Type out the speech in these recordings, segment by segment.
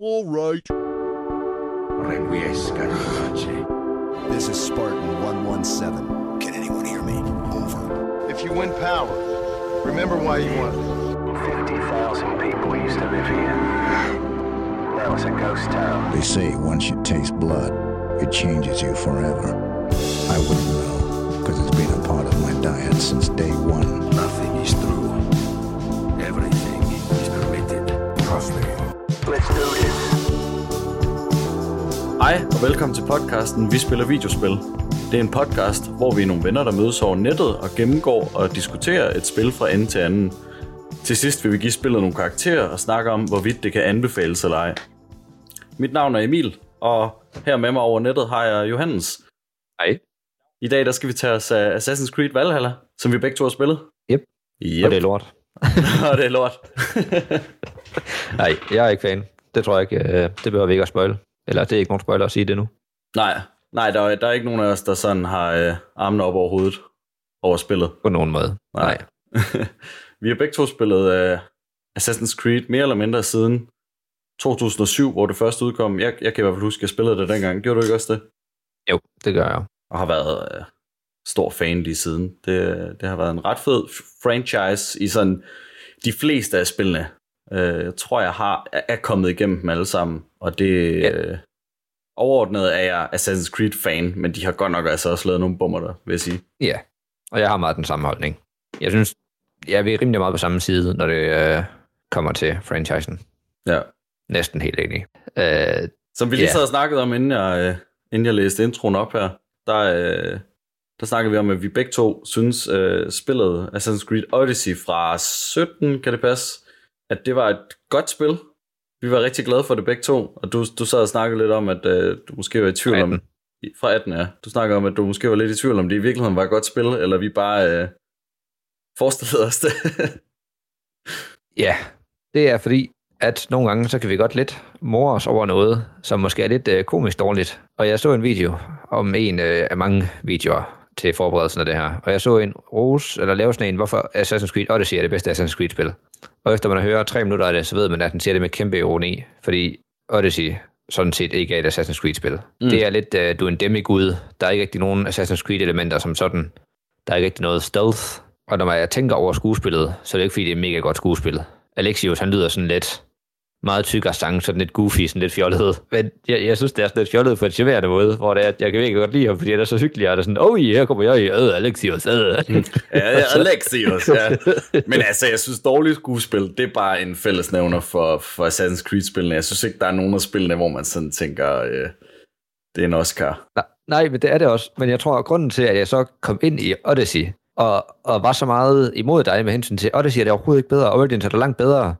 All right. Requiesca di pace. This is Spartan 117. Can anyone hear me? Over. If you win power, remember why you won. 50,000 people used to live here. Now it's a ghost town. They say once you taste blood, it changes you forever. I wouldn't know, because it's been a part of my diet since day one. Nothing is true. Everything is permitted. Trust me. Let's do this. Hej og velkommen til podcasten Vi spiller videospil. Det er en podcast, hvor vi er nogle venner, der mødes over nettet og gennemgår og diskuterer et spil fra ende til anden. Til sidst vil vi give spillet nogle karakterer og snakke om, hvorvidt det kan anbefales eller ej. Mit navn er Emil, og her med mig over nettet har jeg Johannes. Hej. I dag der skal vi tage os af Assassin's Creed Valhalla, som vi begge to har spillet. Yep. Yep. Og det er lort. og det er lort. Nej, jeg er ikke fan. Det tror jeg ikke. øh, Det behøver vi ikke at spoil. Eller det er ikke nogen spoiler at sige det nu. nej, nej der, er, der er ikke nogen af os, der sådan har øh, armene op over hovedet over spillet. På nogen måde. Nej. vi har begge to spillet uh, Assassin's Creed mere eller mindre siden 2007, hvor det først udkom. Jeg, jeg kan i hvert fald huske, at jeg spillede det dengang. Gjorde du ikke også det? Jo, det gør jeg. Og har været uh, stor fan lige siden. Det, det har været en ret fed franchise i sådan de fleste af spillene. Uh, jeg tror, jeg har er- kommet igennem dem alle sammen. Og det... Ja. Uh, overordnet er jeg Assassin's Creed-fan, men de har godt nok altså også lavet nogle bummer der, vil jeg sige. Ja. Og jeg har meget den samme holdning. Jeg synes, jeg er rimelig meget på samme side, når det øh, kommer til franchisen. Ja. Næsten helt enig. Øh, Som vi lige Ja. sad og snakkede om, inden jeg, øh, inden jeg læste introen op her, der, øh, der snakkede vi om, at vi begge to synes, øh, spillet Assassin's Creed Odyssey fra 17, kan det passe, at det var et godt spil. Vi var rigtig glade for det begge to, og du, du sad og snakkede lidt om, at øh, du måske var i tvivl om... 18. i- Fra 18, ja. Du snakkede om, at du måske var lidt i tvivl om, det i virkeligheden var et godt spil, eller vi bare øh, forestillede os det. ja, det er fordi, at nogle gange, så kan vi godt lidt more os over noget, som måske er lidt øh, komisk dårligt. Og jeg så en video om en øh, af mange videoer til forberedelsen af det her. Og jeg så en rose, eller lave sådan en, hvorfor Assassin's Creed Odyssey er det bedste Assassin's Creed-spil. Og efter man har hørt tre minutter af det, så ved man, at den siger det med kæmpe ironi. Fordi Odyssey sådan set ikke er et Assassin's Creed-spil. Mm. Det er lidt, øh, du er en demigud. Der er ikke rigtig nogen Assassin's Creed-elementer som sådan. Der er ikke rigtig noget stealth. Og når jeg tænker over skuespillet, så er det ikke fordi, det er et mega godt skuespil. Alexios, han lyder sådan lidt meget tyk og sang, sådan lidt goofy, sådan lidt fjollet. Men jeg, jeg synes, det er sådan lidt fjollet på en charmerende måde, hvor det er, at jeg kan virkelig godt lide ham, fordi han er så hyggelig, og er sådan, oh her kommer jeg i, øh, Alexios, øh. Ja, ja, Alexios, ja. Men altså, jeg synes, dårligt skuespil, det er bare en fællesnævner for, for Assassin's Creed-spillene. Jeg synes ikke, der er nogen af spillene, hvor man sådan tænker, øh, det er en Oscar. Nej, nej, men det er det også. Men jeg tror, at grunden til, at jeg så kom ind i Odyssey, og, og var så meget imod dig med hensyn til, Odyssey er det overhovedet ikke bedre, Origins er det langt bedre,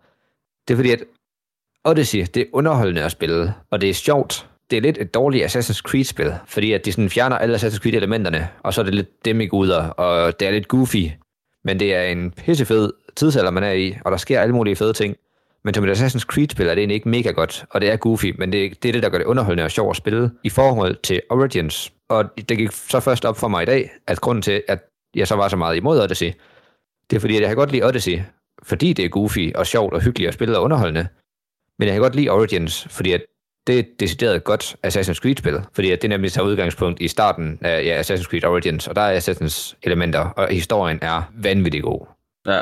det er fordi, at Odyssey, det er underholdende at spille, og det er sjovt. Det er lidt et dårligt Assassin's Creed-spil, fordi at de sådan fjerner alle Assassin's Creed-elementerne, og så er det lidt demiguder, og det er lidt goofy, men det er en pissefed tidsalder, man er i, og der sker alle mulige fede ting. Men som et Assassin's Creed-spil er det egentlig ikke mega godt, og det er goofy, men det, det er det, der gør det underholdende og sjovt at spille i forhold til Origins. Og det gik så først op for mig i dag, at grunden til, at jeg så var så meget imod Odyssey, det er fordi, at jeg kan godt lide Odyssey, fordi det er goofy og sjovt og hyggeligt at spille og underholdende. Men jeg kan godt lide Origins, fordi at det er et decideret godt Assassin's Creed-spil, fordi at det nemlig tager udgangspunkt i starten af ja, Assassin's Creed Origins, og der er Assassins elementer, og historien er vanvittig god. Ja.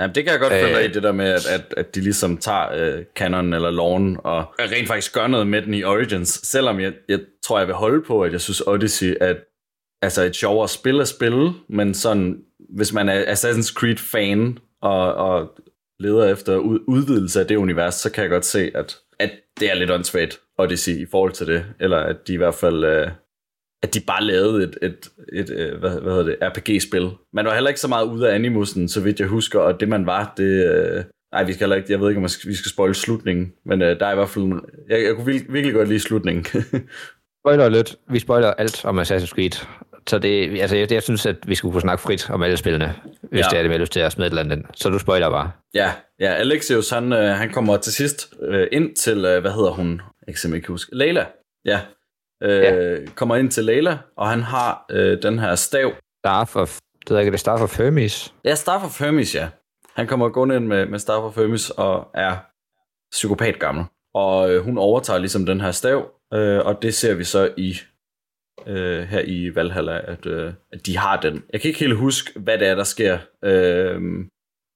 Jamen, det kan jeg godt Øh. følge dig i, det der med, at, at, at de ligesom tager øh, canon eller loven og rent faktisk gør noget med den i Origins. Selvom jeg, jeg tror, jeg vil holde på, at jeg synes Odyssey er altså et sjovere spil at spille, men sådan, hvis man er Assassin's Creed-fan og, og leder efter udvidelse af det univers, så kan jeg godt se, at, at det er lidt åndssvagt Odyssey i forhold til det. Eller at de i hvert fald... Øh, at de bare lavede et, et, et, et hvad, hvad hedder det, RPG-spil. Man var heller ikke så meget ude af animusen, så vidt jeg husker, og det man var, det... Øh, nej, vi skal heller ikke, jeg ved ikke, om skal, vi skal spoil slutningen, men øh, der er i hvert fald... En, jeg, jeg kunne virkelig, virkelig godt lide slutningen. Spoiler lidt. Vi spoiler alt om Assassin's Creed. Så det, altså, jeg, jeg synes, at vi skulle kunne snakke frit om alle spillene, hvis Ja. det er det med lyst til at smide et eller andet. ind. Så du spoiler bare. ja, ja, Alexios, han, øh, han kommer til sidst øh, ind til, øh, hvad hedder hun? Jeg kan ikke huske. Leila. Ja. Øh, Ja. Kommer ind til Leila, og han har øh, den her stav, Staff of, det ved jeg ikke, det Staff of Hermes. Ja, Staff of Hermes, ja. Han kommer gående ind med, med Staff of Hermes og er psykopat gammel. og øh, hun overtager ligesom den her stav, øh, og det ser vi så i øh, her i Valhalla, at, øh, at de har den. Jeg kan ikke helt huske, hvad det er, der sker øh,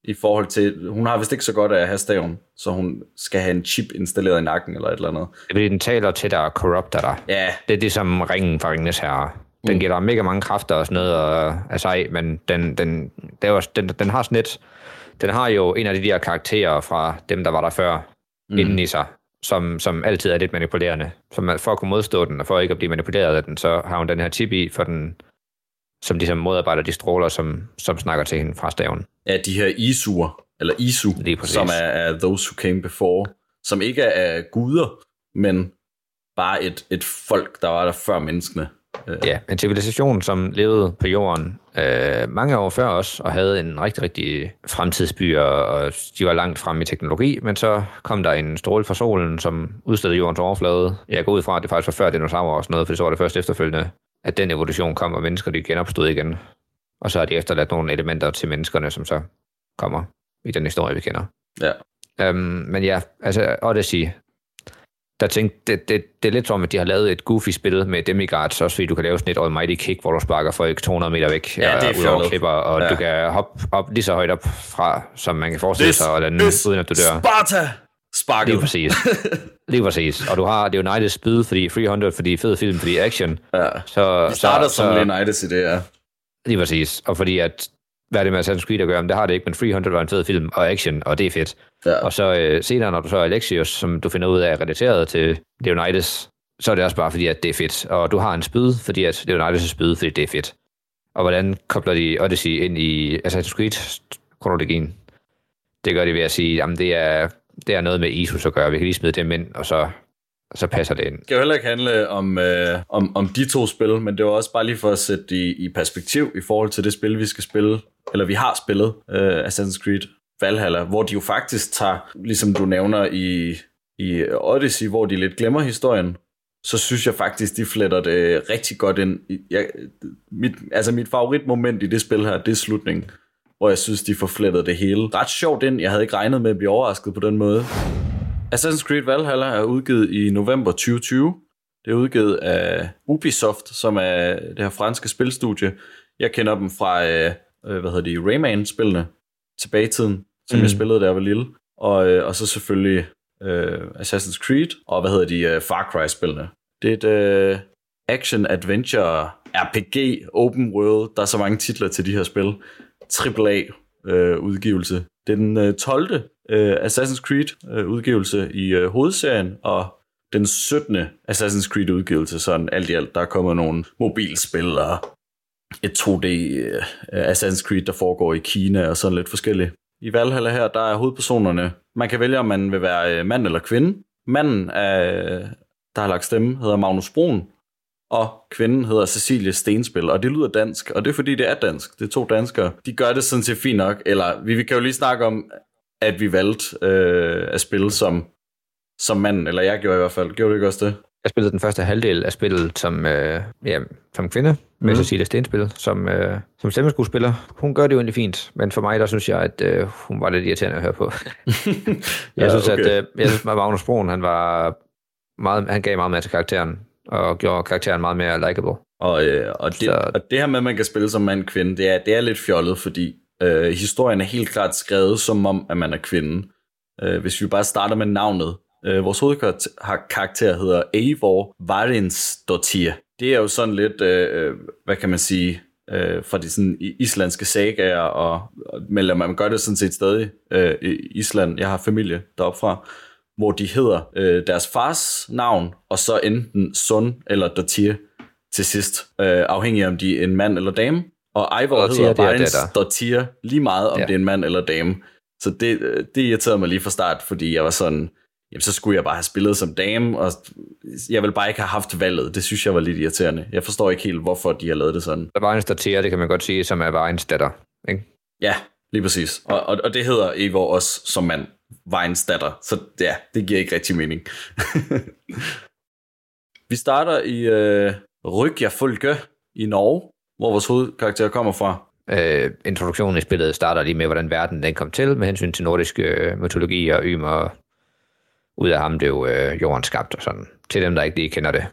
i forhold til... Hun har vist ikke så godt af at have staven, så hun skal have en chip installeret i nakken eller et eller andet. Det er fordi, den taler til dig og corrupter dig. Ja, Det er det som ringen fra Ringens Herre. Den Mm. giver dig mega mange kræfter og sådan noget og, af sig, men den, den, det er jo, den, den har sådan lidt, den har jo en af de der karakterer fra dem, der var der før, mm. inden i sig, som, som altid er lidt manipulerende. Så man, for at kunne modstå den, og for ikke at blive manipuleret af den, så har hun den her chip i, for den, som ligesom modarbejder de stråler, som, som snakker til hende fra staven. ja de her Isuer, eller Isu, som er, er Those Who Came Before, som ikke er guder, men bare et, et folk, der var der før menneskene. Øh, Ja, en civilisation, som levede på jorden øh, mange år før os, og havde en rigtig, rigtig fremtidsby, og, de var langt frem i teknologi, men så kom der en stråle fra solen, som udstedte jordens overflade. Jeg går ud fra, at det faktisk var før dinosaurer og sådan noget, for så var det først efterfølgende, at den evolution kom, og mennesker de genopstod igen. Og så har de efterladt nogle elementer til menneskerne, som så kommer i den historie, vi kender. ja. Øhm, men ja, altså Odyssey, der tænkte, det, det, det er lidt som, at de har lavet et goofy spil med demigods, også fordi du kan lave sådan et almighty kick, hvor du sparker folk 200 meter væk Ja, det er og ud over klipper, og Ja. du kan hoppe op lige så højt op fra, som man kan forestille sig, og lande, uden at du dør. Sparta! Sparket. Lige præcis. Lige præcis. Og du har Leonidas spyd, fordi 300, fordi fed film, fordi action. Ja. Så, Vi starter så, som så, Leonidas i det, ja. Lige præcis. Og fordi at, hvad er det med Assassin's Creed at gøre? Men det har det ikke, men 300 var en fed film, og action, og det er fedt. ja. Og så øh, senere, når du så er Alexios, som du finder ud af er relateret til Leonidas, så er det også bare fordi, at det er fedt. Og du har en spyd, fordi at Leonidas er spyd, fordi det er fedt. Og hvordan kobler de Odyssey ind i Assassin's Creed-kronologien? Det gør de ved at sige, at det er, det er noget med Isus at gøre. Vi kan lige smide dem ind, og så, så passer det ind. Det skal jo heller ikke handle om, øh, om, om de to spil, men det var også bare lige for at sætte det i, i perspektiv i forhold til det spil, vi skal spille, eller vi har spillet, øh, Assassin's Creed Valhalla, hvor de jo faktisk tager, ligesom du nævner i, i Odyssey, hvor de lidt glemmer historien, så synes jeg faktisk, de fletter det rigtig godt ind. Jeg, mit, altså mit favoritmoment i det spil her, det er slutningen, hvor jeg synes, de får flettet det hele. Ret sjovt ind, jeg havde ikke regnet med at blive overrasket på den måde. Assassin's Creed Valhalla er udgivet i november 2020. Det er udgivet af Ubisoft, som er det her franske spilstudie. Jeg kender dem fra, øh, øh, hvad hedder de, Rayman-spillene tilbage i tiden, som mm. jeg spillede, da jeg var lille. Og, øh, og så selvfølgelig øh, Assassin's Creed, og hvad hedder de, øh, Far Cry-spillene. Det er et øh, action-adventure RPG open world. Der er så mange titler til de her spil. AAA øh, udgivelse. Det er den øh, 12. Øh, Assassin's Creed øh, udgivelse i øh, hovedserien, og den 17. Assassin's Creed udgivelse, sådan alt i alt. Der kommer nogle mobilspil og et 2D øh, Assassin's Creed, der foregår i Kina og sådan lidt forskelligt. I Valhalla her, der er hovedpersonerne. Man kan vælge, om man vil være øh, mand eller kvinde. Manden, er, der har lagt stemme, hedder Magnus Brun, og kvinden hedder Cecilie Stenspil, og det lyder dansk, og det er fordi, det er dansk. Det er to danskere. De gør det sådan set fint nok, eller vi, vi kan jo lige snakke om, at vi valgte øh, at spille som, som mand, eller jeg gjorde i hvert fald. Gjorde du ikke også det? Jeg spillede den første halvdel af spillet som, øh, ja, som kvinde, med mm. Cecilia Stenspil, som, øh, som stemmeskuespiller. Hun gør det jo egentlig fint, men for mig, der synes jeg, at øh, hun var lidt irriterende at høre på. jeg synes, okay. at øh, jeg synes, at Magnus Broen, han var meget, han gav meget mere til karakteren, og gjorde karakteren meget mere likable. Og, øh, og, det, Så- og det her med, at man kan spille som mand kvinde, det er, det er lidt fjollet, fordi øh, historien er helt klart skrevet som om, at man er kvinde. Øh, hvis vi bare starter med navnet. Øh, vores hovedkarakter hedder Eivor Varinsdottir. Det er jo sådan lidt, øh, øh, hvad kan man sige, øh, fra de sådan islandske sagaer, og, og men man gør det sådan set stadig øh, i Island. Jeg har familie deroppe fra, hvor de hedder øh, deres fars navn, og så enten son eller Dottir til sidst, øh, afhængig af om de er en mand eller dame. Og Eivor Dottir, hedder er Varins datter. Dottir lige meget, om Ja. det er en mand eller dame. Så det, øh, det irriterede mig lige fra start, fordi jeg var sådan, jamen så skulle jeg bare have spillet som dame, og jeg vil bare ikke have haft valget. Det synes jeg var lidt irriterende. Jeg forstår ikke helt, hvorfor de har lavet det sådan. Der var en statere, det kan man godt sige, som er Vejens datter. Ikke? Ja, lige præcis. Og, og, og det hedder Eivor også som mand. Vejens datter. Så ja, det giver ikke rigtig mening. Vi starter i øh, Rygjafolke i Norge, hvor vores hovedkarakter kommer fra. Øh, introduktionen i spillet starter lige med, hvordan verden den kom til, med hensyn til nordisk øh, mytologi og Ymer ud af ham blev øh, jorden skabt og sådan. Til dem, der ikke lige kender det.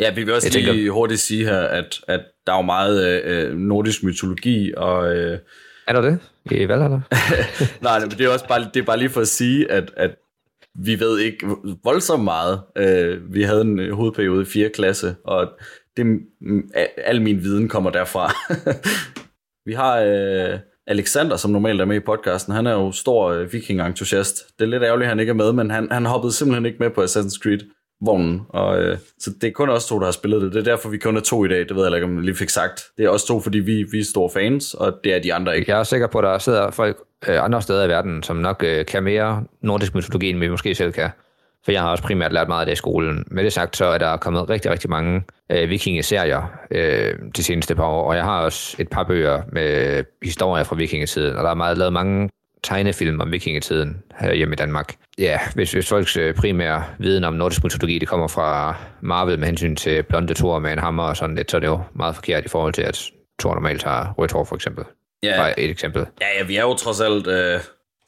Ja, vi vil også Jeg lige tænker- hurtigt sige her, at, at der er jo meget øh, nordisk mytologi, og øh, Er der det? I Valhalla? nej, men det er også bare, det er bare lige for at sige, at, at vi ved ikke voldsomt meget. Øh, vi havde en øh, hovedperiode i 4. klasse, og det, mm, al min viden kommer derfra. vi har øh, Alexander, som normalt er med i podcasten. Han er jo stor øh, viking-entusiast. Det er lidt ærgerligt, at han ikke er med, men han, han hoppede simpelthen ikke med på Assassin's Creed vognen, og øh, så det er kun os to, der har spillet det. Det er derfor, vi kun er to i dag. Det ved jeg ikke, om jeg lige fik sagt. Det er os to, fordi vi, vi er store fans, og det er de andre ikke. Jeg er sikker på, at der sidder folk øh, andre steder i verden, som nok øh, kan mere nordisk mytologi, end vi måske selv kan. For jeg har også primært lært meget af det i skolen. Med det sagt, så er der kommet rigtig, rigtig mange øh, vikingeserier øh, de seneste par år, og jeg har også et par bøger med historier fra vikingetiden, og der er meget, lavet mange tegnefilm om vikingetiden her hjemme i Danmark. Ja, hvis, hvis folks øh, primære viden om nordisk mytologi, det kommer fra Marvel med hensyn til blonde Thor med en hammer og sådan lidt, så er det jo meget forkert i forhold til, at Thor normalt har rødt hår for eksempel. Ja. Bare et eksempel. Ja, ja, vi er jo trods alt øh,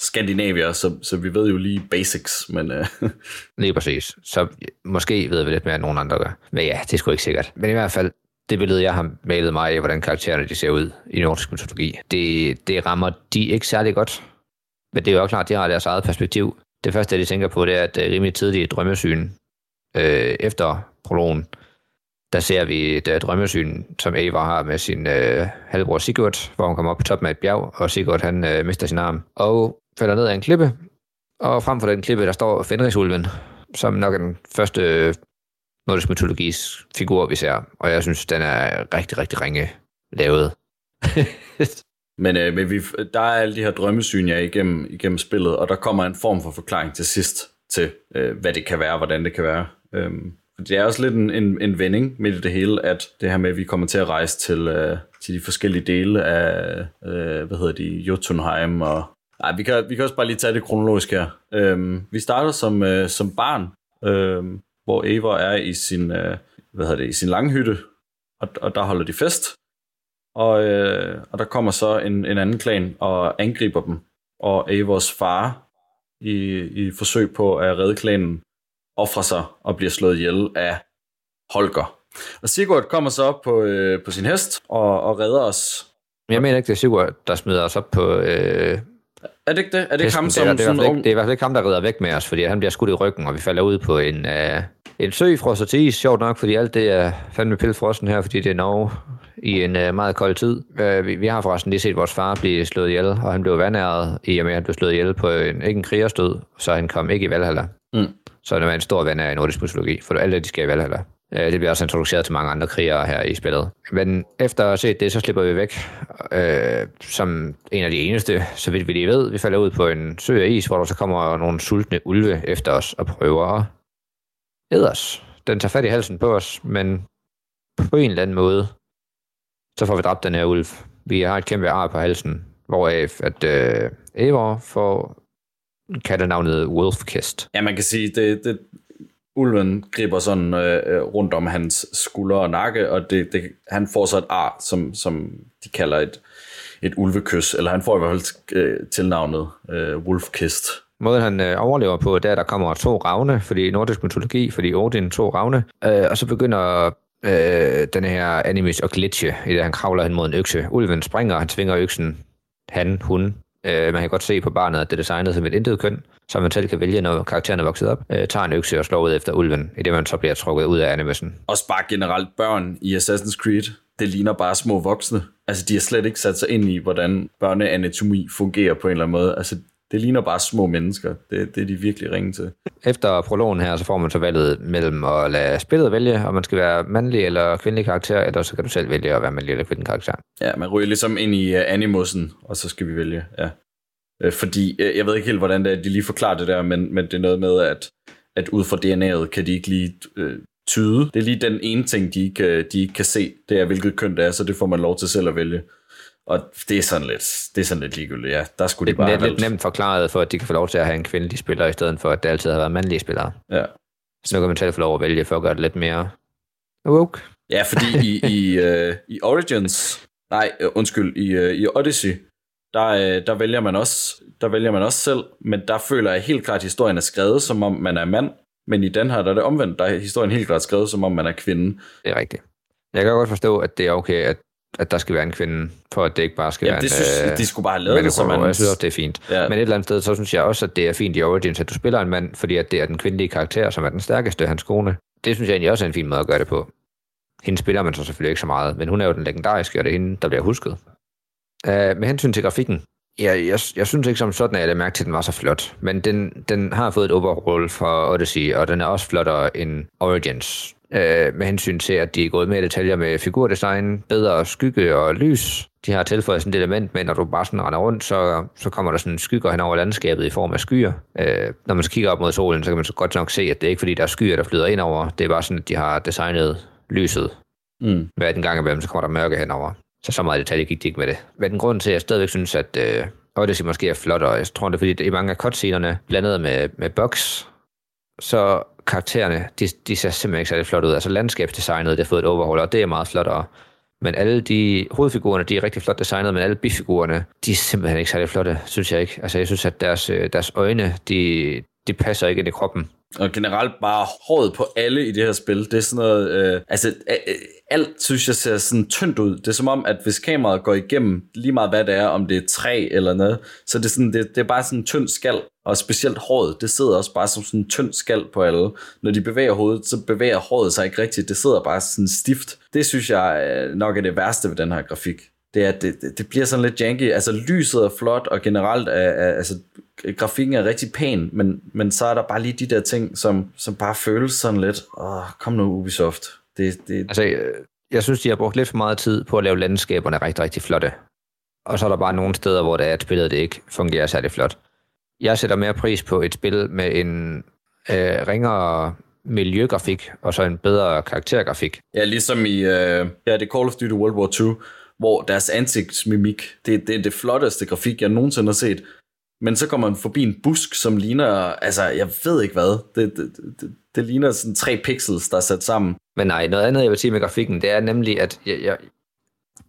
skandinavier, så, så vi ved jo lige basics, men øh, Lige præcis. Så måske ved vi lidt mere, end nogen andre gør. Men ja, det er sgu ikke sikkert. Men i hvert fald, det billede, jeg har malet mig af, hvordan karaktererne de ser ud i nordisk mytologi, det, det rammer de ikke særlig godt. Men det er jo også klart, at de har deres eget perspektiv. Det første, de tænker på, det er, at det er rimelig tidligt drømmesyn øh, efter prologen. Der ser vi et øh, drømmesyn, som Ava har med sin øh, halvbror Sigurd, hvor hun kommer op på toppen af et bjerg, og Sigurd han øh, mister sin arm og falder ned af en klippe. Og frem for den klippe, der står Fenrisulven, som nok er den første nordisk mytologis figur, vi ser. Og jeg synes, den er rigtig, rigtig ringe lavet. Men, øh, men vi, der er alle de her drømmesyn, jeg igennem, igennem spillet, og der kommer en form for forklaring til sidst til, øh, hvad det kan være, hvordan det kan være. Øhm, det er også lidt en, en, en vending midt i det hele, at det her med, at vi kommer til at rejse til, øh, til de forskellige dele af, øh, hvad hedder de, Jotunheim og... Nej, vi kan, vi kan også bare lige tage det kronologisk her. Øhm, vi starter som, øh, som barn, øh, hvor Eva er i sin, øh, hvad hedder det, i sin langhytte, og, og der holder de fest. Og, øh, og der kommer så en, en anden klan og angriber dem. Og Eivors far, i, i forsøg på at redde klanen, offrer sig og bliver slået ihjel af Holger. Og Sigurd kommer så op på, øh, på sin hest og, og redder os. Jeg mener ikke, det er Sigurd, der smider os op på øh, er det ikke det? Er det ikke ham, som det, er, det, er i hvert sådan fald ikke, det er i hvert fald ikke ham, der rider væk med os, fordi han bliver skudt i ryggen, og vi falder ud på en, øh, en sø frosset til is, sjovt nok, fordi alt det er fandme pilfrossen her, fordi det er Norge i en øh, meget kold tid. Øh, vi, vi har forresten lige set vores far blive slået ihjel, og han blev vandæret i og med, at han blev slået ihjel på en, ikke en krigerstød, så han kom ikke i Valhalla. Mm. Så det var en stor ven af nordisk mytologi, for alle de skal i Valhalla. Øh, det bliver også introduceret til mange andre krigere her i spillet. Men efter at have set det, så slipper vi væk øh, som en af de eneste, så vidt vi lige ved. Vi falder ud på en sø af is, hvor der så kommer nogle sultne ulve efter os og prøver at æde os. Den tager fat i halsen på os, men på en eller anden måde, så får vi dræbt den her ulv. Vi har et kæmpe ar på halsen, hvoraf at øh, Eivor får kattenavnet Wolfkist. Ja, man kan sige, det, det, ulven griber sådan øh, øh, rundt om hans skulder og nakke, og det, det, han får så et ar, som, som de kalder et, et ulvekys, eller han får i hvert fald øh, tilnavnet øh, Wolfkist. Måden han øh, overlever på, det er, at der kommer to ravne, fordi nordisk mytologi, fordi Odin to ravne, øh, og så begynder øh, den her animus at glitche, i det han kravler hen mod en økse. Ulven springer, han tvinger øksen, han, hun. Øh, man kan godt se på barnet, at det er designet som et intet køn, så man selv kan vælge, når karakteren er vokset op, øh, tager en økse og slår ud efter ulven, i det man så bliver trukket ud af animusen. Og bare generelt børn i Assassin's Creed, det ligner bare små voksne. Altså, de har slet ikke sat sig ind i, hvordan børneanatomi fungerer på en eller anden måde. Altså, det ligner bare små mennesker. Det, det er de virkelig ringe til. Efter prologen her, så får man så valget mellem at lade spillet vælge, om man skal være mandlig eller kvindelig karakter, eller så kan du selv vælge at være mandlig eller kvindelig karakter. Ja, man ryger ligesom ind i uh, animusen, og så skal vi vælge, ja. Øh, fordi, øh, jeg ved ikke helt, hvordan det er, de lige forklarer det der, men, men det er noget med, at, at ud fra DNA'et kan de ikke lige øh, tyde. Det er lige den ene ting, de ikke, de ikke kan se, det er, hvilket køn det er, så det får man lov til selv at vælge. Og det er sådan lidt, det er sådan lidt ligegyldigt, ja. Der skulle de Det bare have lidt nemt forklaret, for at de kan få lov til at have en kvindelig spiller, i stedet for at det altid har været mandlige spillere. Ja. Så nu kan man selv få lov at vælge, for at gøre det lidt mere woke. Ja, fordi i, i, øh, i Origins, nej, øh, undskyld, i, øh, i Odyssey, der, øh, der, vælger man også, der vælger man også selv, men der føler jeg helt klart, at historien er skrevet, som om man er mand, men i den her, der er det omvendt, der er historien helt klart skrevet, som om man er kvinde. Det er rigtigt. Jeg kan godt forstå, at det er okay, at, at der skal være en kvinde, for at det ikke bare skal Jamen, være det synes, øh, de skulle bare have lavet det, så man... Jeg synes også, det er fint. Ja. Men et eller andet sted, så synes jeg også, at det er fint i Origins, at du spiller en mand, fordi at det er den kvindelige karakter, som er den stærkeste, hans kone. Det synes jeg egentlig også er en fin måde at gøre det på. Hende spiller man så selvfølgelig ikke så meget, men hun er jo den legendariske, og det er hende, der bliver husket. Uh, med hensyn til grafikken, Ja, jeg, jeg synes ikke som sådan, at jeg lagde mærke til, at den var så flot. Men den, den har fået et overroll fra Odyssey, og den er også flottere end Origins. Øh, med hensyn til, at de er gået mere i detaljer med figurdesign, bedre skygge og lys. De har tilføjet sådan et element med, når du bare sådan render rundt, så, så kommer der sådan skygger hen over landskabet i form af skyer. Øh, når man så kigger op mod solen, så kan man så godt nok se, at det er ikke fordi, der er skyer, der flyder ind over. Det er bare sådan, at de har designet lyset. Mm. Hver den gang imellem, så kommer der mørke henover. Så så meget detalje gik de ikke med det. Men den grund til, at jeg stadigvæk synes, at øh, Odyssey måske er flot, og jeg tror, det er fordi, at i mange af cutscenerne, blandet med, med bugs, så karaktererne, de, de ser simpelthen ikke særlig flot ud. Altså landskabsdesignet, det har fået et overhold, og det er meget flottere. Men alle de hovedfigurerne, de er rigtig flot designet, men alle bifigurerne, de er simpelthen ikke særlig flotte, synes jeg ikke. Altså jeg synes, at deres, øh, deres øjne, de, de passer ikke ind i kroppen. Og generelt bare håret på alle i det her spil, det er sådan noget, øh, altså øh, alt synes jeg ser sådan tyndt ud. Det er som om, at hvis kameraet går igennem lige meget hvad det er, om det er træ eller noget, så det er, sådan, det, det er bare sådan en tynd skal, og specielt håret, det sidder også bare som sådan en tynd skal på alle. Når de bevæger hovedet, så bevæger håret sig ikke rigtigt, det sidder bare sådan stift. Det synes jeg øh, nok er det værste ved den her grafik det er, at det, det, det bliver sådan lidt janky. Altså lyset er flot, og generelt er, er altså, grafikken er rigtig pæn, men, men så er der bare lige de der ting, som, som bare føles sådan lidt, åh, kom nu Ubisoft. Det, det... Altså, jeg, jeg synes, de har brugt lidt for meget tid på at lave landskaberne rigtig, rigtig flotte. Og så er der bare nogle steder, hvor det er, at spillet det ikke fungerer særlig flot. Jeg sætter mere pris på et spil med en øh, ringere miljøgrafik, og så en bedre karaktergrafik. Ja, ligesom i øh, ja, det Call of Duty World War 2, hvor deres ansigtsmimik, det, det er det flotteste grafik, jeg nogensinde har set. Men så kommer man forbi en busk, som ligner, altså jeg ved ikke hvad, det, det, det, det ligner sådan tre pixels, der er sat sammen. Men nej, noget andet jeg vil sige med grafikken, det er nemlig, at jeg, jeg,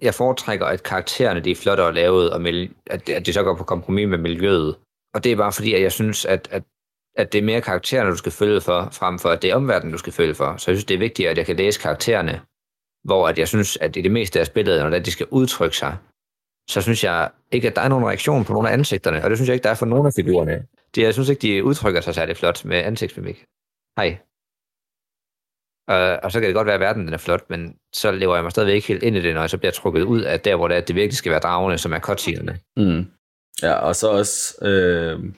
jeg foretrækker, at karaktererne de er flottere lavet, og mil- at, at de så går på kompromis med miljøet. Og det er bare fordi, at jeg synes, at, at, at det er mere karaktererne, du skal følge for, frem for at det er omverdenen, du skal følge for. Så jeg synes, det er vigtigt, at jeg kan læse karaktererne, hvor at jeg synes, at i det meste af spillet, når de skal udtrykke sig, så synes jeg ikke, at der er nogen reaktion på nogle af ansigterne, og det synes jeg ikke, der er for nogen af figurerne. De, jeg synes ikke, de udtrykker sig særlig flot med ansigtsmimik. Hej. Og, og så kan det godt være, at verden den er flot, men så lever jeg mig stadigvæk ikke helt ind i det, når jeg så bliver trukket ud af der, hvor det, er, at det virkelig skal være dragerne, som er cutscenerne. Mm. Ja, og så også, øh,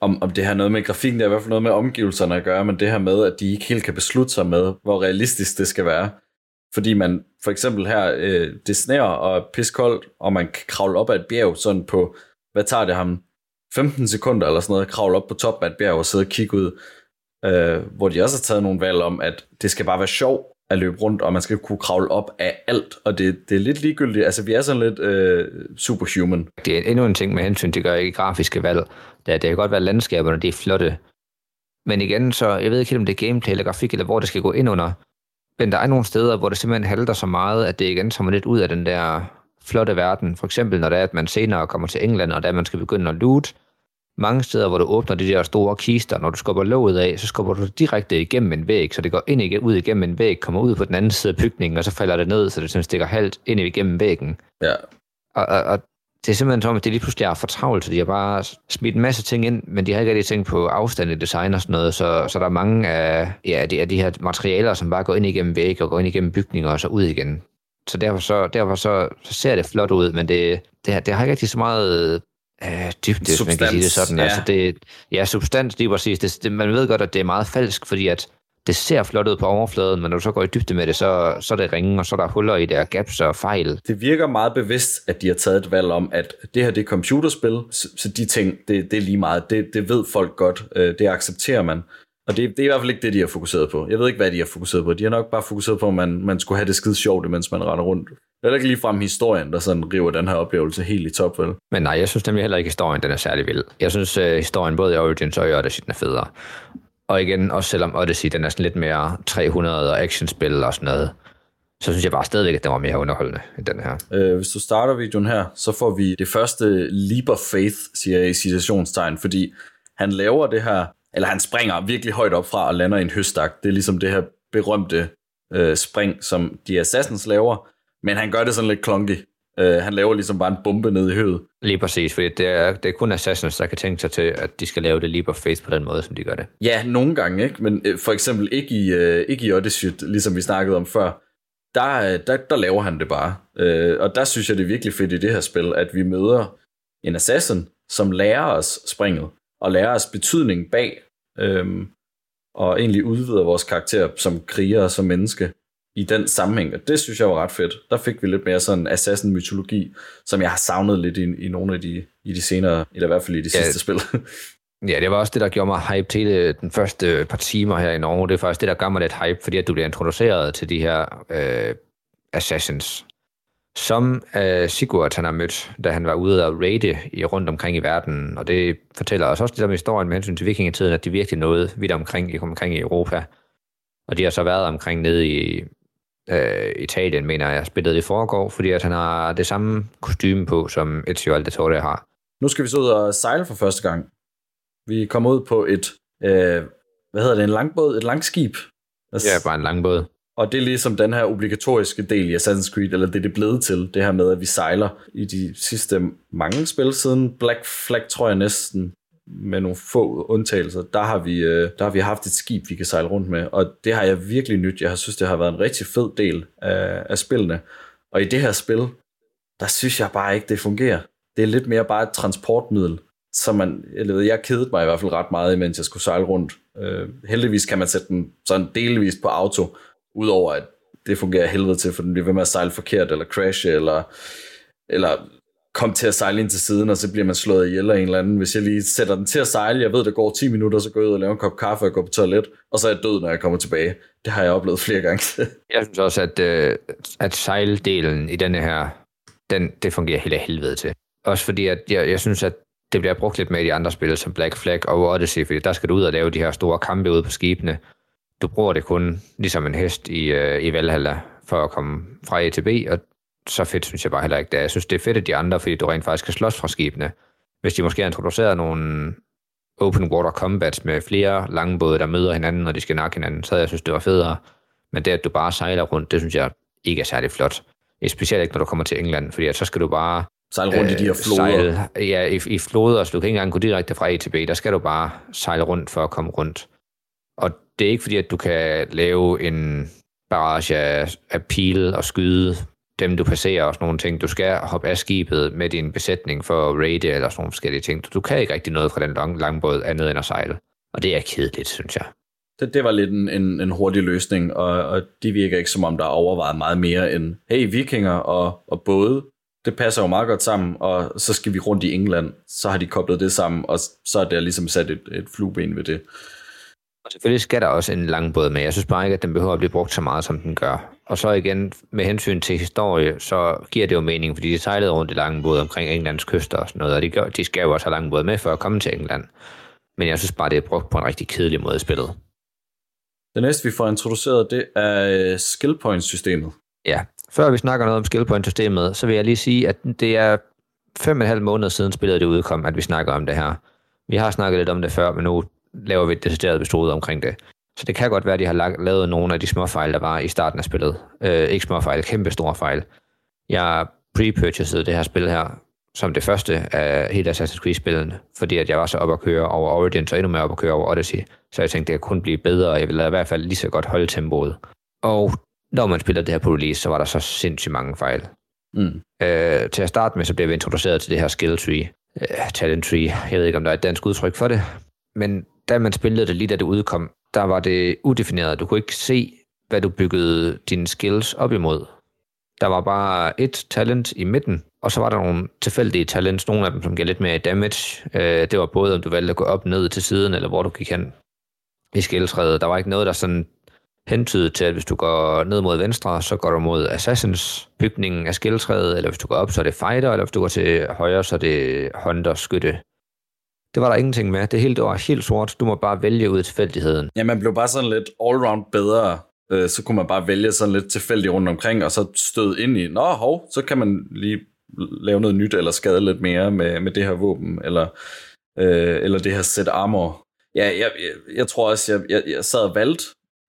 om, om det har noget med grafikken, det har i hvert fald noget med omgivelserne at gøre, men det her med, at de ikke helt kan beslutte sig med, hvor realistisk det skal være. Fordi man for eksempel her, øh, det sneer og er piskoldt, og man kan kravle op ad et bjerg sådan på, hvad tager det ham? 15 sekunder eller sådan noget, kravle op på toppen af et bjerg og sidde og kigge ud. Øh, hvor de også har taget nogle valg om, at det skal bare være sjov at løbe rundt, og man skal kunne kravle op af alt, og det, det er lidt ligegyldigt. Altså, vi er sådan lidt øh, superhuman. Det er endnu en ting med hensyn til at grafiske valg. Det, det kan godt være landskaberne, det er flotte. Men igen, så jeg ved ikke helt, om det er gameplay eller grafik, eller hvor det skal gå ind under. Men der er nogle steder, hvor det simpelthen halter så meget, at det igen tager lidt ud af den der flotte verden. For eksempel, når det er, at man senere kommer til England, og der man skal begynde at loot. Mange steder, hvor du åbner de der store kister, når du skubber låget af, så skubber du direkte igennem en væg, så det går ind igen, ud igennem en væg, kommer ud på den anden side af bygningen, og så falder det ned, så det sådan stikker halvt ind igennem væggen. Ja. Og, og, og det er simpelthen som, at det lige pludselig er for travlt, så de har bare smidt en masse ting ind, men de har ikke rigtig tænkt på afstand i design og sådan noget, så, så der er mange af, ja, de, af de her materialer, som bare går ind igennem vægge og går ind igennem bygninger og så ud igen. Så derfor, så, derfor så, så ser det flot ud, men det, det, det har ikke rigtig så meget øh, dybde, hvis man kan sige det sådan. Ja. Altså det, ja, substans lige præcis. Det, det, man ved godt, at det er meget falsk, fordi at det ser flot ud på overfladen, men når du så går i dybde med det, så, så er det ringe, og så er der huller i der gaps og fejl. Det virker meget bevidst, at de har taget et valg om, at det her det er computerspil, så, så de ting, det, det er lige meget. Det, det ved folk godt. Øh, det accepterer man. Og det, det er i hvert fald ikke det, de har fokuseret på. Jeg ved ikke, hvad de har fokuseret på. De har nok bare fokuseret på, at man, man skulle have det skide sjovt, mens man render rundt. Det er ikke ligefrem historien, der sådan river den her oplevelse helt i top, vel? Men nej, jeg synes nemlig heller ikke, at historien den er særlig vild. Jeg synes, at historien både i Origins og i Odyssey den er federe. Og igen, også selvom Odyssey den er sådan lidt mere 300 og actionspil og sådan noget, så synes jeg bare stadigvæk, at den var mere underholdende end den her. Øh, hvis du starter videoen her, så får vi det første leap of faith, siger jeg i citationstegn, fordi han laver det her, eller han springer virkelig højt op fra og lander i en høstak. Det er ligesom det her berømte øh, spring, som de Assassins laver, men han gør det sådan lidt klonky. Øh, han laver ligesom bare en bombe ned i høvet. Lige præcis, fordi det er, det er kun Assassins, der kan tænke sig til, at de skal lave det leap of faith på den måde, som de gør det. Ja, nogle gange, ikke? men øh, for eksempel ikke i, øh, ikke i Odyssey, ligesom vi snakkede om før. Der, øh, der, der laver han det bare. Øh, og der synes jeg, det er virkelig fedt i det her spil, at vi møder en assassin, som lærer os springet, og lærer os betydning bag, øh, og egentlig udvider vores karakter som kriger og som menneske i den sammenhæng, og det synes jeg var ret fedt. Der fik vi lidt mere sådan assassin-mytologi, som jeg har savnet lidt i, i nogle af de, i de senere, eller i hvert fald i de ja, sidste spil. ja, det var også det, der gjorde mig hype til den første par timer her i Norge. Det er faktisk det, der gør mig lidt hype, fordi at du bliver introduceret til de her øh, assassins, som øh, Sigurd han har mødt, da han var ude og raide i, rundt omkring i verden. Og det fortæller os også lidt om historien med hensyn til vikingetiden, at de virkelig nåede vidt omkring, omkring i Europa. Og de har så været omkring nede i øh, Italien, mener jeg, spillet i foregår, fordi at han har det samme kostume på, som Ezio Auditore har. Nu skal vi så ud og sejle for første gang. Vi kommer ud på et, øh, hvad hedder det, en langbåd, et langskib. Altså, ja, bare en langbåd. Og det er ligesom den her obligatoriske del i Assassin's Creed, eller det det blevet til, det her med, at vi sejler i de sidste mange spil siden Black Flag, tror jeg næsten, med nogle få undtagelser, der har, vi, øh, der har vi haft et skib, vi kan sejle rundt med, og det har jeg virkelig nyt. Jeg har synes, det har været en rigtig fed del af, af spillene. Og i det her spil, der synes jeg bare ikke, det fungerer. Det er lidt mere bare et transportmiddel, så man, jeg, ved, jeg kedede mig i hvert fald ret meget, mens jeg skulle sejle rundt. Øh, heldigvis kan man sætte den sådan delvist på auto, udover at det fungerer helvede til, for den bliver ved med at sejle forkert, eller crashe, eller, eller komme til at sejle ind til siden, og så bliver man slået ihjel af en eller anden. Hvis jeg lige sætter den til at sejle, jeg ved, der går 10 minutter, så går jeg ud og laver en kop kaffe og går på toilet, og så er jeg død, når jeg kommer tilbage. Det har jeg oplevet flere gange. jeg synes også, at, øh, at sejldelen i denne her, den, det fungerer helt af helvede til. Også fordi, at jeg, jeg synes, at det bliver brugt lidt med i de andre spil, som Black Flag og Odyssey, fordi der skal du ud og lave de her store kampe ude på skibene. Du bruger det kun ligesom en hest i, øh, i Valhalla for at komme fra A til B, og så fedt synes jeg bare heller ikke det er. Jeg synes, det er fedt, at de andre, fordi du rent faktisk kan slås fra skibene. Hvis de måske har introduceret nogle open water combats med flere lange både, der møder hinanden, når de skal nakke hinanden, så havde jeg synes, det var federe. Men det, at du bare sejler rundt, det synes jeg ikke er særlig flot. Specielt ikke, når du kommer til England, fordi at så skal du bare sejle rundt øh, i de her øh, floder. Sejle, ja, i, i floder, så du kan ikke engang gå direkte fra A til B. Der skal du bare sejle rundt for at komme rundt. Og det er ikke fordi, at du kan lave en barrage af, af pile og skyde dem, du passerer og sådan nogle ting. Du skal hoppe af skibet med din besætning for at raide eller sådan nogle forskellige ting. Du kan ikke rigtig noget fra den lang, langbåd andet end at sejle. Og det er kedeligt, synes jeg. Det, det var lidt en, en, en hurtig løsning, og, og de virker ikke som om, der er overvejet meget mere end, hey, vikinger og, og både, det passer jo meget godt sammen, og så skal vi rundt i England, så har de koblet det sammen, og så er der ligesom sat et, et flueben ved det. Og selvfølgelig skal der også en lang båd med. Jeg synes bare ikke, at den behøver at blive brugt så meget, som den gør. Og så igen, med hensyn til historie, så giver det jo mening, fordi de sejlede rundt i lange både omkring Englands kyster og sådan noget, og de, gør, de skal jo også have lange både med for at komme til England. Men jeg synes bare, det er brugt på en rigtig kedelig måde i spillet. Det næste, vi får introduceret, det er øh, skill point-systemet. Ja, før vi snakker noget om skill point-systemet, så vil jeg lige sige, at det er fem og en halv måneder siden spillet det udkom, at vi snakker om det her. Vi har snakket lidt om det før, men nu laver vi et decideret episode omkring det. Så det kan godt være, at de har lavet nogle af de små fejl, der var i starten af spillet. Øh, ikke små fejl, kæmpe store fejl. Jeg pre-purchasede det her spil her, som det første af hele Assassin's Creed-spillene, fordi at jeg var så op at køre over Origins, og endnu mere op at køre over Odyssey. Så jeg tænkte, det kunne blive bedre, og jeg ville i hvert fald lige så godt holde tempoet. Og når man spiller det her på release, så var der så sindssygt mange fejl. Mm. Øh, til at starte med, så blev vi introduceret til det her skill tree, øh, talent tree. Jeg ved ikke, om der er et dansk udtryk for det, men da man spillede det lige da det udkom, der var det udefineret. Du kunne ikke se, hvad du byggede dine skills op imod. Der var bare et talent i midten, og så var der nogle tilfældige talents, nogle af dem, som gav lidt mere damage. Øh, det var både, om du valgte at gå op, ned til siden, eller hvor du gik hen i skilltræet. Der var ikke noget, der sådan hentydede til, at hvis du går ned mod venstre, så går du mod Assassins bygningen af skilltræet, eller hvis du går op, så er det fighter, eller hvis du går til højre, så er det hunter skytte. Det var der ingenting med. Det hele det var helt sort. Du må bare vælge ud af tilfældigheden. Ja, man blev bare sådan lidt all-round bedre øh, så kunne man bare vælge sådan lidt tilfældigt rundt omkring, og så støde ind i, nå hov, så kan man lige lave noget nyt, eller skade lidt mere med, med det her våben, eller, øh, eller det her set armor. Ja, jeg, jeg, jeg tror også, jeg, jeg, jeg sad og valgte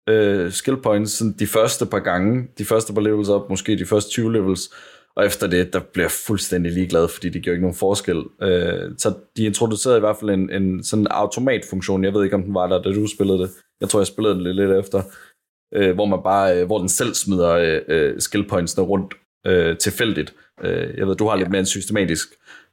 øh, skill points sådan de første par gange, de første par levels op, måske de første 20 levels, og efter det, der blev jeg fuldstændig ligeglad, fordi det gjorde ikke nogen forskel. Øh, så de introducerede i hvert fald en, en sådan automatfunktion, jeg ved ikke, om den var der, da du spillede det. Jeg tror, jeg spillede den lidt, lidt efter, øh, hvor man bare, øh, hvor den selv smider øh, øh skill pointsene rundt øh, tilfældigt. Øh, jeg ved, du har lidt mere en systematisk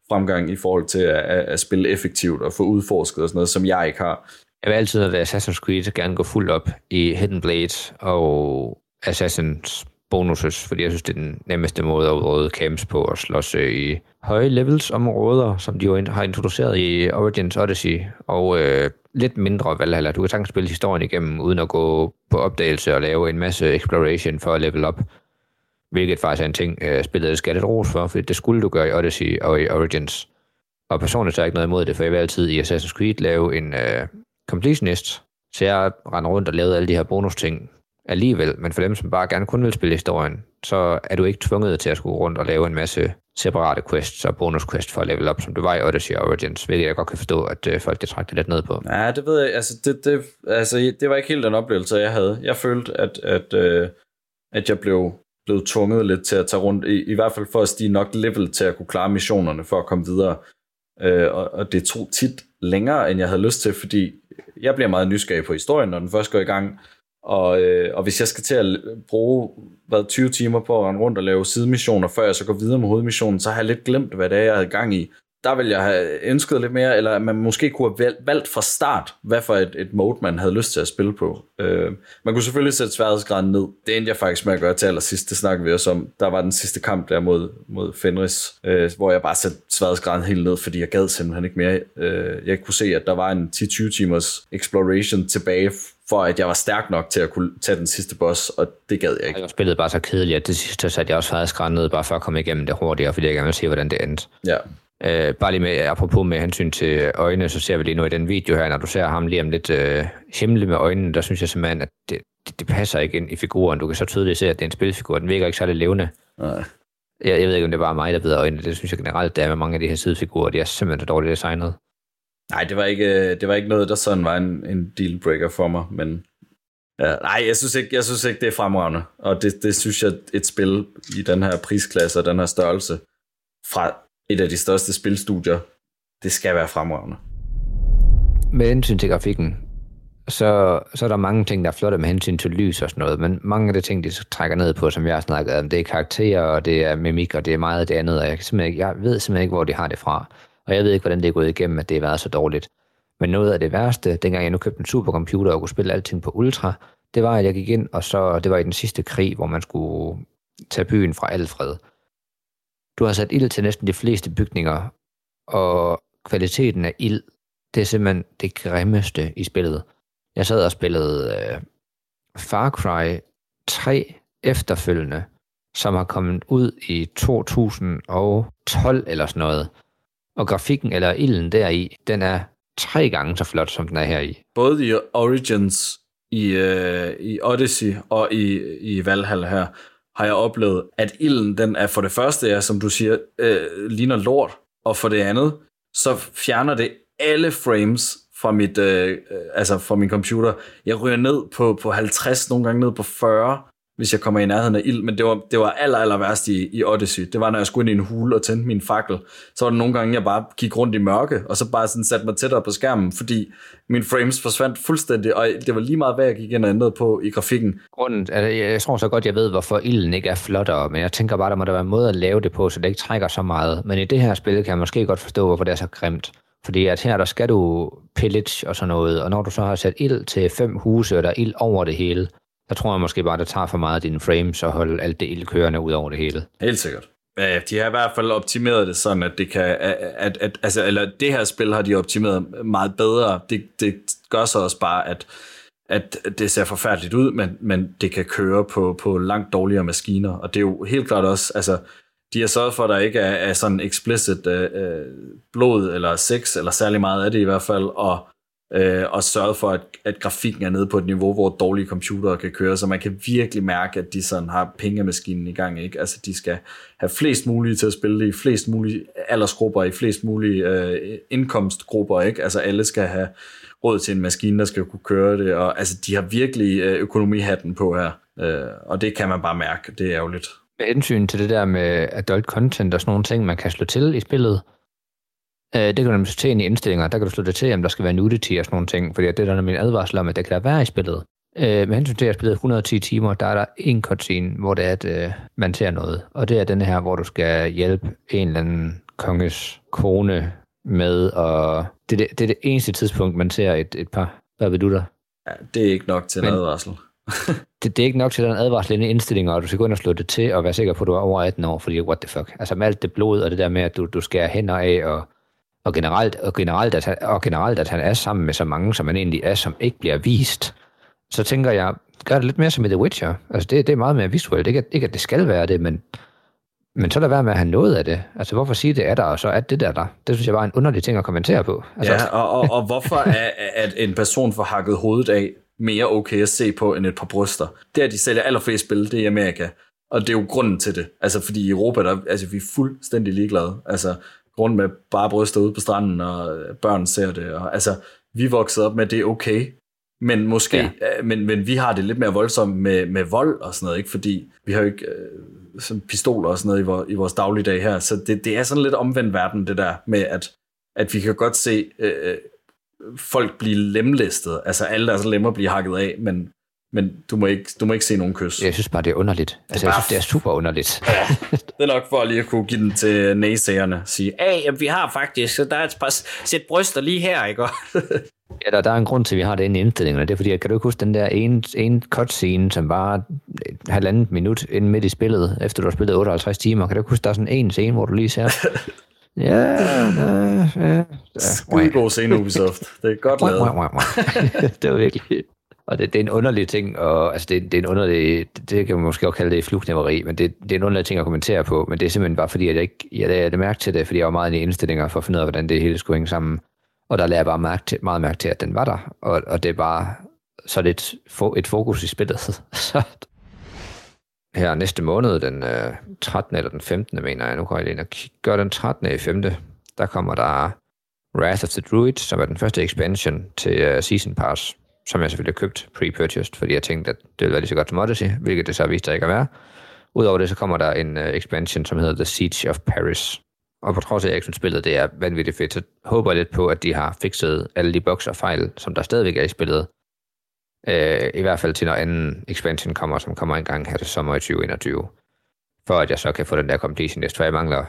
fremgang i forhold til at, at, at spille effektivt og få udforsket og sådan noget, som jeg ikke har. Jeg vil altid, er Assassin's Creed, gerne gå fuldt op i Hidden Blade og Assassin's bonuses, fordi jeg synes, det er den nemmeste måde at udrydde camps på at slås øh, i høje levels områder, som de jo har introduceret i Origins Odyssey, og øh, lidt mindre Valhalla. Du kan sagtens spille historien igennem, uden at gå på opdagelse og lave en masse exploration for at level op, hvilket faktisk er en ting, øh, spillet skal lidt ros for, for det skulle du gøre i Odyssey og i Origins. Og personligt så er jeg ikke noget imod det, for jeg vil altid i Assassin's Creed lave en øh, completionist, så jeg render rundt og lavede alle de her bonus ting alligevel, men for dem, som bare gerne kun vil spille historien, så er du ikke tvunget til at skulle rundt og lave en masse separate quests og bonus quests for at level up, som du var i Odyssey Origins, hvilket jeg godt kan forstå, at øh, folk det trækker lidt ned på. Ja, det ved jeg, altså det, det, altså det var ikke helt den oplevelse, jeg havde. Jeg følte, at, at, øh, at jeg blev, blev tvunget lidt til at tage rundt, i, i hvert fald for at stige nok level til at kunne klare missionerne for at komme videre. Øh, og, og det tog tit længere, end jeg havde lyst til, fordi jeg bliver meget nysgerrig på historien, når den først går i gang, og, øh, og hvis jeg skal til at bruge hvad, 20 timer på at rende rundt og lave sidemissioner, før jeg så går videre med hovedmissionen, så har jeg lidt glemt, hvad det er, jeg havde gang i. Der ville jeg have ønsket lidt mere, eller man måske kunne have valgt fra start, hvad for et, et mode, man havde lyst til at spille på. Øh, man kunne selvfølgelig sætte sværhedsgraden ned. Det endte jeg faktisk med at gøre til allersidst, det snakkede vi også om. Der var den sidste kamp der mod, mod Fenris, øh, hvor jeg bare satte sværhedsgraden helt ned, fordi jeg gad simpelthen ikke mere. Øh, jeg kunne se, at der var en 10-20 timers exploration tilbage for at jeg var stærk nok til at kunne tage den sidste boss, og det gad jeg ikke. Jeg spillede bare så kedeligt, at det sidste satte jeg også faktisk ned, bare for at komme igennem det hurtigere, fordi jeg gerne vil se, hvordan det endte. Ja. Øh, bare lige med, apropos med hensyn til øjnene, så ser vi lige nu i den video her, når du ser ham lige om lidt øh, himle med øjnene, der synes jeg simpelthen, at det, det, det, passer ikke ind i figuren. Du kan så tydeligt se, at det er en spilfigur. Den virker ikke særlig levende. Nej. Jeg, jeg ved ikke, om det er bare mig, der ved øjnene. Det synes jeg generelt, der er med mange af de her sidefigurer. De er simpelthen dårligt designet. Nej, det var ikke, øh, det var ikke noget, der sådan var en, en dealbreaker for mig, men Ja, nej, jeg synes, ikke, jeg synes ikke, det er fremragende. Og det, det synes jeg, et spil i den her prisklasse og den her størrelse fra et af de største spilstudier, det skal være fremragende. Med hensyn til grafikken, så, så er der mange ting, der er flotte med hensyn til lys og sådan noget, men mange af de ting, de trækker ned på, som jeg har snakket om, det er karakterer, og det er mimik, og det er meget af det andet, og jeg, kan ikke, jeg ved simpelthen ikke, hvor de har det fra. Og jeg ved ikke, hvordan det er gået igennem, at det har været så dårligt. Men noget af det værste, dengang jeg nu købte en supercomputer og kunne spille alting på ultra, det var, at jeg gik ind, og så det var i den sidste krig, hvor man skulle tage byen fra Alfred. Du har sat ild til næsten de fleste bygninger, og kvaliteten af ild, det er simpelthen det grimmeste i spillet. Jeg sad og spillede øh, Far Cry 3 efterfølgende, som har kommet ud i 2012 eller sådan noget. Og grafikken eller ilden deri, den er tre gange så flot, som den er her i. Både i Origins, i, øh, i Odyssey og i, i Valhalla her, har jeg oplevet, at ilden, den er for det første, er, som du siger, øh, ligner lort, og for det andet, så fjerner det alle frames fra mit, øh, øh altså fra min computer. Jeg ryger ned på, på 50, nogle gange ned på 40, hvis jeg kommer i nærheden af ild, men det var, det var aller, aller værst i, i Odyssey. Det var, når jeg skulle ind i en hule og tændte min fakkel. Så var det nogle gange, jeg bare gik rundt i mørke, og så bare sådan satte mig tættere på skærmen, fordi min frames forsvandt fuldstændig, og det var lige meget, hvad jeg gik ind og ændrede på i grafikken. Grunden, altså, jeg tror så godt, jeg ved, hvorfor ilden ikke er flottere, men jeg tænker bare, der må der være en måde at lave det på, så det ikke trækker så meget. Men i det her spil kan jeg måske godt forstå, hvorfor det er så grimt. Fordi at her der skal du pillage og sådan noget, og når du så har sat ild til fem huse, og der er ild over det hele, der tror jeg måske bare, det tager for meget af dine frames og holde alt det ild kørende ud over det hele. Helt sikkert. Ja, de har i hvert fald optimeret det sådan, at det kan, at, at, at altså, eller det her spil har de optimeret meget bedre. Det, det gør så også bare, at, at det ser forfærdeligt ud, men, men det kan køre på, på langt dårligere maskiner. Og det er jo helt klart også, altså, de har sørget for, at der ikke er, er sådan explicit øh, øh blod eller sex, eller særlig meget af det i hvert fald, og øh, og sørget for, at, at grafikken er nede på et niveau, hvor dårlige computere kan køre, så man kan virkelig mærke, at de sådan har pengemaskinen i gang, ikke? Altså, de skal have flest mulige til at spille det i flest mulige aldersgrupper, i flest mulige øh, indkomstgrupper, ikke? Altså, alle skal have råd til en maskine, der skal kunne køre det, og altså, de har virkelig øh, økonomihatten på her, øh, og det kan man bare mærke, det er ærgerligt. Med hensyn til det der med adult content og sådan nogle ting, man kan slå til i spillet, øh, det kan du nemlig til i indstillinger, der kan du slå det til, om der skal være nudity og sådan nogle ting, fordi det er der nemlig en advarsel om, at det kan der være i spillet. Øh, med hensyn til, at jeg spillet 110 timer, der er der en cutscene, hvor det er, at øh, man ser noget. Og det er den her, hvor du skal hjælpe en eller anden konges kone med, og det, det, det er det eneste tidspunkt, man ser et, et par. Hvad vil du der? Ja, det er ikke nok til en Men- advarsel. det, det er ikke nok til, at der er en advarsel inde indstillinger, og du skal gå ind og slå det til, og være sikker på, at du er over 18 år, fordi what the fuck. Altså med alt det blod, og det der med, at du, du skærer hænder af, og, og, generelt, og, generelt, at han, og generelt, at han er sammen med så mange, som han egentlig er, som ikke bliver vist, så tænker jeg, gør det lidt mere som i The Witcher. Altså det, det er meget mere visuelt. Ikke at, ikke at det skal være det, men, men så lad være med at have noget af det. Altså hvorfor sige, det er der, og så er det der der? Det synes jeg var en underlig ting at kommentere på. Altså, Ja, og, og, og hvorfor er at en person får hakket hovedet af mere okay at se på end et par bryster? Det er, at de sælger allerflest spil, det er i Amerika. Og det er jo grunden til det. Altså, fordi i Europa, der, altså, vi er fuldstændig ligeglade. Altså, rundt med bare bryster ude på stranden, og børn ser det. Og, altså, vi voksede op med, at det er okay. Men måske, ja. men, men vi har det lidt mere voldsomt med, med vold og sådan noget, ikke? Fordi vi har jo ikke øh, sådan pistoler og sådan noget i, vores, i vores dagligdag her. Så det, det er sådan lidt omvendt verden, det der med, at, at vi kan godt se øh, folk blive lemlæstet. Altså alle deres lemmer bliver hakket af, men, men du, må ikke, du må ikke se nogen kys. Jeg synes bare, det er underligt. Altså, jeg bare- synes, det er super underligt. Det er nok for lige at kunne give den til naysagerne. Sige, hey, jamen, vi har faktisk, så der er et par sæt bryster lige her, ikke? Ja, der, der er en grund til, at vi har det inde i indstillingerne. Det er fordi, at kan du ikke huske den der ene, ene cutscene, som var et halvandet minut inden midt i spillet, efter du har spillet 58 timer? Kan du ikke huske, der er sådan en scene, hvor du lige ser... Ja, ja, ja. Skide god scene, Ubisoft. Det er godt lavet. det var virkelig... Og det, det er en underlig ting, og altså det, det er en underlig, det, det kan man måske også kalde det flugnæveri, men det, det er en underlig ting at kommentere på, men det er simpelthen bare fordi, at jeg ikke, jeg lagde mærke til det, fordi jeg var meget inde i indstillinger for at finde ud af, hvordan det hele skulle hænge sammen. Og der lagde jeg bare mærke til, meget mærke til, at den var der, og, og det er bare så lidt fo- et fokus i spillet. så her næste måned, den øh, 13. eller den 15. mener jeg, nu går jeg lige ind og gør den 13. i 5. Der kommer der Wrath of the Druid, som er den første expansion til uh, Season Pass, som jeg selvfølgelig har købt pre-purchased, fordi jeg tænkte, at det ville være lige så godt som Odyssey, hvilket det så viste sig ikke at være. Udover det, så kommer der en uh, expansion, som hedder The Siege of Paris. Og på trods af, at jeg ikke synes, spillet det er vanvittigt fedt, så håber jeg lidt på, at de har fikset alle de bugs og fejl, som der stadigvæk er i spillet. Uh, I hvert fald til, når anden expansion kommer, som kommer en gang her til sommer i 2021. For at jeg så kan få den der completionist, for jeg mangler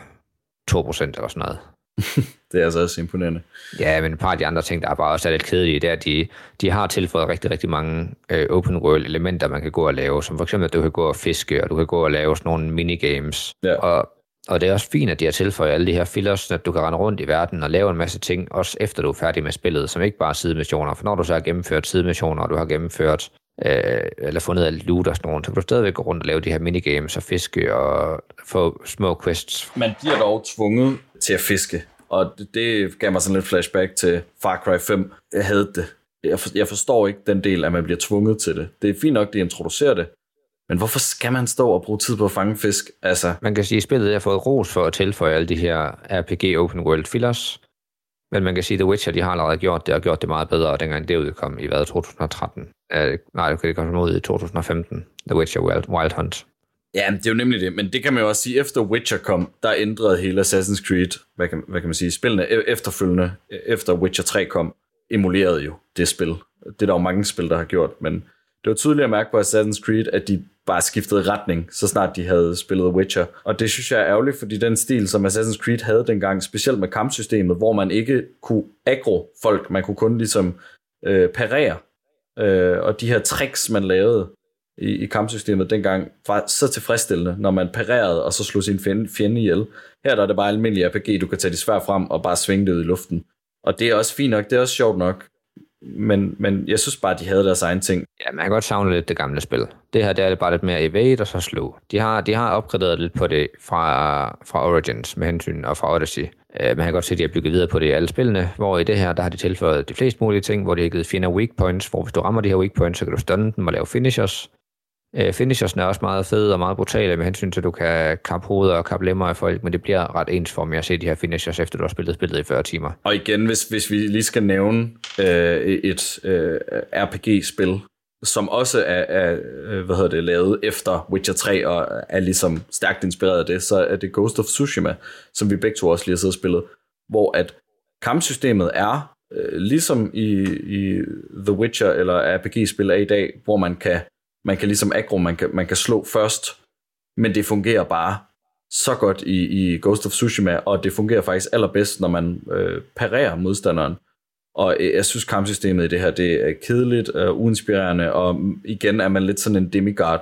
2% eller sådan noget. Det er altså også imponerende. Ja, men et par af de andre ting, der er bare også er lidt kedelige, det er, at de, de har tilføjet rigtig, rigtig mange øh, open world elementer, man kan gå og lave, som for eksempel, at du kan gå og fiske, og du kan gå og lave sådan nogle minigames. Ja. Og, og det er også fint, at de har tilføjet alle de her fillers, at du kan rende rundt i verden og lave en masse ting, også efter du er færdig med spillet, som ikke bare er sidemissioner. For når du så har gennemført sidemissioner, og du har gennemført øh, eller fundet alt loot og sådan noget, så kan du stadigvæk gå rundt og lave de her minigames og fiske og få små quests. Man bliver dog tvunget til at fiske, og det, det gav mig sådan lidt flashback til Far Cry 5. Jeg havde det. Jeg, for, jeg forstår ikke den del, at man bliver tvunget til det. Det er fint nok, de introducerer det, men hvorfor skal man stå og bruge tid på at fange fisk? Altså, Man kan sige, at spillet har fået ros for at tilføje alle de her RPG Open World fillers, men man kan sige, at The Witcher, de har allerede gjort det, og gjort det meget bedre, dengang det udkom i hvad, 2013? Uh, nej, det kan det komme ud i 2015, The Witcher Wild, Wild Hunt. Ja, det er jo nemlig det, men det kan man jo også sige, efter Witcher kom, der ændrede hele Assassin's Creed, hvad kan, hvad kan man sige, spillene e- efterfølgende, e- efter Witcher 3 kom, emulerede jo det spil. Det er der jo mange spil, der har gjort, men det var tydeligt at mærke på Assassin's Creed, at de bare skiftede retning, så snart de havde spillet Witcher. Og det synes jeg er ærgerligt, fordi den stil, som Assassin's Creed havde dengang, specielt med kampsystemet, hvor man ikke kunne aggro folk, man kunne kun ligesom øh, parere. Øh, og de her tricks, man lavede, i, i kampsystemet dengang var så tilfredsstillende, når man parerede og så slog sin fjende, fjende ihjel. Her der er det bare almindelig RPG, du kan tage dit svær frem og bare svinge det ud i luften. Og det er også fint nok, det er også sjovt nok, men, men jeg synes bare, de havde deres egen ting. Ja, man kan godt savne lidt det gamle spil. Det her, det er bare lidt mere evade og så slå. De har, de har opgraderet lidt på det fra, fra Origins med hensyn, og fra Odyssey. Øh, man kan godt se, at de har bygget videre på det i alle spillene, hvor i det her, der har de tilføjet de fleste mulige ting, hvor de har givet fjender weak points, hvor hvis du rammer de her weak points, så kan du stunne dem og lave finishers. Øh, finishersne er også meget fede og meget brutale med hensyn til, at du kan kappe hoveder og kappe lemmer af folk, men det bliver ret ens for mig at se de her finishers, efter du har spillet spillet i 40 timer. Og igen, hvis, hvis vi lige skal nævne øh, et øh, RPG-spil, som også er, er øh, hvad hedder det, lavet efter Witcher 3 og er ligesom stærkt inspireret af det, så er det Ghost of Tsushima, som vi begge to også lige har siddet og spillet, hvor at kampsystemet er øh, ligesom i, i The Witcher eller RPG-spil er i dag, hvor man kan, man kan ligesom aggro, man kan, man kan slå først, men det fungerer bare så godt i, i Ghost of Tsushima, og det fungerer faktisk allerbedst, når man øh, parerer modstanderen. Og øh, jeg synes, kampsystemet i det her, det er kedeligt og uinspirerende, og igen er man lidt sådan en demigod.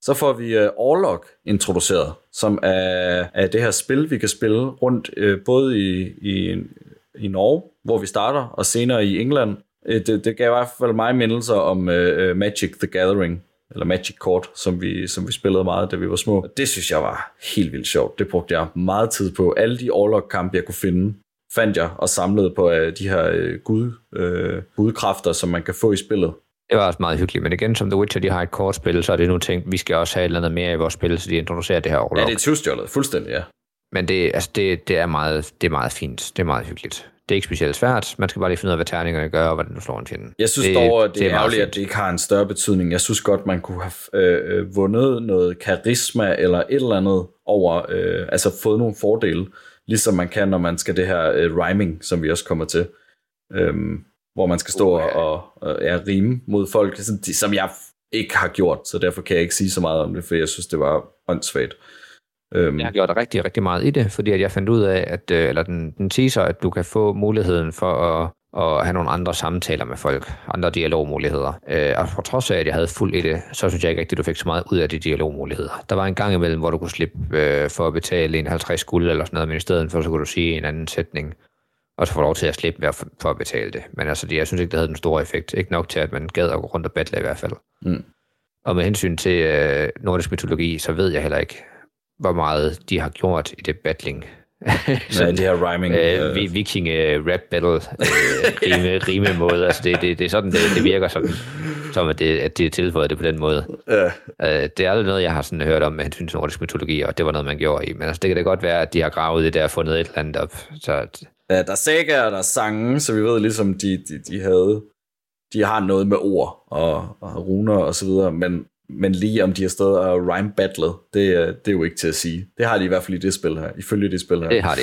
Så får vi uh, Orlok introduceret, som er, er det her spil, vi kan spille rundt uh, både i, i, i Norge, hvor vi starter, og senere i England. Uh, det, det gav i hvert fald mig mindelser om uh, Magic the Gathering, eller Magic Court, som vi, som vi spillede meget, da vi var små. Det synes jeg var helt vildt sjovt. Det brugte jeg meget tid på. Alle de Orlok-kampe, jeg kunne finde, fandt jeg og samlede på uh, de her uh, gud, uh, gudkræfter, som man kan få i spillet. Det var også meget hyggeligt, men igen, som The Witcher, de har et kortspil, så er det nu tænkt, vi skal også have et eller andet mere i vores spil, så de introducerer det her overlog. Ja, det er tyvstjålet, fuldstændig, ja. Men det, altså det, det, er meget, det er meget fint, det er meget hyggeligt. Det er ikke specielt svært, man skal bare lige finde ud af, hvad terningerne gør, og hvordan du slår en fjende. Jeg synes det, dog, at det, det er ærgerligt, at det ikke har en større betydning. Jeg synes godt, man kunne have øh, øh, vundet noget karisma eller et eller andet over, øh, altså fået nogle fordele ligesom man kan, når man skal det her uh, rhyming, som vi også kommer til, øhm, hvor man skal stå uh, og, og, ja, rime mod folk, som, de, som jeg ikke har gjort, så derfor kan jeg ikke sige så meget om det, for jeg synes, det var åndssvagt. Øhm. Jeg har gjort rigtig, rigtig meget i det, fordi at jeg fandt ud af, at, øh, eller den, den teaser, at du kan få muligheden for at og have nogle andre samtaler med folk, andre dialogmuligheder. Øh, og på trods af, at jeg havde fuld i det, så synes jeg ikke rigtigt, at du fik så meget ud af de dialogmuligheder. Der var en gang imellem, hvor du kunne slippe øh, for at betale en 50 guld eller sådan noget, men i stedet for, så kunne du sige en anden sætning, og så du lov til at slippe for, for at betale det. Men altså, jeg synes ikke, det havde den store effekt. Ikke nok til, at man gad at gå rundt og battle i hvert fald. Mm. Og med hensyn til øh, nordisk mytologi, så ved jeg heller ikke, hvor meget de har gjort i det battling så, det her rhyming. Øh, øh. viking uh, rap battle øh, rime, rime måde. Altså det, det, det er sådan, det, det virker sådan, som at det, at det er tilføjet det på den måde. Ja. Øh, det er aldrig noget, jeg har sådan hørt om med hensyn til nordisk mytologi, og det var noget, man gjorde i. Men altså, det kan da godt være, at de har gravet det der og fundet et eller andet op. Så at... Ja, der er og der er sange, så vi ved ligesom, de, de, de havde de har noget med ord og, og runer og så videre, men men lige om de har stået og rhyme battlet, det, det er jo ikke til at sige. Det har de i hvert fald i det spil her, ifølge det spil her. Det har de.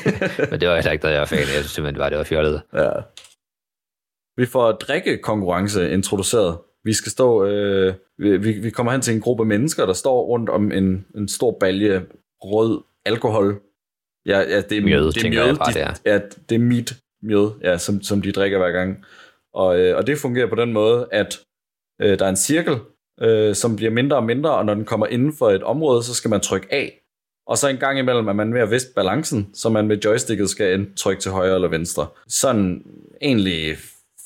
men det var heller ikke noget, jeg var fan. Jeg synes simpelthen, det var, det var fjollet. Ja. Vi får drikkekonkurrence introduceret. Vi skal stå, øh, vi, vi kommer hen til en gruppe mennesker, der står rundt om en, en stor balje rød alkohol. Ja, ja det er mjød, det er mjød, bare, de, det er. Ja, det er mit mjød, ja, som, som de drikker hver gang. Og, øh, og det fungerer på den måde, at øh, der er en cirkel, øh, som bliver mindre og mindre, og når den kommer inden for et område, så skal man trykke af. Og så en gang imellem er man ved at viste balancen, så man med joysticket skal enten trykke til højre eller venstre. Sådan egentlig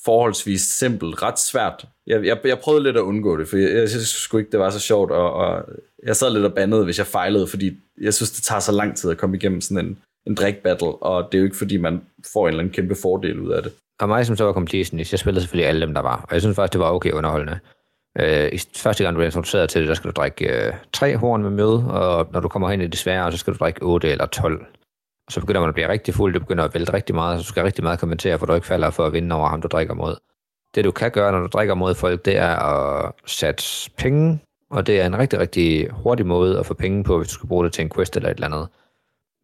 forholdsvis simpelt, ret svært. Jeg, jeg, jeg prøvede lidt at undgå det, for jeg, jeg synes sgu ikke, det var så sjovt, og, og jeg sad lidt og bandede, hvis jeg fejlede, fordi jeg synes, det tager så lang tid at komme igennem sådan en, en drik battle, og det er jo ikke, fordi man får en eller anden kæmpe fordel ud af det. Og mig, som så var completionist, jeg spillede selvfølgelig alle dem, der var, og jeg synes faktisk, det var okay underholdende. Øh, i første gang, du bliver introduceret til det, der skal du drikke øh, tre horn med mjød, og når du kommer hen i det svære, så skal du drikke 8 eller 12. Og så begynder man at blive rigtig fuld, det begynder at vælte rigtig meget, så du skal rigtig meget kommentere, for du ikke falder for at vinde over ham, du drikker mod. Det du kan gøre, når du drikker mod folk, det er at sætte penge, og det er en rigtig, rigtig hurtig måde at få penge på, hvis du skal bruge det til en quest eller et eller andet.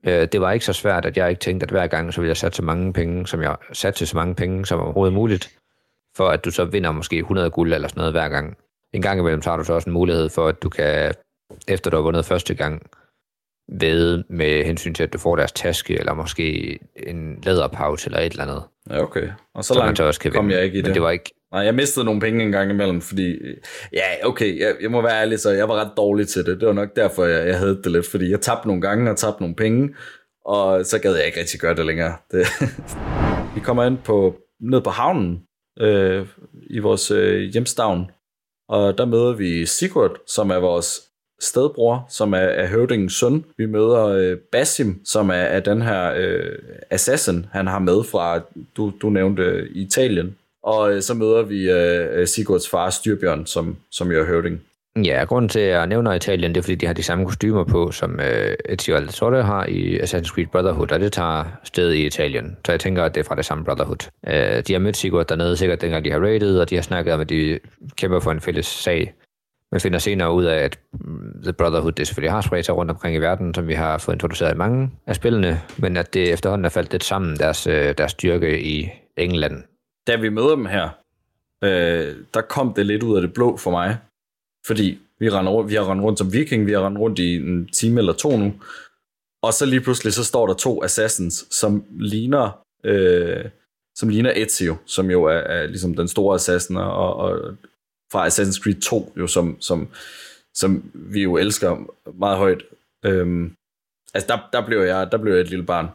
Øh, det var ikke så svært, at jeg ikke tænkte, at hver gang, så ville jeg sætte så mange penge, som jeg satte til så mange penge, som overhovedet muligt for at du så vinder måske 100 guld eller sådan noget hver gang. En gang imellem har du så også en mulighed for, at du kan, efter du har vundet første gang, ved med hensyn til, at du får deres taske, eller måske en læderpouch eller et eller andet. Ja, okay. Og så, så langt så også kan kom vinde. jeg ikke i det. Men det var ikke... Nej, jeg mistede nogle penge en gang imellem, fordi... Ja, okay, jeg, jeg må være ærlig, så jeg var ret dårlig til det. Det var nok derfor, jeg, jeg havde det lidt, fordi jeg tabte nogle gange og tabte nogle penge, og så gad jeg ikke rigtig gøre det længere. Det. Vi kommer ind på, ned på havnen, øh, i vores øh, hjemstavn, og der møder vi Sigurd, som er vores stedbror, som er, er høvdingens søn. Vi møder øh, Basim, som er, er den her øh, assassin, han har med fra, du, du nævnte Italien. Og øh, så møder vi øh, Sigurds far, Styrbjørn, som, som jo er høvding. Ja, grunden til, at jeg nævner Italien, det er, fordi de har de samme kostymer på, som øh, Ezio Auditore har i Assassin's Creed Brotherhood, og det tager sted i Italien. Så jeg tænker, at det er fra det samme Brotherhood. Øh, de har mødt Sigurd dernede, sikkert dengang de har raided, og de har snakket om, at de kæmper for en fælles sag. Man finder senere ud af, at mm, The Brotherhood det selvfølgelig har spredt sig rundt omkring i verden, som vi har fået introduceret i mange af spillene, men at det efterhånden er faldt lidt sammen, deres, øh, deres styrke i England. Da vi møder dem her, øh, der kom det lidt ud af det blå for mig. Fordi vi, render rundt, vi har rendt rundt som viking, vi har rendt rundt i en time eller to nu. Og så lige pludselig, så står der to assassins, som ligner, øh, som ligner Ezio, som jo er, er ligesom den store assassin, og, og fra Assassin's Creed 2, jo, som, som, som vi jo elsker meget højt. Øhm, altså, der, der, blev jeg, der blev jeg et lille barn.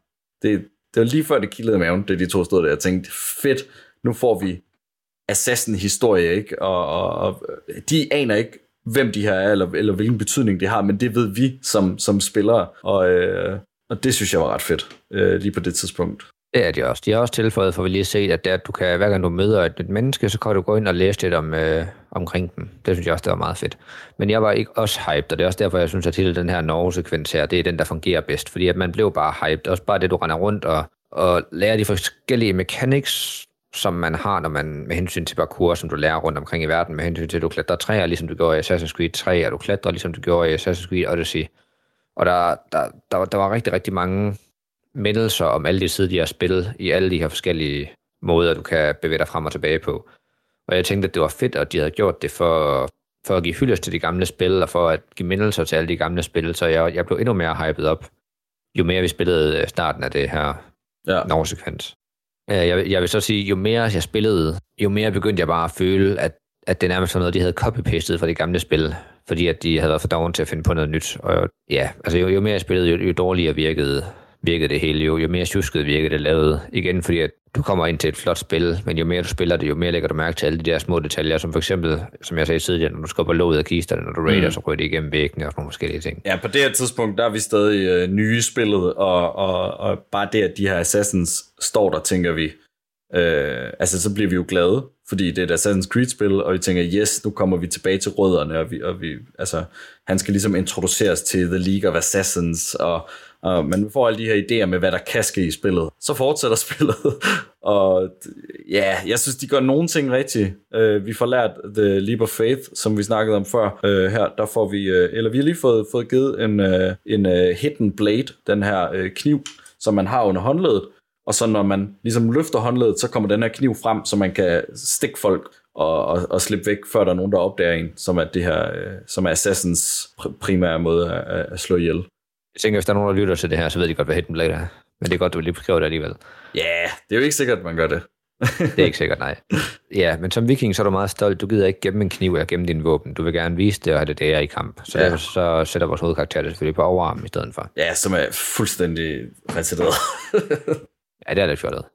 Det, det var lige før det kildede maven, det de to stod der. Jeg tænkte, fedt, nu får vi Assassin-historie, ikke? Og, og, og de aner ikke, hvem de her er, eller, eller hvilken betydning de har, men det ved vi som, som spillere, og, øh, og det synes jeg var ret fedt, øh, lige på det tidspunkt. Det er de også. De har også tilføjet, for vi lige set, at, det, at du kan, hver gang du møder et, et menneske, så kan du gå ind og læse lidt om, øh, omkring dem. Det synes jeg også, det var meget fedt. Men jeg var ikke også hyped, og det er også derfor, jeg synes, at hele den her Norge-sekvens her, det er den, der fungerer bedst. Fordi at man blev bare hyped. Også bare det, du render rundt og, og lærer de forskellige mechanics, som man har, når man med hensyn til parkour, som du lærer rundt omkring i verden, med hensyn til, at du klatrer træer, ligesom du gjorde i Assassin's Creed 3, og du klatrer, ligesom du gjorde i Assassin's Creed Odyssey. Og der, der, der, der var rigtig, rigtig mange mindelser om alle de tidligere spil i alle de her forskellige måder, du kan bevæge dig frem og tilbage på. Og jeg tænkte, at det var fedt, at de havde gjort det for, for at give hyldest til de gamle spil, og for at give mindelser til alle de gamle spil, så jeg, jeg blev endnu mere hyped op, jo mere vi spillede starten af det her ja. Norge-sekvens. Øh, jeg, jeg vil så sige, jo mere jeg spillede, jo mere begyndte jeg bare at føle, at, at det nærmest var noget, de havde copy-pastet fra det gamle spil, fordi at de havde været for doven til at finde på noget nyt. Og ja, altså jo, jo mere jeg spillede, jo, jo dårligere virkede virkede det hele jo, jo mere tjusket virkede det lavet. Igen, fordi at du kommer ind til et flot spil, men jo mere du spiller det, jo mere lægger du mærke til alle de der små detaljer, som for eksempel, som jeg sagde tidligere, når du skubber låget af kisterne, når du raider, mm. så ryger det igennem væggene og sådan nogle forskellige ting. Ja, på det her tidspunkt, der er vi stadig øh, nye spillet, og, og, og bare det, at de her Assassins står der, tænker vi, øh, altså så bliver vi jo glade, fordi det er et Assassin's Creed-spil, og vi tænker, yes, nu kommer vi tilbage til rødderne, og vi, og vi altså, han skal ligesom introduceres til The League of Assassins, og og man får alle de her idéer med, hvad der kan ske i spillet. Så fortsætter spillet, og ja, jeg synes, de gør nogle ting rigtigt. Uh, vi får lært The Leap of Faith, som vi snakkede om før. Uh, her, der får vi, uh, eller vi har lige fået, fået givet en, uh, en uh, hidden blade, den her uh, kniv, som man har under håndledet. Og så når man ligesom løfter håndledet, så kommer den her kniv frem, så man kan stikke folk og, og, og slippe væk, før der er nogen, der opdager en, som er det her, som er Assassins primære måde at, at slå ihjel. Jeg tænker, hvis der er nogen, der lytter til det her, så ved de godt, hvad Hidden Blade er. Men det er godt, du lige beskriver det alligevel. Ja, yeah, det er jo ikke sikkert, man gør det. det er ikke sikkert, nej. Ja, men som viking, så er du meget stolt. Du gider ikke gemme en kniv eller gemme din våben. Du vil gerne vise det og have det der i kamp. Så ja. derfor så sætter vores hovedkarakter det selvfølgelig på overarm i stedet for. Ja, som er fuldstændig retarderet. ja, det er lidt fjollet.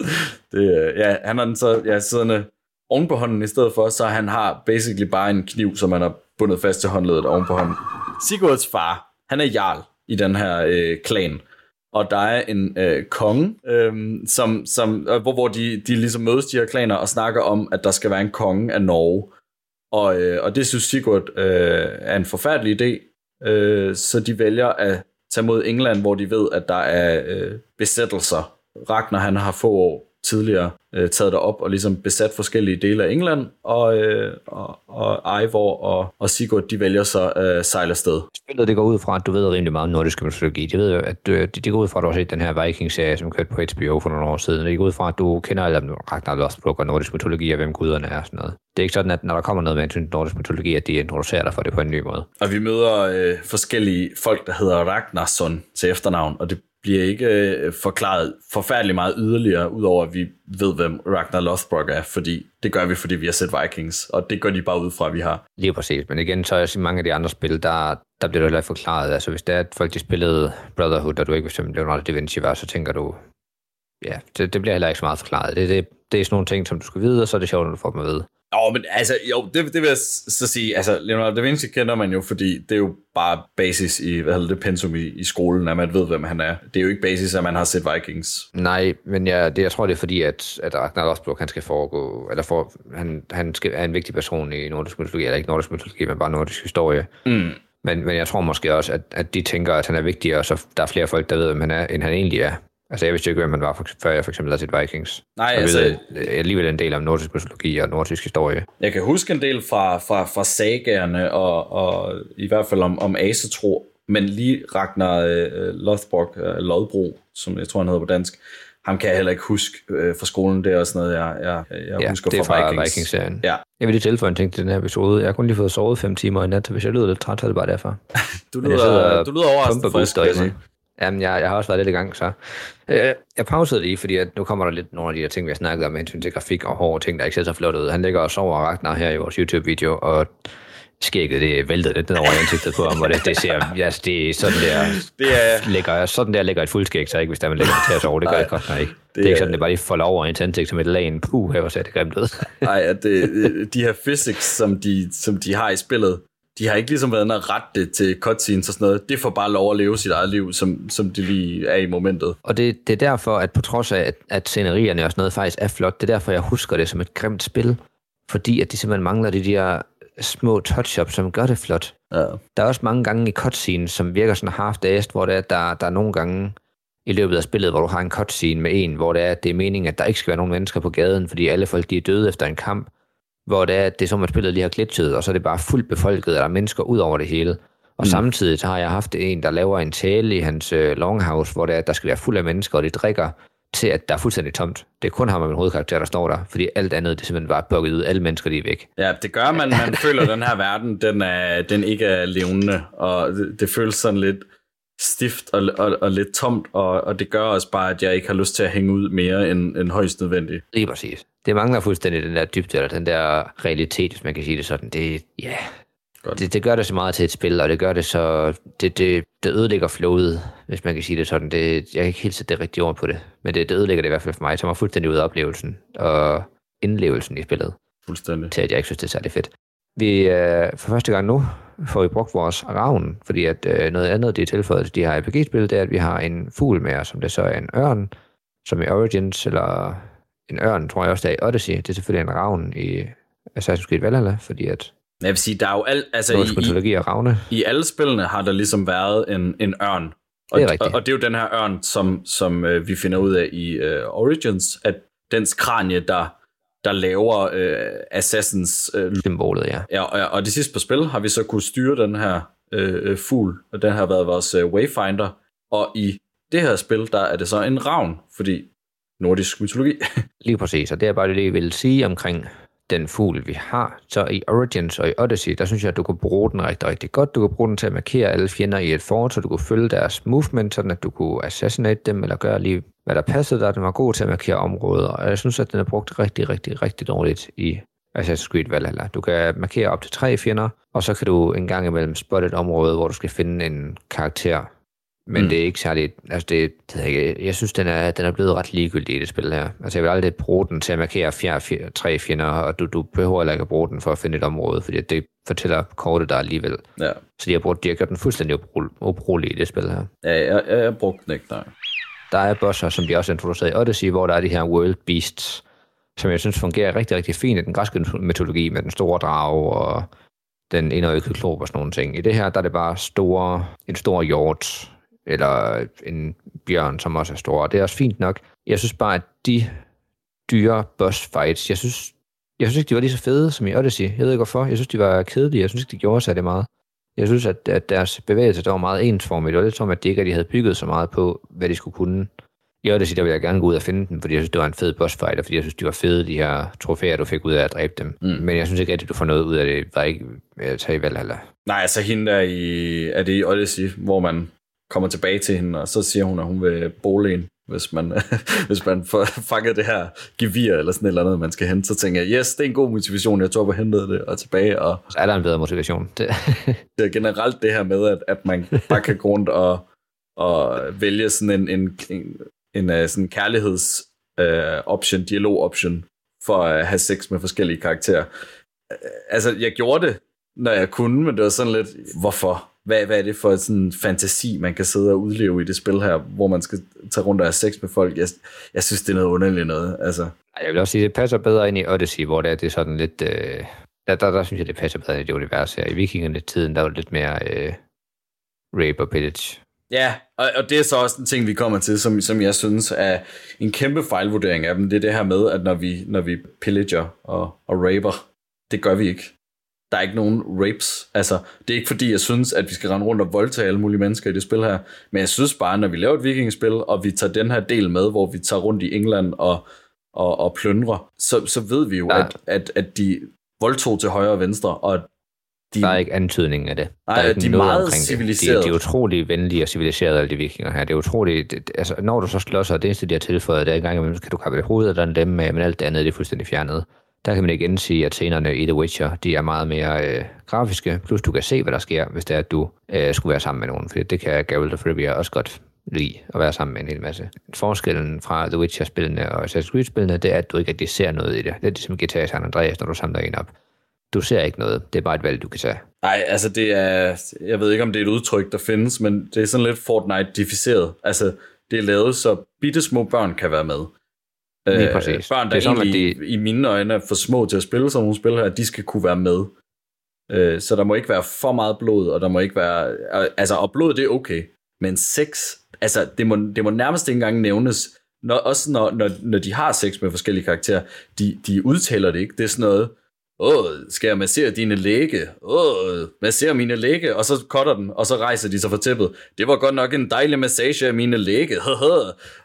Det, ja, han har den så ja, siddende oven på hånden i stedet for, så han har basically bare en kniv, som han har bundet fast til håndledet oven på hånden. Sigurds far, han er jarl i den her øh, klan. Og der er en øh, konge, øh, som, som, øh, hvor, hvor de, de ligesom mødes, de her klaner, og snakker om, at der skal være en konge af Norge. Og, øh, og det synes Sigurd øh, er en forfærdelig idé, øh, så de vælger at tage mod England, hvor de ved, at der er øh, besættelser. Ragnar han har få år tidligere øh, taget op og ligesom besat forskellige dele af England, og, øh, og, og Eivor og, og Sigurd, de vælger så øh, sejle afsted. Spillet det går ud fra, at du ved rimelig meget om nordisk mytologi. De ved jo, at du, det, det går ud fra, at du har set den her Viking-serie, som kørte på HBO for nogle år siden. Det går ud fra, at du kender alle Ragnar Lothbrok og nordisk mytologi, og hvem guderne er og sådan noget. Det er ikke sådan, at når der kommer noget med en nordisk mytologi, at de introducerer dig for det på en ny måde. Og vi møder øh, forskellige folk, der hedder Ragnarsson til efternavn, og det bliver ikke øh, forklaret forfærdeligt meget yderligere, udover at vi ved, hvem Ragnar Lothbrok er, fordi det gør vi, fordi vi har set Vikings, og det går de bare ud fra, at vi har. Lige præcis, men igen, så er i mange af de andre spil, der, der bliver det forklaret. Altså hvis det er, at folk de spillede Brotherhood, og du ikke vil Leonardo da Vinci var, så tænker du, ja, det, det bliver heller ikke så meget forklaret. Det, det, det er sådan nogle ting, som du skal vide, og så er det sjovt, når du får dem at vide. Jo, men altså, jo, det, det vil jeg så sige, altså, Leonardo da Vinci kender man jo, fordi det er jo bare basis i, hvad hedder det, pensum i, i skolen, at man ved, hvem han er. Det er jo ikke basis, at man har set Vikings. Nej, men jeg, det, jeg tror, det er fordi, at, at Ragnar Lothbrok, han skal foregå, eller for, han, han skal, er en vigtig person i nordisk mytologi, eller ikke nordisk mytologi, men bare nordisk historie. Mm. Men, men jeg tror måske også, at, at de tænker, at han er vigtigere, og så der er flere folk, der ved, hvem han er, end han egentlig er. Altså, jeg vidste ikke, hvem han var, for, før jeg for eksempel havde set Vikings. Nej, jeg altså- ved øh, alligevel en del om nordisk mytologi og nordisk historie. Jeg kan huske en del fra, fra, fra sagerne, og, og i hvert fald om, om asetro, men lige Ragnar øh, Lothbrok, øh, Lodbro, som jeg tror, han hedder på dansk, ham kan jeg heller ikke huske øh, fra skolen. Det er også noget, jeg, jeg, jeg Ja, husker det er fra, fra Vikings. Vikings-serien. Ja, Jeg vil lige tilføje en ting til den her episode. Jeg har kun lige fået sovet fem timer i nat, så hvis jeg lyder lidt træt, så er det bare derfor. du jeg sidder lyder, og du lyder overraskende frisk, jeg. Jamen, jeg, jeg har også været lidt i gang, så. Øh, jeg pausede lige, fordi at nu kommer der lidt nogle af de her ting, vi har snakket om, med hensyn til grafik og hårde ting, der ikke ser så flot ud. Han ligger og sover og Ragnar her i vores YouTube-video, og skægget, det væltede lidt ned over ansigtet på ham, og det, det ser, ja, det er sådan der, Det er, ligger, sådan der ligger et fuldskæg, så ikke, hvis der man lægger til at sove, det gør det godt nok ikke. Det, det er ikke sådan, det bare lige folder over ens ansigt som et lag puh, her ser det grimt ud. nej, at det, de her physics, som de, som de har i spillet, de har ikke ligesom været inde og rette det til cutscenes og sådan noget. Det får bare lov at leve sit eget liv, som, som det lige er i momentet. Og det, det er derfor, at på trods af, at, at scenerierne og sådan noget faktisk er flot, det er derfor, jeg husker det som et grimt spil. Fordi at de simpelthen mangler de der små touch-ups, som gør det flot. Ja. Der er også mange gange i cutscenes, som virker sådan half-dazed, hvor det er, der, der er nogle gange i løbet af spillet, hvor du har en cutscene med en, hvor det er, det er meningen, at der ikke skal være nogen mennesker på gaden, fordi alle folk de er døde efter en kamp, hvor det er, at det er som, at spillet lige har glitchet, og så er det bare fuldt befolket, og der er mennesker ud over det hele. Og mm. samtidig har jeg haft en, der laver en tale i hans øh, longhouse, hvor det er, at der skal være fuld af mennesker, og de drikker til, at der er fuldstændig tomt. Det er kun ham og min hovedkarakter, der står der, fordi alt andet, det er simpelthen bare bukket ud. Alle mennesker, de er væk. Ja, det gør, man, man føler, at den her verden, den, er, den ikke er levende, og det, det føles sådan lidt stift og, og, og lidt tomt, og, og det gør også bare, at jeg ikke har lyst til at hænge ud mere end, end højst nødvendigt. Lige præcis. Det mangler fuldstændig den der dybde, eller den der realitet, hvis man kan sige det sådan. Det, ja, Godt. det, det gør det så meget til et spil, og det gør det så... Det, det, det ødelægger flowet, hvis man kan sige det sådan. Det, jeg kan ikke helt sætte det rigtige ord på det, men det, det ødelægger det i hvert fald for mig. Tager mig fuldstændig ud af oplevelsen og indlevelsen i spillet, Fuldstændig. til at jeg ikke synes, det er særlig fedt. Vi, øh, for første gang nu får vi brugt vores ravn, fordi at øh, noget andet, det er tilføjet til de her RPG-spil, det er, at vi har en fugl med os, som det så er en ørn, som i Origins, eller en ørn, tror jeg også, der er i Odyssey. Det er selvfølgelig en ravn i Assassin's Creed Valhalla, fordi at Jeg vil sige, der er jo alt, altså i, i, er ravne. i alle spillene har der ligesom været en, en ørn. Og, Det er rigtigt. Og, og det er jo den her ørn, som, som øh, vi finder ud af i øh, Origins, at dens kranie, der, der laver øh, Assassins øh, Symbolet, ja. Ja, og, og det sidste på spil har vi så kunne styre den her øh, øh, fugl, og den har været vores øh, wayfinder. Og i det her spil, der er det så en ravn, fordi nordisk mytologi. Lige præcis, og det er bare det, jeg vil sige omkring den fugl, vi har. Så i Origins og i Odyssey, der synes jeg, at du kan bruge den rigtig, rigtig godt. Du kan bruge den til at markere alle fjender i et fort, så du kunne følge deres movement, sådan at du kunne assassinate dem, eller gøre lige, hvad der passede dig. Den var god til at markere områder, og jeg synes, at den er brugt rigtig, rigtig, rigtig dårligt i Assassin's Creed Valhalla. Du kan markere op til tre fjender, og så kan du en gang imellem spotte et område, hvor du skal finde en karakter. Men Mm. det er ikke særligt, altså det, det jeg, ikke, jeg synes, den er, den er blevet ret ligegyldig i det spil her. Altså jeg vil aldrig bruge den til at markere fjer, fjer, tre fjender, og du, du behøver heller ikke at bruge den for at finde et område, fordi det fortæller kortet der alligevel. ja, Så de har, brugt, de har gjort den fuldstændig ubrug- ubrugelig i det spil her. ja jeg, jeg, jeg brugte den ikke, nej. Der er bosser, som de også introducerede i Odyssey, hvor der er de her world beasts, som jeg synes fungerer rigtig, rigtig fint i den græske mytologi med den store drage og den enøjede kyklop og sådan nogle ting. I det her, der er det bare store, en stor hjort, eller en bjørn, som også er stor. Og det er også fint nok. Jeg synes bare, at de dyre boss fights, jeg synes, jeg synes ikke, de var lige så fede som i Odyssey. Jeg ved ikke hvorfor. Jeg synes, de var kedelige. Jeg synes ikke, de gjorde sig det meget. Jeg synes, at, at deres bevægelse der var meget ensformigt. Det var lidt som, at de ikke rigtig havde bygget så meget på, hvad de skulle kunne. I Odyssey, der ville jeg gerne gå ud og finde den, fordi jeg synes, det var en fed boss fight, og fordi jeg synes, de var fede, de her trofæer, du fik ud af at dræbe dem. Mm. Men jeg synes ikke rigtig, du får noget ud af det, var ikke at tage i Valhalla. Nej, altså hende der i, er det i Odyssey, hvor man kommer tilbage til hende, og så siger hun, at hun vil bole en, hvis man, hvis man får fanget det her gevir eller sådan et eller andet, man skal hente, så tænker jeg, yes, det er en god motivation, jeg tog på hentet det og tilbage, og Så er der en bedre motivation. Det, det er generelt det her med, at, at man bare kan gå rundt og, og vælge sådan en, en, en, en, uh, sådan kærligheds uh, option, dialog option for at have sex med forskellige karakterer. Øh, Altså, jeg gjorde det, når jeg kunne, men det var sådan lidt, hvorfor? Hvad, hvad er det for sådan en fantasi, man kan sidde og udleve i det spil her, hvor man skal tage rundt og have sex med folk? Jeg, jeg synes, det er noget underligt noget. Altså, Jeg vil også sige, det passer bedre ind i Odyssey, hvor det er, det sådan lidt... Øh, der, der, der, synes jeg, det passer bedre ind i det univers her. I vikingerne-tiden, der var lidt mere øh, rape og pillage. Ja, og, og det er så også en ting, vi kommer til, som, som jeg synes er en kæmpe fejlvurdering af dem. Det er det her med, at når vi, når vi pillager og, og raper, det gør vi ikke. Der er ikke nogen rapes. Altså, det er ikke fordi, jeg synes, at vi skal rende rundt og voldtage alle mulige mennesker i det spil her. Men jeg synes bare, når vi laver et vikingespil, og vi tager den her del med, hvor vi tager rundt i England og, og, og plyndrer, så, så ved vi jo, Ja. at, at, at de voldtog til højre og venstre, og de, Der er ikke antydning af det. Nej, der er ikke de er noget meget omkring det. civiliserede. De, de er utrolig venlige og civiliserede, alle de vikinger her. Det er utroligt... Det, det- altså, når du så slår sig, det eneste, de har tilføjet, det er en gang imellem, så kan du kappe det hovedet eller dem med, men alt det andet det er fuldstændig fjernet. Der kan man igen sige, at scenerne i The Witcher, de er meget mere øh, grafiske, plus du kan se, hvad der sker, hvis det er, at du øh, skulle være sammen med nogen, for det kan Geralt of Rivia også godt lide at være sammen med en hel masse. Forskellen fra The Witcher-spillene og Assassin's Creed-spillene, det er, at du ikke rigtig ser noget i det. Det er ligesom GTA San Andreas, når du samler en op. Du ser ikke noget. Det er bare et valg, du kan tage. Nej, altså det er, jeg ved ikke om det er et udtryk, der findes, men det er sådan lidt Fortnite-dificeret. Altså det er lavet, så bitte små børn kan være med. Lige Øh, præcis. Børn, der Det er som, at egentlig de- i mine øjne er for små til at spille sådan nogle spil her, de skal kunne være med. Øh, så der må ikke være for meget blod, og der må ikke være... Altså, og blod, det er okay. Men sex, altså, det må, det må nærmest ikke engang nævnes. Når, også når, når, når de har sex med forskellige karakterer, de, de udtaler det ikke. Det er sådan noget, åh, skal jeg massere dine læge? Åh, massere mine læge? Og så cutter den, og så rejser de sig fra tæppet. Det var godt nok en dejlig massage af mine læge.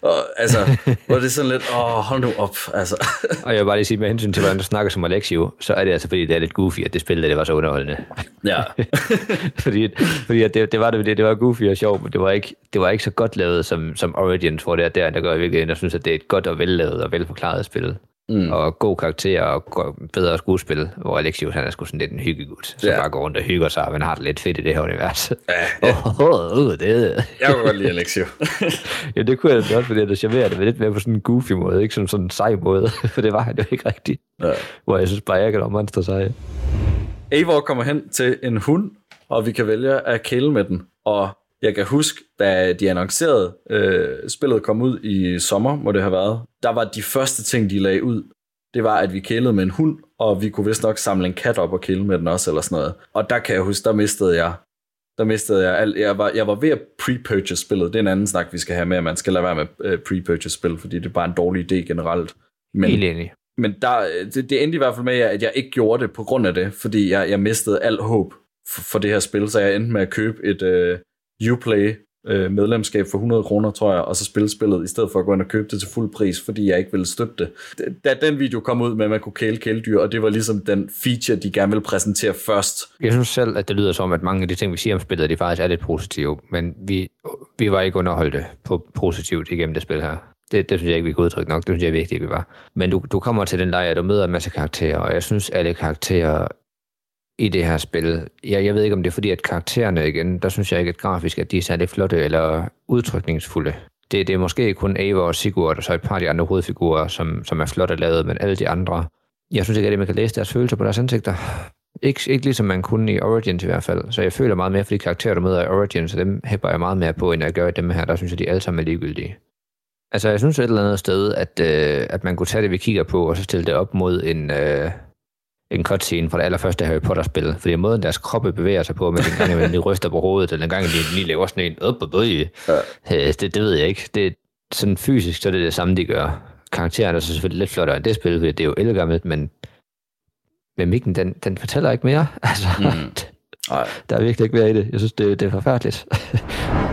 og altså, hvor det sådan lidt, åh, hold nu op. Altså. Og jeg vil bare lige sige, med hensyn til, hvordan du snakker som Alexio, så er det altså, fordi det er lidt goofy, at det spil, det var så underholdende. ja. fordi fordi at det, det, var det, det, det var goofy og sjovt, men det var ikke, det var ikke så godt lavet som, som Origins, hvor det er der, der gør virkelig, jeg synes, at det er et godt og vellavet og velforklaret spil. Mm. Og god karakter og bedre skuespil, hvor Alexios han er sgu sådan lidt en hyggegud, som Ja. ja. bare går rundt og hygger sig, men har det lidt fedt i det her univers. Ja, Åh, oh, oh, det, Jeg kunne godt lide Alexio. ja, det kunne jeg da også, fordi det charmerer det, lidt mere på sådan en goofy måde, ikke sådan sådan en sej måde, for det var han jo ikke rigtigt. Ja. Hvor jeg synes bare, jeg kan da monster sej. Eivor kommer hen til en hund, og vi kan vælge at kæle med den. Og jeg kan huske, da de annoncerede, øh, spillet kom ud i sommer, må det have været, der var de første ting, de lagde ud, det var, at vi kælede med en hund, og vi kunne vist nok samle en kat op og kæle med den også, eller sådan noget. Og der kan jeg huske, der mistede jeg der mistede jeg alt. Jeg var, jeg var ved at pre-purchase spillet. Det er en anden snak, vi skal have med, at man skal lade være med øh, pre-purchase spil, fordi det er bare en dårlig idé generelt. Men, Helt enig. men der, det, det endte i hvert fald med, at jeg ikke gjorde det på grund af det, fordi jeg, jeg mistede alt håb for, for det her spil, så jeg endte med at købe et øh, Uplay øh, medlemskab for 100 kroner, tror jeg, og så spille spillet, i stedet for at gå ind og købe det til fuld pris, fordi jeg ikke ville støtte det. Da den video kom ud med, at man kunne kæle kæledyr, og det var ligesom den feature, de gerne ville præsentere først. Jeg synes selv, at det lyder som, at mange af de ting, vi siger om spillet, de faktisk er lidt positive, men vi, vi var ikke underholdte på positivt igennem det spil her. Det, det synes jeg ikke, vi kunne udtrykke nok. Det synes jeg virkelig, vi var. Men du, du kommer til den lejr, du møder en masse karakterer, og jeg synes, alle karakterer i det her spil, jeg, jeg ved ikke, om det er fordi, at karaktererne igen, der synes jeg ikke, at grafisk, at de er særlig flotte eller udtrykningsfulde. Det, det er måske kun Ava og Sigurd, og så et par af de andre hovedfigurer, som, som er flotte lavet, men alle de andre, jeg synes ikke, at man kan læse deres følelser på deres ansigter. Ikke, ikke ligesom man kunne i Origins i hvert fald. Så jeg føler meget mere for de karakterer, du møder i Origins, og dem hæpper jeg meget mere på, end jeg gør i dem her. Der synes jeg, de alle sammen er ligegyldige. Altså, jeg synes et eller andet sted, at, øh, at man kunne tage det, vi kigger på, og så stille det op mod en, øh, en cutscene fra det allerførste Harry Potter-spil. Fordi måden, deres kroppe bevæger sig på, med den gang, de ryster på hovedet, eller den gang, de lige laver sådan en, op, op, op, ja. det, det ved jeg ikke. Det, sådan fysisk, så er det det samme, de gør. Karakteren er så selvfølgelig lidt flottere end det spil, fordi det er jo elgammelt, men mimikken, den, den fortæller ikke mere. Altså, mm. Der er virkelig ikke mere i det. Jeg synes, det, det er forfærdeligt.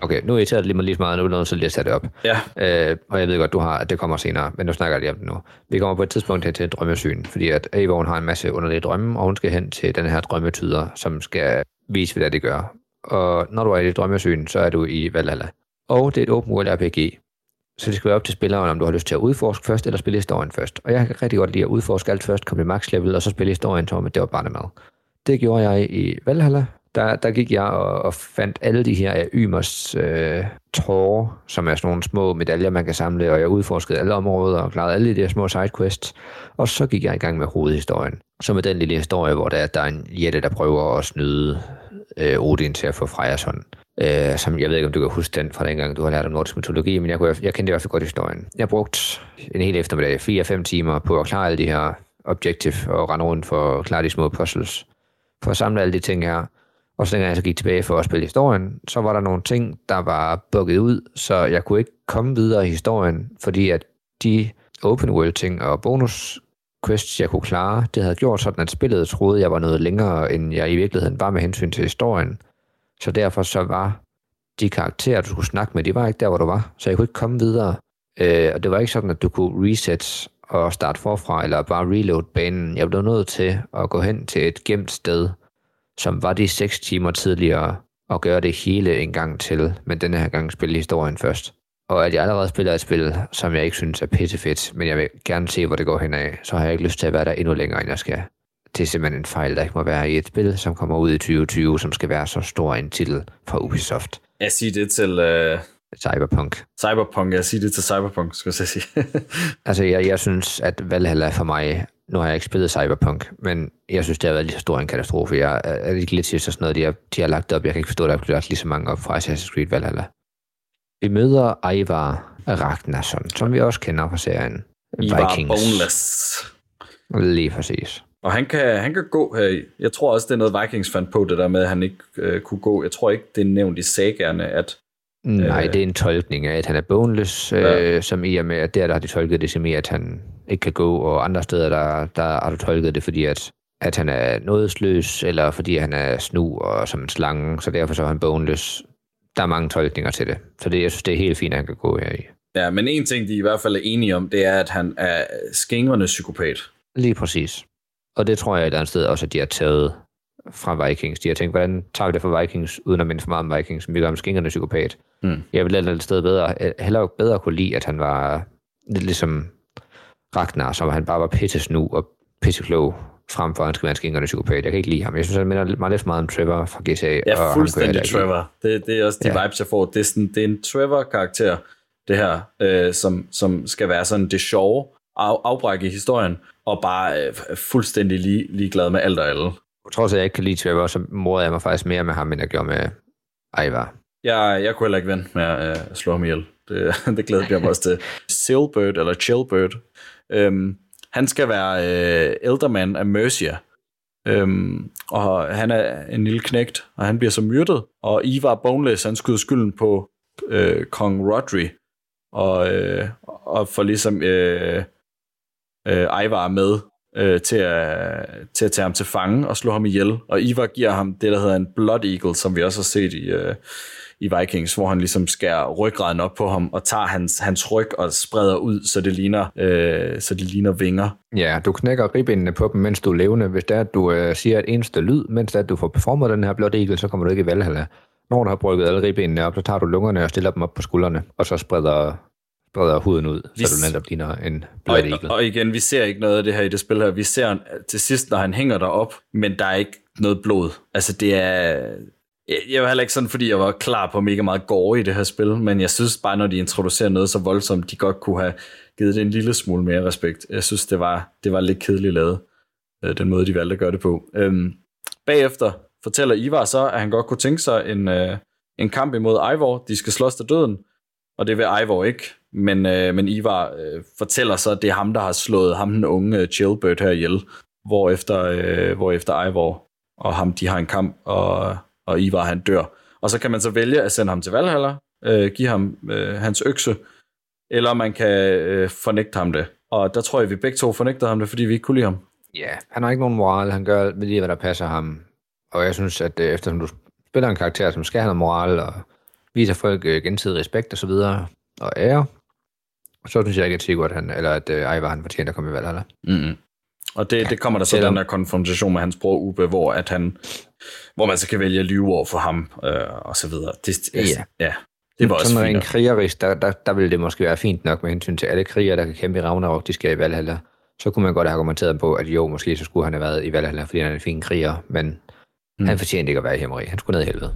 okay, nu er jeg lige mig lige så meget, nu er noget, så lige at sætte det op. Ja, Øh, og jeg ved godt, du har, at det kommer senere, men nu snakker jeg lige om det nu. Vi kommer på et tidspunkt hen til et drømmesyn, fordi at Avon har en masse underlige drømme, og hun skal hen til den her drømmetyder, som skal vise, hvad det de gør. Og når du er i det drømmesyn, så er du i Valhalla. Og det er et open world RPG. Så det skal være op til spilleren, om du har lyst til at udforske først, eller spille historien først. Og jeg kan rigtig godt lide at udforske alt først, komme i max level, og så spille historien, som om at det var bare med. Det gjorde jeg i Valhalla der, der gik jeg og, og fandt alle de her Ymers øh, tårer, som er sådan nogle små medaljer, man kan samle, og jeg udforskede alle områder og klarede alle de der små sidequests. Og så gik jeg i gang med hovedhistorien, som er den lille historie, hvor der, der er en jætte, der prøver at snyde øh, Odin til at få Frejas hånd. Øh, som jeg ved ikke, om du kan huske den fra dengang, du har lært om nordisk mytologi, men jeg, kunne, jeg kendte i hvert fald godt historien. Jeg brugte en hel eftermiddag, 4-5 timer på at klare alle de her objective og rende rundt for at klare de små puzzles, for at samle alle de ting her. Og så dengang jeg så gik tilbage for at spille historien, så var der nogle ting, der var bukket ud, så jeg kunne ikke komme videre i historien, fordi at de open world ting og bonus quests, jeg kunne klare, det havde gjort sådan, at spillet troede, jeg var noget længere, end jeg i virkeligheden var med hensyn til historien. Så derfor så var de karakterer, du skulle snakke med, de var ikke der, hvor du var. Så jeg kunne ikke komme videre. Øh, og det var ikke sådan, at du kunne reset og starte forfra, eller bare reload banen. Jeg blev nødt til at gå hen til et gemt sted, som var de 6 timer tidligere, og gøre det hele en gang til, men denne her gang spille historien først. Og at jeg allerede spiller et spil, som jeg ikke synes er pissefedt, men jeg vil gerne se, hvor det går hen af, så har jeg ikke lyst til at være der endnu længere, end jeg skal. Det er simpelthen en fejl, der ikke må være i et spil, som kommer ud i 2020, som skal være så stor en titel fra Ubisoft. Jeg siger det til... Uh... Cyberpunk. Cyberpunk, jeg siger det til Cyberpunk, skal jeg sige. altså, jeg, jeg synes, at Valhalla for mig nu har jeg ikke spillet Cyberpunk, men jeg synes, det har været lige så stor en katastrofe. Jeg er lidt lidt til sådan noget, de har, de har lagt op. Jeg kan ikke forstå, at der er blevet lagt lige så mange op fra Assassin's Creed Valhalla. Vi møder Ivar Ragnarsson, som vi også kender fra serien Ivar Vikings. Boneless. Lige præcis. Og han kan, han kan gå her. Jeg tror også, det er noget Vikings fandt på, det der med, at han ikke øh, kunne gå. Jeg tror ikke, det er nævnt i sagerne, at... Nej, øh, det er en tolkning af, at han er boneless, øh, ja. som i og med, at der, der har de tolket det som i, at han ikke kan gå, og andre steder, der, der har du tolket det, fordi at, at han er nådesløs, eller fordi han er snu og som en slange, så derfor så er han boneless. Der er mange tolkninger til det, så det, jeg synes, det er helt fint, at han kan gå her i. Ja, men en ting, de i hvert fald er enige om, det er, at han er skængrende psykopat. Lige præcis. Og det tror jeg et andet sted også, at de har taget fra Vikings. De har tænkt, hvordan tager vi det fra Vikings, uden at minde for meget om Vikings, som vi gør om skængerne psykopat. Mm. Jeg ville et sted bedre, heller bedre kunne lide, at han var lidt ligesom Ragnar, som han bare var pissesnu og pisseklog, frem for en skængerne psykopat. Jeg kan ikke lide ham. Jeg synes, han minder meget lidt meget om Trevor fra GTA. Ja, og fuldstændig Trevor. Det, det er også de ja. vibes, jeg får. Det er, sådan, det er en Trevor-karakter, det her, øh, som, som skal være sådan det sjove af, afbræk i historien, og bare øh, fuldstændig lige, ligeglad med alt og alle. Trods at jeg ikke kan lide Trevor, så morede jeg mig faktisk mere med ham, end jeg gjorde med Ivar. Jeg, jeg kunne heller ikke vente med at øh, slå ham ihjel. Det, det glæder jeg mig også til. Silbird, eller Chillbird, øhm, han skal være øh, Elderman af Mercia. Øhm, og han er en lille knægt, og han bliver så myrdet. Og Ivar Boneless, han skyder skylden på øh, kong Rodri. Og, øh, og får ligesom øh, øh, Ivar med øh, til, at, til at tage ham til fange og slå ham ihjel. Og Ivar giver ham det, der hedder en Blood Eagle, som vi også har set i, øh, i Vikings, hvor han ligesom skærer ryggraden op på ham og tager hans, hans ryg og spreder ud, så det ligner, øh, så det ligner vinger. Ja, du knækker ribbenene på dem, mens du er levende. Hvis det er, at du øh, siger et eneste lyd, mens det er, at du får performet den her Blood Eagle, så kommer du ikke i Valhalla. Når du har brygget alle ribbenene op, så tager du lungerne og stiller dem op på skuldrene, og så spreder breder huden ud, vi, så du netop ligner en Blood Eagle. Og igen, vi ser ikke noget af det her i det spil her. Vi ser til sidst, når han hænger derop, men der er ikke noget blod. Altså det er... Jeg var heller ikke sådan, fordi jeg var klar på mega meget gore i det her spil, men jeg synes bare, når de introducerer noget så voldsomt, de godt kunne have givet det en lille smule mere respekt. Jeg synes, det var, det var lidt kedeligt lavet, øh, den måde, de valgte at gøre det på. Øhm, bagefter fortæller Ivar så, at han godt kunne tænke sig en, øh, en kamp imod Ivor. De skal slås til døden, og det vil Ivor ikke. Men, øh, men Ivar øh, fortæller så, at det er ham, der har slået ham den unge øh, Chillbird her ihjel, hvor efter, øh, hvor efter Ivor og ham, de har en kamp, og, og Ivar han dør. Og så kan man så vælge at sende ham til Valhalla, øh, give ham øh, hans økse, eller man kan øh, fornægte ham det. Og der tror jeg, vi begge to fornægter ham det, fordi vi ikke kunne lide ham. Ja, han har ikke nogen moral. Han gør lige, hvad der passer ham. Og jeg synes, at øh, eftersom du spiller en karakter, som skal have noget moral, og viser folk øh, gensidig respekt og så videre, og ære, så synes jeg ikke, at Sigurd, han, eller at uh, Ivar, han fortjener at komme i Valhalla. Mm-hmm. Og det, det kommer der så den der konfrontation med hans bror Ube, hvor, at han, hvor man så kan vælge at lyve over for ham, øh, og så videre. Det, ja. ja. Det var også Sådan fint. en krigerisk, der, der, der ville det måske være fint nok med hensyn til alle krigere, der kan kæmpe i Ragnarok, de skal i Valhalla. Så kunne man godt have argumenteret på, at jo, måske så skulle han have været i Valhalla, fordi han er en fin kriger, men Mm. Han fortjente ikke at være i Hemmeri. Han skulle ned i helvede.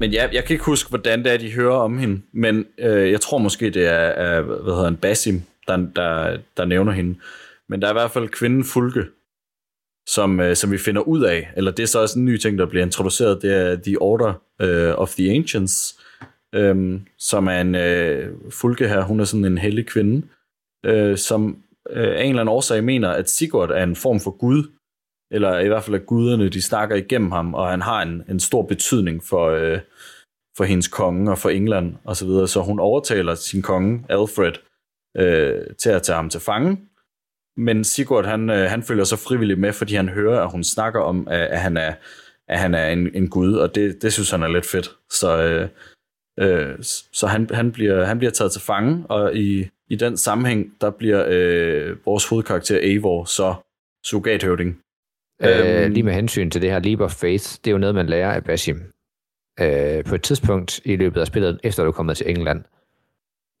Men ja, jeg kan ikke huske, hvordan det er, de hører om hende, men øh, jeg tror måske, det er, er hvad hedder han, Basim, der, der, der nævner hende. Men der er i hvert fald kvinden Fulke, som, øh, som vi finder ud af, eller det er så også en ny ting, der bliver introduceret, det er The Order øh, of the Ancients, øh, som er en øh, Fulke her, hun er sådan en hellig kvinde, øh, som øh, af en eller anden årsag mener, at Sigurd er en form for Gud, eller i hvert fald at guderne, de snakker igennem ham, og han har en, en stor betydning for, øh, for hendes konge og for England og så videre. Så hun overtaler sin konge, Alfred, øh, til at tage ham til fange. Men Sigurd, han, øh, han følger så frivilligt med, fordi han hører, at hun snakker om, at, at han er, at han er en, en gud, og det, det synes han er lidt fedt. Så, øh, øh, så han, han, bliver, han bliver taget til fange, og i, i den sammenhæng, der bliver øh, vores hovedkarakter Eivor så surrogathøvding. Øh, lige med hensyn til det her leap of faith, det er jo noget, man lærer af Bashim. Øh, på et tidspunkt i løbet af spillet, efter du er kommet til England,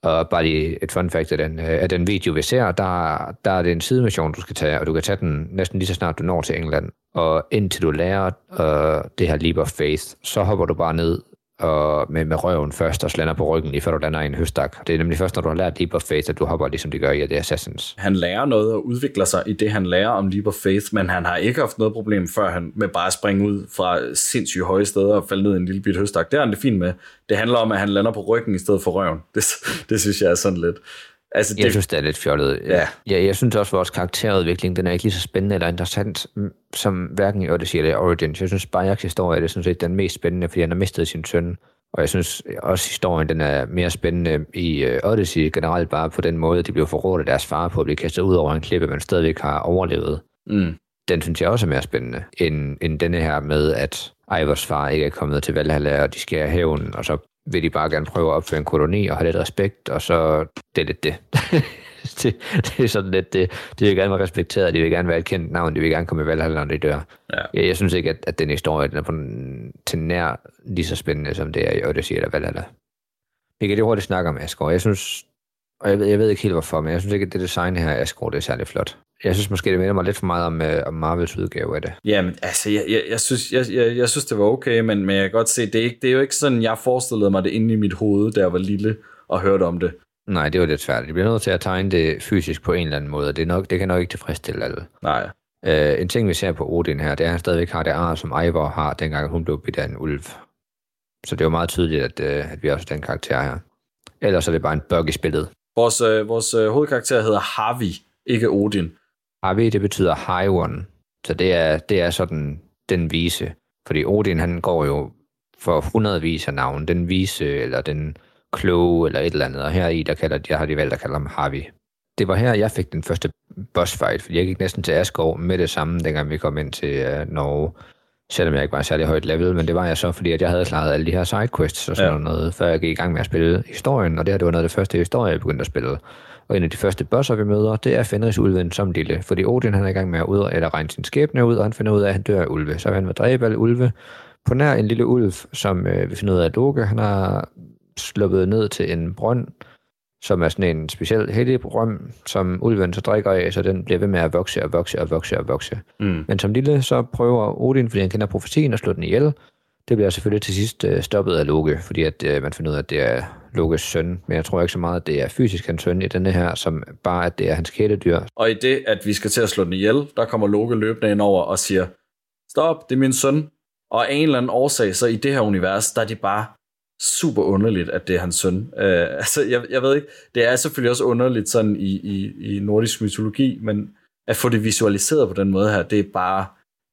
og bare lige et fun fact af den, øh, af den video, vi ser, der, der er det en sidemission, du skal tage, og du kan tage den næsten lige så snart du når til England. Og indtil du lærer uh, det her leap of faith, så hopper du bare ned og med, med røven først og slander på ryggen, lige før du lander i en høstak. Det er nemlig først, når du har lært Leap of Faith, at du hopper ligesom de gør i The Assassins. Han lærer noget og udvikler sig i det, han lærer om Leap of Faith, men han har ikke haft noget problem før han med bare at springe ud fra sindssygt høje steder og falde ned i en lille bit høstak. Det er han det fint med. Det handler om, at han lander på ryggen i stedet for røven. Det, det synes jeg er sådan lidt... Altså, det... Jeg synes, det er lidt fjollet. Ja. ja. Jeg synes også, at vores karakterudvikling, den er ikke lige så spændende eller interessant, som hverken i Odyssey eller Origins. Jeg synes, Bayaks historie er det sådan set den mest spændende, fordi han har mistet sin søn. Og jeg synes også, at historien den er mere spændende i uh, Odyssey generelt, bare på den måde, at de blev forrådt af deres far på at blive kastet ud over en klippe, men stadigvæk har overlevet. Mm. Den synes jeg også er mere spændende, end, end denne her med, at Ivors far ikke er kommet til Valhalla, og de skal hævn, og så vil de bare gerne prøve at opføre en koloni og have lidt respekt, og så det er lidt det. det, det er sådan lidt det. De vil gerne være respekteret, de vil gerne være et kendt navn, de vil gerne komme i Valhalla, når de dør. Ja. Jeg, jeg synes ikke, at, at den historie den er på til nær lige så spændende, som det er i Odyssey eller Valhalla. Vi kan lige hurtigt snakke om Asgård. Jeg synes, og jeg ved, jeg ved ikke helt hvorfor, men jeg synes ikke, at det design her af Asgård, det er særlig flot. Jeg synes måske, det minder mig lidt for meget om, uh, om Marvels udgave af det. Jamen, altså, jeg, jeg, jeg, synes, jeg, jeg, jeg synes, det var okay, men, men jeg kan godt se, det er, ikke, det er jo ikke sådan, jeg forestillede mig det inde i mit hoved, da jeg var lille og hørte om det. Nej, det var lidt svært. De bliver nødt til at tegne det fysisk på en eller anden måde, det, er nok, det kan nok ikke tilfredsstille alle. Nej. Uh, en ting, vi ser på Odin her, det er, at han stadigvæk har det ar, som Eivor har, dengang hun blev bidt af en ulv. Så det er jo meget tydeligt, at, uh, at vi også har den karakter her. Ellers er det bare en bug i spillet. Vores, øh, vores øh, hovedkarakter hedder Harvey, ikke Odin. Harvey, det betyder high one. Så det er, det er sådan den vise. Fordi Odin, han går jo for hundredvis af navn. Den vise, eller den kloge, eller et eller andet. Og her i, der kalder, der har de valgt at kalde ham Harvey. Det var her, jeg fik den første boss fight, fordi jeg gik næsten til Asgård med det samme, dengang vi kom ind til øh, Norge. Selvom jeg ikke var særlig højt level, men det var jeg så, fordi at jeg havde klaret alle de her sidequests og sådan ja. noget, før jeg gik i gang med at spille historien, og det her det var noget af det første historie, jeg begyndte at spille. Og en af de første bosser, vi møder, det er Fenris ulven som lille, fordi Odin han er i gang med at ud, eller regne sin skæbne ud, og han finder ud af, at han dør af ulve. Så han vil dræbe alle ulve på nær en lille ulv, som øh, vi finder ud af, at Loke, han har sluppet ned til en brønd, som er sådan en speciel heldig brønd, som ulven så drikker af, så den bliver ved med at vokse og vokse og vokse og vokse. Mm. Men som lille, så prøver Odin, fordi han kender profetien, at slå den ihjel. Det bliver selvfølgelig til sidst øh, stoppet af Loke, fordi at, øh, man finder ud af, at det er Lokes søn, men jeg tror ikke så meget, at det er fysisk hans søn i denne her, som bare at det er hans kæledyr. Og i det, at vi skal til at slå den ihjel, der kommer Loke løbende ind over og siger, stop, det er min søn. Og af en eller anden årsag, så i det her univers, der er det bare super underligt, at det er hans søn. Øh, altså, jeg, jeg ved ikke, det er selvfølgelig også underligt sådan i, i, i nordisk mytologi, men at få det visualiseret på den måde her, det er bare,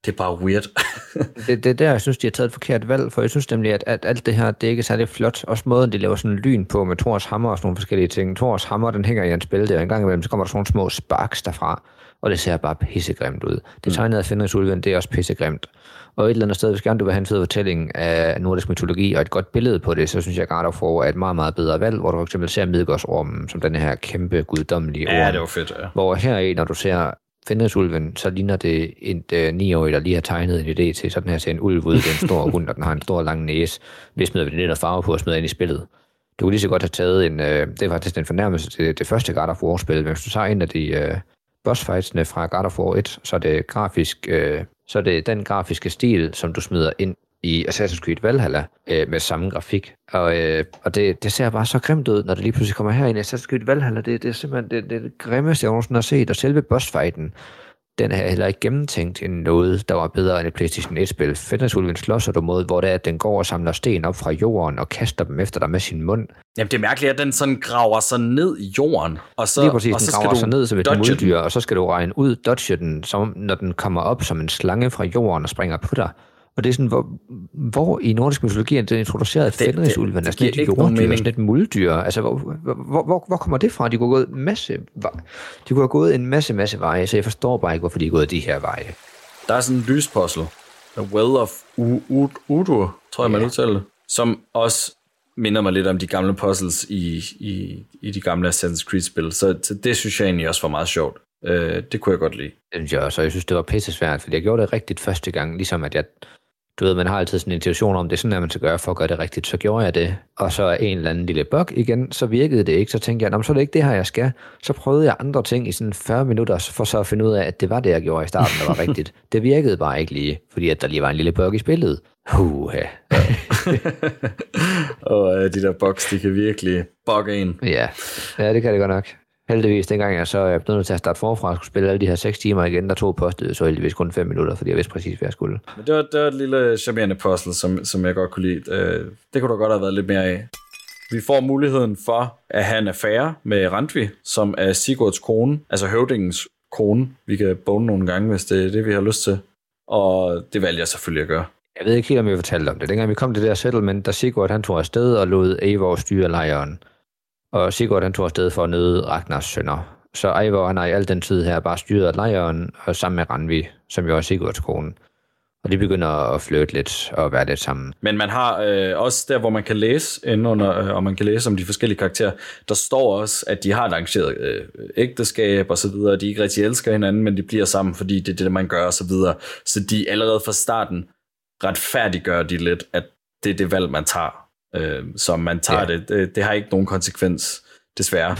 det er bare weird. det, det er der, jeg synes, de har taget et forkert valg, for jeg synes nemlig, at, at alt det her, det er ikke særlig flot. Også måden, de laver sådan en lyn på med Thors hammer og sådan nogle forskellige ting. Thors hammer, den hænger i hans bælte, og en gang imellem, så kommer der sådan nogle små sparks derfra, og det ser bare pissegrimt ud. Det mm. tegnet af Fenris Ulven, det er også pissegrimt. Og et eller andet sted, hvis gerne du vil have en fed fortælling af nordisk mytologi og et godt billede på det, så synes jeg, at War er et meget, meget bedre valg, hvor du for eksempel ser Midgårdsormen som den her kæmpe guddommelige orm. Ja, det var fedt, ja. Hvor her i, når du ser Fenrisulven, så ligner det en øh, 9-årig, der lige har tegnet en idé til sådan her til en ulv ud, det en stor hund, og den har en stor lang næse. Vi smider vi det lidt farve på og smider ind i spillet. Du kunne lige så godt have taget en, øh, det er faktisk en fornærmelse til det første God of War-spil, men hvis du tager en af de øh, bossfightsene fra God of War 1, så er det grafisk, øh, så er det den grafiske stil, som du smider ind i Assassin's Creed Valhalla øh, med samme grafik. Og, øh, og det, det ser bare så grimt ud, når det lige pludselig kommer her ind i Assassin's Creed Valhalla. Det, det er simpelthen det, det, det grimmeste, jeg nogensinde har set. Og selve bossfighten, den er heller ikke gennemtænkt end noget, der var bedre end et PlayStation 1-spil. Fenrisulven slås du mod, hvor det er, at den går og samler sten op fra jorden og kaster dem efter dig med sin mund. Jamen, det er mærkeligt, at den sådan graver sig ned i jorden. Og så, Lige præcis, og den så graver sig ned som et muldyr, og så skal du regne ud, dodge den, som, når den kommer op som en slange fra jorden og springer på dig. Og det er sådan, hvor, hvor i nordisk mytologi er det introduceret, at Det- det- er det sådan et giver ikke nogen jorddyr, mening. sådan et muldyr. Altså, hvor, hvor, hvor, hvor kommer det fra? De kunne have gået masse, de kunne have gået en masse, masse veje, så jeg forstår bare ikke, hvorfor de er gået de her veje. Der er sådan en lyspuzzle. The Well of Udur, tror jeg, man udtaler det. Som også minder mig lidt om de gamle puzzles i, i, i de gamle Assassin's Creed-spil. Så, så det synes jeg egentlig også var meget sjovt. Øh, det kunne jeg godt lide. Det synes jeg også, og jeg synes, det var pisse svært, fordi jeg gjorde det rigtigt første gang, ligesom at jeg, du ved, man har altid sådan en intuition om, det er sådan, at man skal gøre for at gøre det rigtigt, så gjorde jeg det, og så en eller anden lille bug igen, så virkede det ikke, så tænkte jeg, "Nå, men så er det ikke det her, jeg skal. Så prøvede jeg andre ting i sådan 40 minutter, for så at finde ud af, at det var det, jeg gjorde i starten, der var rigtigt. Det virkede bare ikke lige, fordi at der lige var en lille bug i spillet. Huha. Og øh, de der box, de kan virkelig bugge en. Ja. ja, det kan det godt nok. Heldigvis, dengang jeg så er nødt til at starte forfra og skulle spille alle de her 6 timer igen, der tog postet så heldigvis kun 5 minutter, fordi jeg vidste præcis, hvad jeg skulle. Men det var, det var et lille charmerende puzzle, som, som jeg godt kunne lide. Øh, det kunne der godt have været lidt mere af. Vi får muligheden for at have en affære med Randvi, som er Sigurds kone, altså høvdingens kone. Vi kan bone nogle gange, hvis det er det, vi har lyst til. Og det valgte jeg selvfølgelig at gøre. Jeg ved ikke helt, om jeg fortalte om det. Dengang vi kom til det der settlement, der Sigurd han tog afsted og lod Eivor styre lejren. Og Sigurd han tog afsted for at nøde Ragnars sønner. Så Eivor han har i al den tid her bare styret lejren og sammen med Ranvi, som jo er Sigurds kone. Og de begynder at flytte lidt og være lidt sammen. Men man har øh, også der, hvor man kan læse inde under, øh, og man kan læse om de forskellige karakterer, der står også, at de har et arrangeret øh, ægteskab og så videre, de ikke rigtig elsker hinanden, men de bliver sammen, fordi det er det, man gør og så videre. Så de allerede fra starten retfærdiggør de lidt, at det er det valg, man tager. Øh, så man tager Ja. det. det. Det har ikke nogen konsekvens, desværre.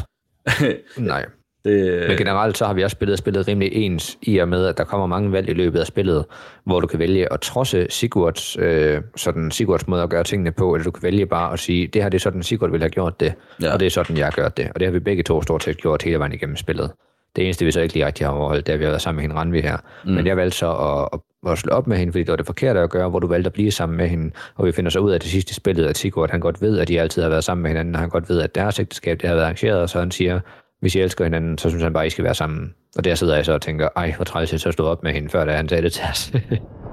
Nej. det, Men generelt så har vi også spillet spillet rimelig ens, i og med, at der kommer mange valg i løbet af spillet, hvor du kan vælge at trodse Sigurds, øh, sådan Sigurds måde at gøre tingene på, eller du kan vælge bare at sige, det her det er sådan, Sigurd ville have gjort det, Ja. og det er sådan, jeg har gjort det. Og det har vi begge to stort set gjort hele vejen igennem spillet. Det eneste, vi så ikke lige rigtig har overholdt, det er, at vi har været sammen med hende Randvi her. Mm. Men jeg valgte så at, at, at slå op med hende, fordi det var det forkerte at gøre, hvor du valgte at blive sammen med hende. Og vi finder så ud af det sidste spillet, at Sigurd han godt ved, at de altid har været sammen med hinanden, og han godt ved, at deres ægteskab det har været arrangeret, og så han siger, hvis I elsker hinanden, så synes han bare, I skal være sammen. Og der sidder jeg så og tænker, ej, hvor træls jeg så stod op med hende, før da han sagde det til os.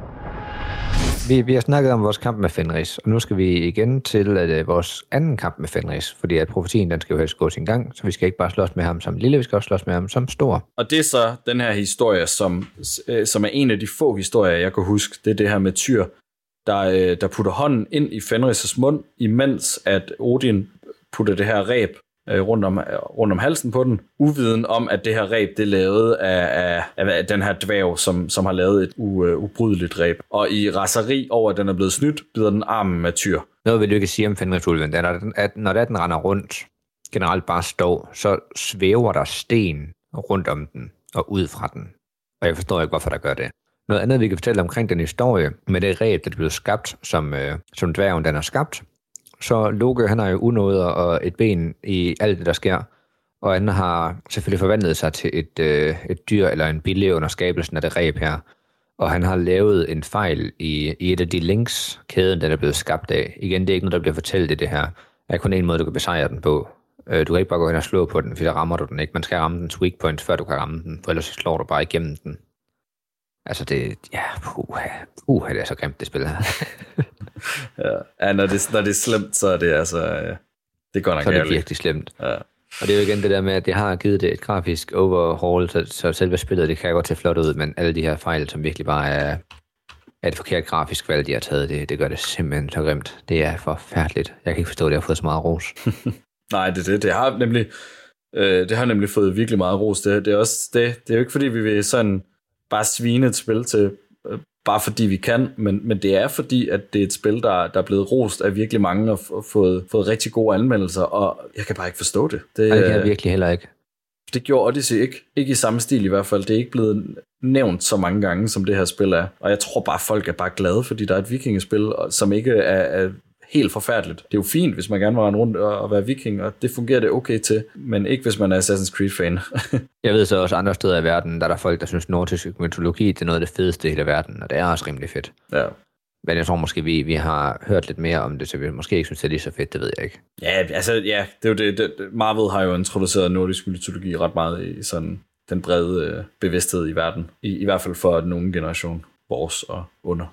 vi, vi har snakket om vores kamp med Fenris, og nu skal vi igen til at, uh, vores anden kamp med Fenris, fordi at profetien den skal jo helst gå sin gang, så vi skal ikke bare slås med ham som lille, vi skal også slås med ham som stor. Og det er så den her historie, som, øh, som er en af de få historier, jeg kan huske. Det er det her med Tyr, der, øh, der putter hånden ind i Fenris' mund, imens at Odin putter det her ræb øh, rundt, om, rundt om halsen på den, uviden om, at det her ræb, det er lavet af, af, af den her dværg, som, som har lavet et u, uh, ubrydeligt ræb. Og i raseri over, at den er blevet snydt, bider den armen af Tyr. Noget vil du ikke sige om Fenrisulven, det er, at, at når den render rundt, generelt bare står, så svæver der sten rundt om den og ud fra den. Og jeg forstår ikke, hvorfor der gør det. Noget andet, vi kan fortælle omkring den historie, med det ræb, der blev skabt, som, øh, som dværgen den har skabt. Så Loke, han har jo unåder og et ben i alt det, der sker. Og han har selvfølgelig forvandlet sig til et, øh, et dyr eller en bille under skabelsen af det ræb her. Og han har lavet en fejl i, i et af de links, kæden den er blevet skabt af. Igen, det er ikke noget, der bliver fortalt i det her. Der er kun en måde, du kan besejre den på. Øh, du kan ikke bare gå hen og slå på den, for der rammer du den ikke. Man skal ramme dens weak points, før du kan ramme den, for ellers slår du bare igennem den. Altså det, ja, puha, uha, det er så grimt, det spil her. Ja, ja når, det, når det er slemt, så er det altså... øh, Det går nok så er det virkelig slemt. Ja. Og det er jo igen det der med, at det har givet det et grafisk overhaul, så, så selve spillet, det kan godt se flot ud, men alle de her fejl, som virkelig bare er, er et forkert grafisk valg, de har taget, det, det gør det simpelthen så grimt. Det er forfærdeligt. Jeg kan ikke forstå, at jeg har fået så meget ros. Nej, det det. Det har nemlig, øh, det har nemlig fået virkelig meget ros. Det, det er også det. Det er jo ikke fordi, vi vil sådan bare svine et spil til, øh, bare fordi vi kan, men, men det er fordi, at det er et spil, der, der er blevet rost af virkelig mange og f- fået, fået rigtig gode anmeldelser, og jeg kan bare ikke forstå det. Det, Nej, det kan øh, jeg virkelig heller ikke. Det gjorde Odyssey ikke. Ikke i samme stil i hvert fald. Det er ikke blevet nævnt så mange gange, som det her spil er. Og jeg tror bare, folk er bare glade, fordi der er et vikingespil, som ikke er, er helt forfærdeligt. Det er jo fint, hvis man gerne vil rende rundt og være viking, og det fungerer det okay til, men ikke hvis man er Assassin's Creed-fan. jeg ved så også andre steder i verden, der er der folk, der synes, nordisk mytologi det er noget af det fedeste i hele verden, og det er også rimelig fedt. Ja. Men jeg tror måske, vi, vi har hørt lidt mere om det, så vi måske ikke synes, det er lige så fedt, det ved jeg ikke. Ja, altså, ja, det er jo det, det. Marvel har jo introduceret nordisk mytologi ret meget i sådan den brede øh, bevidsthed i verden. I, I hvert fald for den generation, vores og under.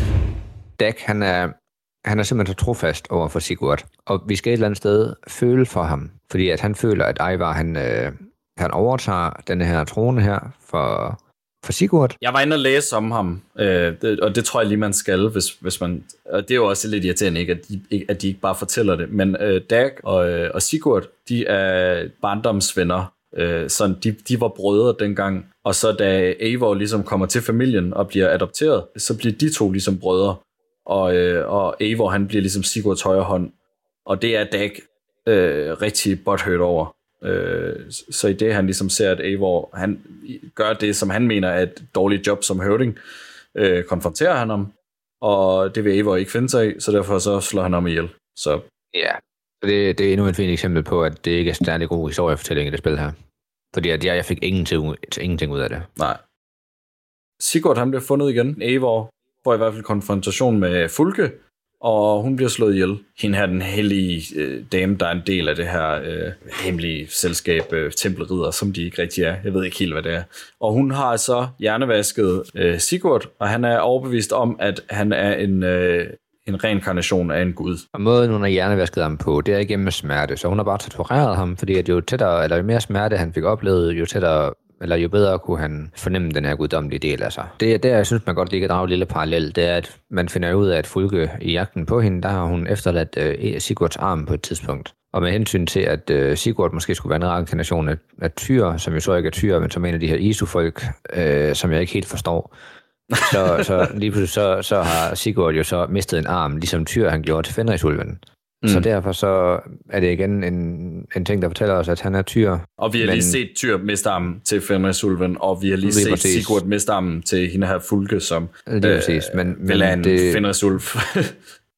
Dak, han er, han er simpelthen så trofast over for Sigurd, og vi skal et eller andet sted føle for ham, fordi at han føler, at Ivar, han, øh, han overtager den her trone her for, for Sigurd. Jeg var inde og læse om ham, øh, det, og det tror jeg lige, man skal, hvis, hvis man... Og det er jo også lidt irriterende, ikke, at, de, at de ikke bare fortæller det. Men øh, Dag og, øh, og Sigurd, de er barndomsvenner. Øh, så de, de var brødre dengang. Og så da Eivor ligesom kommer til familien og bliver adopteret, så bliver de to ligesom brødre. Og, øh, og Eivor, han bliver ligesom Sigurds højre hånd. Og det er Dag øh, rigtig butthurt over. Øh, så i det, han ligesom ser, at Eivor, han gør det, som han mener er et dårligt job som høvding, øh, konfronterer han ham, og det vil Eivor ikke finde sig i, så derfor så slår han ham ihjel. Så. Ja, det, det er endnu et fint eksempel på, at det ikke er særlig god historiefortælling i det spil her. Fordi at jeg, jeg fik ingenting, ingenting ud af det. Nej. Sigurd, han bliver fundet igen. Eivor får i hvert fald konfrontation med Fulke, og hun bliver slået ihjel. Hende her, den hellige øh, dame, der er en del af det her øh, hemmelige selskab, øh, Tempelridder, som de ikke rigtig er. Jeg ved ikke helt, hvad det er. Og hun har så hjernevasket øh, Sigurd, og han er overbevist om, at han er en, øh, en reinkarnation af en gud. Og måden, hun har hjernevasket ham på, det er igennem smerte. Så hun har bare tortureret ham, fordi at jo tættere, eller jo mere smerte han fik oplevet, jo tættere eller jo bedre kunne han fornemme den her guddommelige del af sig. Det er der, jeg synes, man godt lige kan drage en lille parallel, det er, at man finder ud af, at Fulke i jagten på hende, der har hun efterladt uh, Sigurds arm på et tidspunkt. Og med hensyn til, at uh, Sigurd måske skulle være en reinkarnation af, af Tyr, som jo så ikke er Tyr, men som en af de her Isu-folk, uh, som jeg ikke helt forstår, så, så lige pludselig så, så har Sigurd jo så mistet en arm, ligesom Tyr han gjorde til Fenrisulven. Mm. Så derfor så er det igen en, en ting, der fortæller os, at han er tyr. Og vi har men... lige set tyr miste armen til Fenrisulven, og vi har lige, lige set præcis. Sigurd miste armen til hende her Fulke, som lige øh, præcis. Men, vil have en det... Fenrisulv.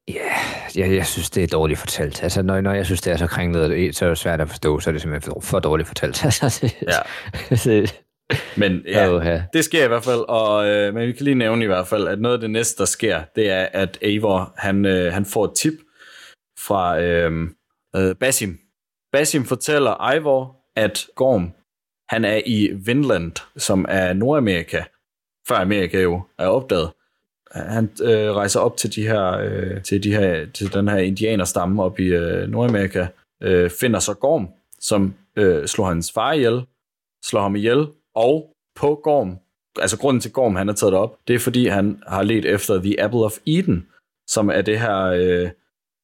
Ja, jeg, jeg synes, det er dårligt fortalt. Altså, når, når jeg synes, det er så kringlet, så er det svært at forstå, så er det simpelthen for, for dårligt fortalt. Altså, ja. Men ja, oh, ja, det sker i hvert fald, og, øh, men vi kan lige nævne i hvert fald, at noget af det næste, der sker, det er, at Eivor, han, øh, han får et tip fra øh, øh, Basim. Basim fortæller Ivor, at Gorm, han er i Vinland, som er Nordamerika, før Amerika jo er opdaget. Han øh, rejser op til de her, øh, til de her, til den her indianerstamme op i øh, Nordamerika, øh, finder så Gorm, som øh, slår hans far ihjel, slår ham ihjel, og på Gorm, altså grunden til Gorm, han er taget op, det er fordi han har let efter The Apple of Eden, som er det her øh,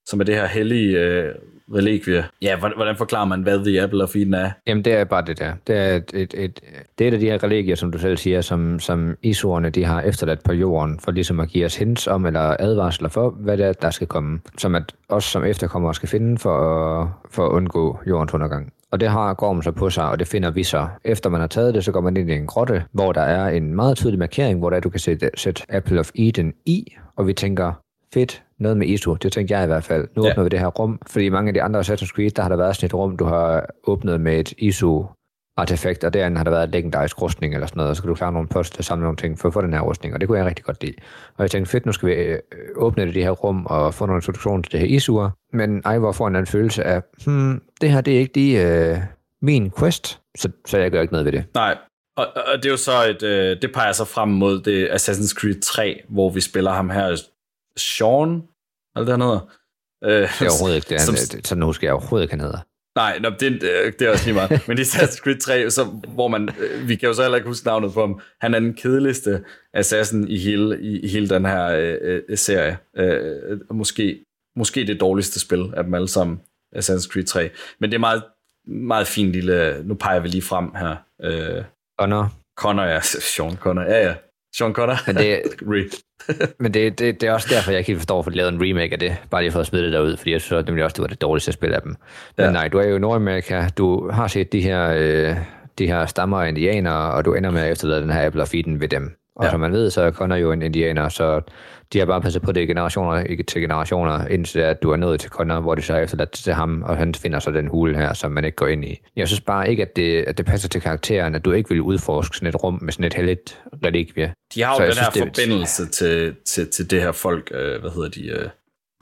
som er det her hellige øh, relikvie. Ja, hvordan forklarer man, hvad The Apple of Eden er? Jamen, det er bare det der. Det er et, et, et, det er et af de her relikvier, som du selv siger, som, som isorerne de har efterladt på jorden, for ligesom at give os hints om, eller advarsler for, hvad det er, der skal komme. Som at os som efterkommere skal finde for at, for at undgå jordens undergang. Og det har Gorm så på sig, og det finder vi så. Efter man har taget det, så går man ind i en grotte, hvor der er en meget tydelig markering, hvor der du kan sætte, sætte Apple of Eden i, og vi tænker, fedt, noget med ISO, det tænkte jeg i hvert fald. Nu ja. åbner vi det her rum, fordi mange af de andre Assassin's Creed, der har der været sådan et rum, du har åbnet med et ISO artefakt, og derinde har der været et legendarisk rustning eller sådan noget, og så kan du klare nogle post og samle nogle ting for at få den her rustning, og det kunne jeg rigtig godt lide. Og jeg tænkte, fedt, nu skal vi øh, åbne det, det her rum og få nogle introduktion til det her ISU'er, men Ivor får en anden følelse af, hmm, det her, det er ikke lige øh, min quest, så, så jeg gør ikke noget ved det. Nej, og, og det er jo så et, øh, det peger sig frem mod det Assassin's Creed 3, hvor vi spiller ham her Sean, eller det han hedder. Øh, det er overhovedet ikke det, han, som, sådan husker jeg overhovedet ikke, han hedder. Nej, no, det, det er også lige meget. Men i Assassin's Creed 3, så, hvor man, øh, vi kan jo så heller ikke huske navnet på ham, han er den kedeligste assassin i hele, i, i hele den her øh, øh, serie. Øh, måske, måske det dårligste spil af dem alle sammen, Assassin's Creed 3. Men det er meget, meget fint lille, nu peger vi lige frem her. Øh, Connor. Connor, ja. Sean Connor, ja, ja. Sean Connor. Men det, men det, det, det er også derfor, jeg ikke helt forstår, for de lavede en remake af det, bare lige for at smide det derud, fordi jeg synes nemlig også, det var det dårligste spil af dem. Men Ja. nej, du er jo i Nordamerika, du har set de her, øh, de her stammer af indianere, og du ender med at efterlade den her apple og feeden ved dem. Og ja. som man ved, så er Connor jo en indianer, så de har bare passet på det generationer, ikke til generationer, indtil at du er nået til Connor, hvor de så er efterladt til ham, og han finder så den hule her, som man ikke går ind i. Jeg synes bare ikke, at det, at det passer til karakteren, at du ikke vil udforske sådan et rum med sådan et heldigt relikvie. De har jo Så den her synes, det forbindelse til, til, til det her folk, øh, hvad hedder de, øh,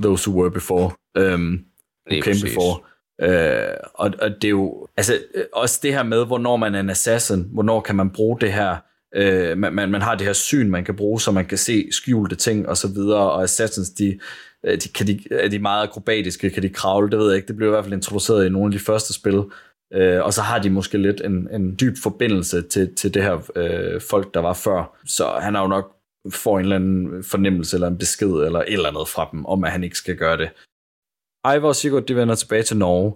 those who were before, øhm, who came before. Øh, og, og det er jo, altså øh, også det her med, hvornår man er en assassin, hvornår kan man bruge det her, øh, man, man, man har det her syn, man kan bruge, så man kan se skjulte ting og så videre, og assassins, de, øh, de, kan de, er de meget akrobatiske, kan de kravle, det ved jeg ikke, det blev i hvert fald introduceret i nogle af de første spil, Øh, og så har de måske lidt en, en dyb forbindelse til, til det her øh, folk, der var før. Så han har jo nok får en eller anden fornemmelse eller en besked eller et eller andet fra dem, om at han ikke skal gøre det. Ivor og Sigurd, de vender tilbage til Norge.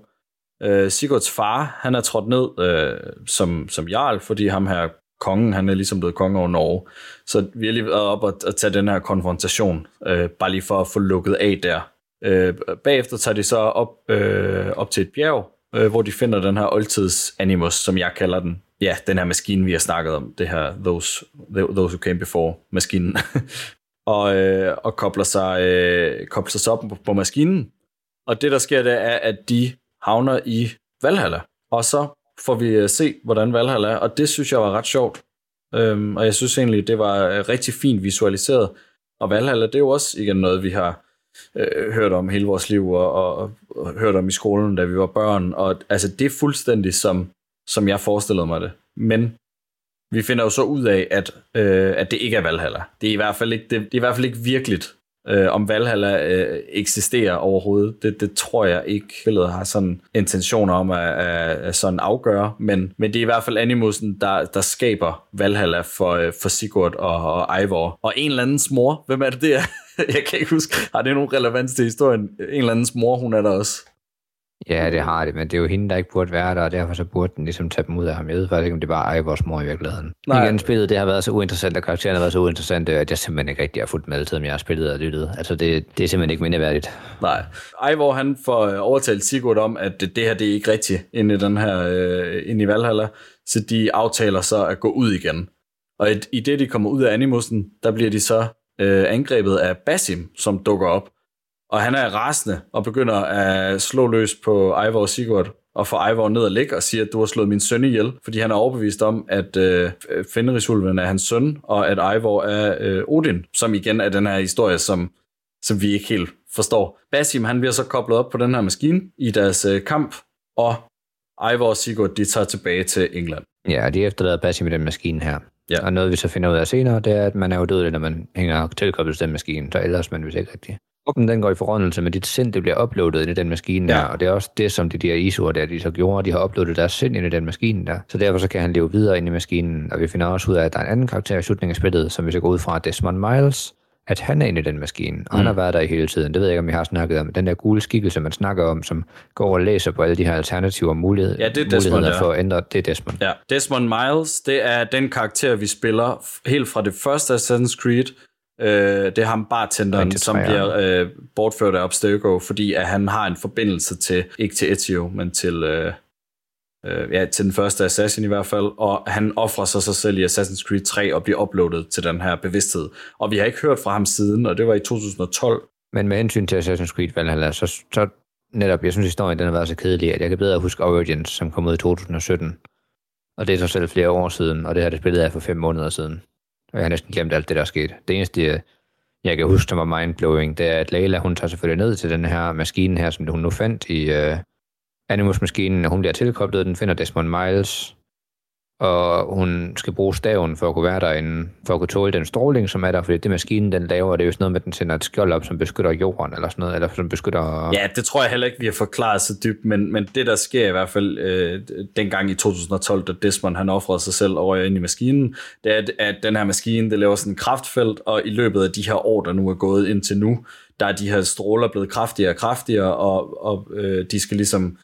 Øh, Sigurds far, han er trådt ned øh, som, som jarl, fordi ham her kongen, han er ligesom blevet konge over Norge. Så vi har lige været op og, og tage den her konfrontation, øh, bare lige for at få lukket af der. Øh, bagefter tager de så op, øh, op til et bjerg, øh, hvor de finder den her oldtids animus, som jeg kalder den. Ja, den her maskine, vi har snakket om, det her Those, those Who Came Before maskinen. og, øh, og kobler sig, øh, kobler sig op på, på maskinen. Og det, der sker, det er, at de havner i Valhalla. Og så får vi øh, se, hvordan Valhall er, og det synes jeg var ret sjovt. Øhm, og jeg synes egentlig, det var øh, rigtig fint visualiseret. Og Valhall det er jo også igen noget, vi har øh, hørt om hele vores liv, og, og, og hørt om i skolen, da vi var børn. Og altså, det er fuldstændig som, som jeg forestillede mig det. Men vi finder jo så ud af, at, øh, at det ikke er Valhalla. Det er i hvert fald ikke, det, det er i hvert fald ikke virkeligt. Øh, om Valhalla øh, eksisterer overhovedet, det, det tror jeg ikke, billedet har sådan intentioner om at, at, at sådan afgøre, men, men det er i hvert fald Animusen, der, der skaber Valhalla for, øh, for Sigurd og, og Eivor. Og en eller andens mor, hvem er det der? jeg kan ikke huske, har det nogen relevans til historien? En eller andens mor, hun er der også. Ja, det har det, men det er jo hende, der ikke burde være der, og derfor så burde den ligesom tage dem ud af ham. Jeg ved faktisk ikke, om det bare er vores mor i virkeligheden. Nej. Igen, spillet det har været så uinteressant, og karakteren har været så uinteressant, at jeg simpelthen ikke rigtig har fulgt med, selvom jeg har spillet og lyttet. Altså, det, det er simpelthen ikke mindeværdigt. Nej. Eivor, han får øh, overtalt Sigurd om, at det, det her, det er ikke rigtigt inde i den her, øh, inde i Valhalla, så de aftaler så at gå ud igen. Og i, i det, de kommer ud af Animusen, der bliver de så øh, angrebet af Basim, som dukker op. Og han er rasende og begynder at slå løs på Eivor og Sigurd, og får Eivor ned og ligge og siger, at du har slået min søn ihjel, fordi han er overbevist om, at øh, Fenrisulven er hans søn, og at Eivor er øh, Odin, som igen er den her historie, som, som vi ikke helt forstår. Basim, han bliver så koblet op på den her maskine i deres øh, kamp, og Eivor og Sigurd, de tager tilbage til England. Ja, de efterlader Basim i den maskine her. Ja. Og noget, vi så finder ud af senere, det er, at man er jo død, når man hænger tilkoblet til den maskine, så ellers man vist ikke rigtigt. Gruppen den går i forrådnelse, men dit sind det bliver uploadet ind i den maskine Ja. der, og det er også det, som de der isur der, de så gjorde, de har uploadet deres sind ind i den maskine der. Så derfor så kan han leve videre ind i maskinen, og vi finder også ud af, at der er en anden karakter i slutningen af spillet, som vi så går ud fra, Desmond Miles, at han er inde i den maskine, og mm. han har været der i hele tiden. Det ved jeg ikke, om jeg har snakket om. Den der gule skikkelse, man snakker om, som går og læser på alle de her alternativer og mulighed, Ja, det er Desmond, muligheder ja. for at ændre. Det er Desmond. Ja, Desmond Miles, det er den karakter, vi spiller helt fra det første Assassin's Creed. Øh, det er ham bartenderen, Rigtig som bliver øh, bortført af Abstergo, fordi at han har en forbindelse til, ikke til Ezio, men til, øh, øh, ja, til den første Assassin i hvert fald, og han offrer sig sig selv i Assassin's Creed 3 og bliver uploadet til den her bevidsthed. Og vi har ikke hørt fra ham siden, og det var i 2012. Men med hensyn til Assassin's Creed Valhalla, så, så netop, jeg synes, historien den har været så kedelig, at jeg kan bedre huske Origins, som kom ud i 2017. Og det er så selv flere år siden, og det her det spillet er for fem måneder siden. Og jeg har næsten glemt alt det, der er sket. Det eneste, jeg, jeg kan huske, som var mindblowing, det er, at Leila, hun tager selvfølgelig ned til den her maskine her, som hun nu fandt i øh, Animus-maskinen, og hun bliver tilkoblet, den finder Desmond Miles, og hun skal bruge staven for at kunne være derinde, for at kunne tåle den stråling, som er der, fordi det maskinen, den laver, det er jo sådan noget med, at den sender et skjold op, som beskytter jorden, eller sådan noget, eller som beskytter... Ja, det tror jeg heller ikke, vi har forklaret så dybt, men, men det, der sker i hvert fald øh, dengang i 2012, da Desmond han offrede sig selv over ind i maskinen, det er, at, at den her maskine, det laver sådan en kraftfelt, og i løbet af de her år, der nu er gået indtil nu, der er de her stråler blevet kraftigere og kraftigere, og, og øh, de skal ligesom